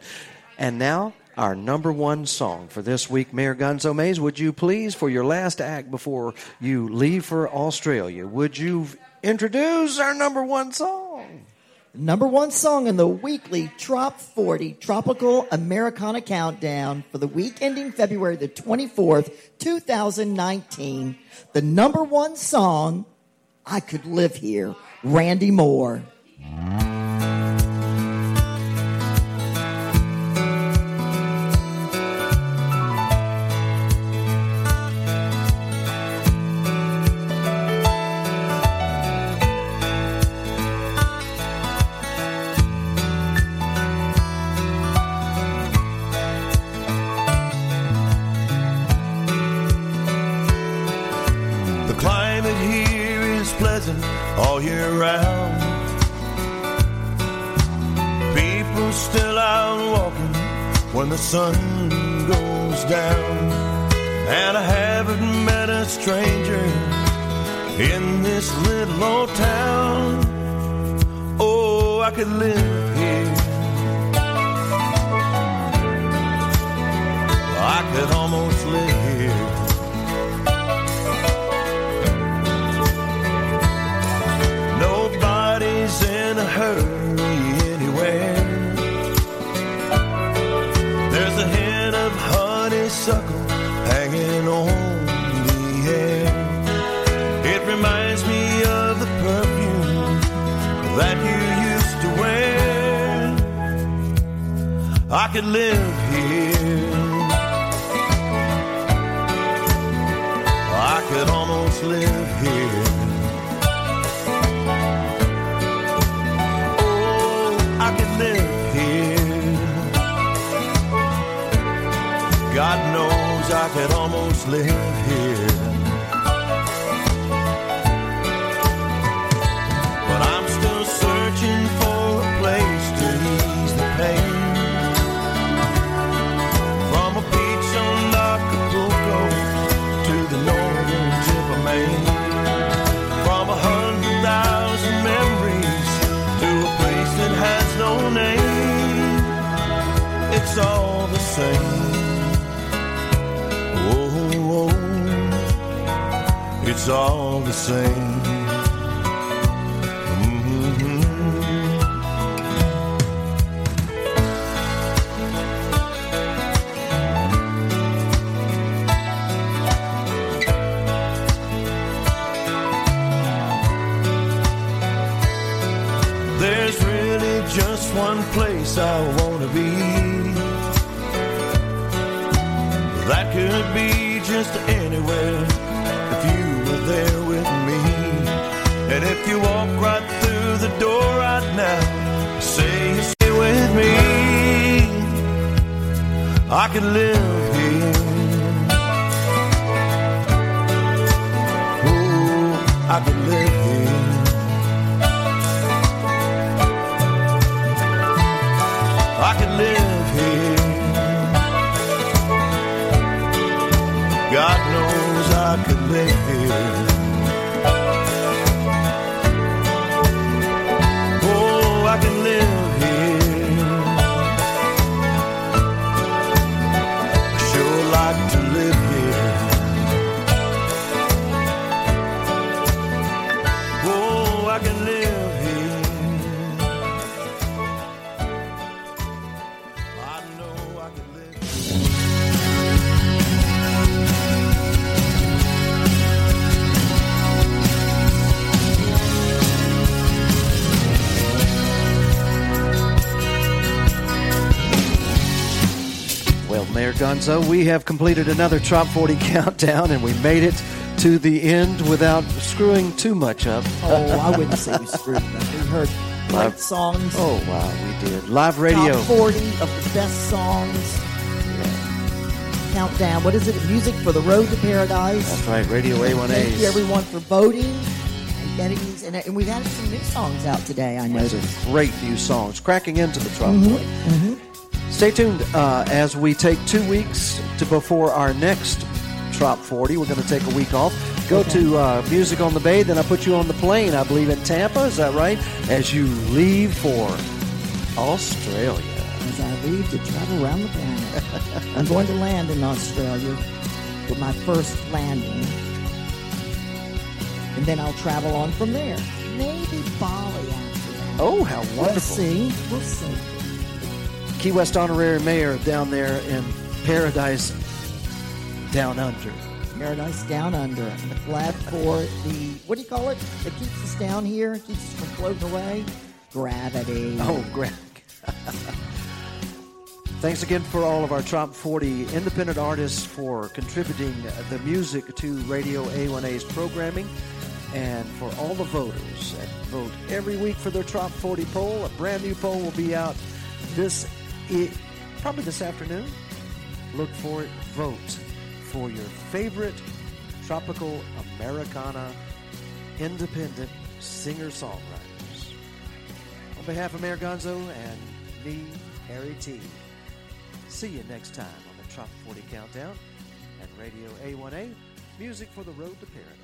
And now, our number one song for this week, Mayor Gonzo Mays, would you please, for your last act before you leave for Australia, would you introduce our number one song? Number one song in the weekly Trop 40 Tropical Americana Countdown for the week ending February the 24th, 2019. The number one song, I Could Live Here, Randy Moore. Sun goes down, and I haven't met a stranger in this little old town. Oh, I could live here. I could live here. I could almost live here. Oh, I could live here. God knows I could almost live it's all the same. You walk right through the door right now, say you stay with me. I could live here. Oh, I could live Gonzo, we have completed another Trop 40 countdown, and we made it to the end without screwing too much up. Oh, I wouldn't say we screwed them. We heard great Live- songs. Oh, wow, we did. Live radio. Top 40 of the best songs. Countdown. What is it? Music for the Road to Paradise. That's right, Radio A1A. Thank you, everyone, for voting and getting these. And, and we've had some new songs out today, I noticed. are great new songs, cracking into the Trop Mhm, 40. Stay tuned uh, as we take two weeks to before our next Trop 40. We're going to take a week off. Go Okay. to uh, Music on the Bay, then I put you on the plane, I believe, in Tampa. Is that right? As you leave for Australia. As I leave to travel around the planet, I'm going to land in Australia with my first landing. And then I'll travel on from there. Maybe Bali after that. Oh, how wonderful. We'll see. We'll see. Key West honorary mayor down there in Paradise Down Under. Paradise Down Under. the Glad for the, what do you call it? That keeps us down here, keeps us from floating away? Gravity. Oh, great. Thanks again for all of our Top 40 independent artists for contributing the music to Radio A1A's programming and for all the voters that vote every week for their Top 40 poll. A brand new poll will be out this, i- probably this afternoon. Look for it. Vote for your favorite tropical Americana independent singer-songwriters. On behalf of Mayor Gonzo and me, Harry T. See you next time on the Top 40 Countdown and Radio A1A, music for the road to paradise.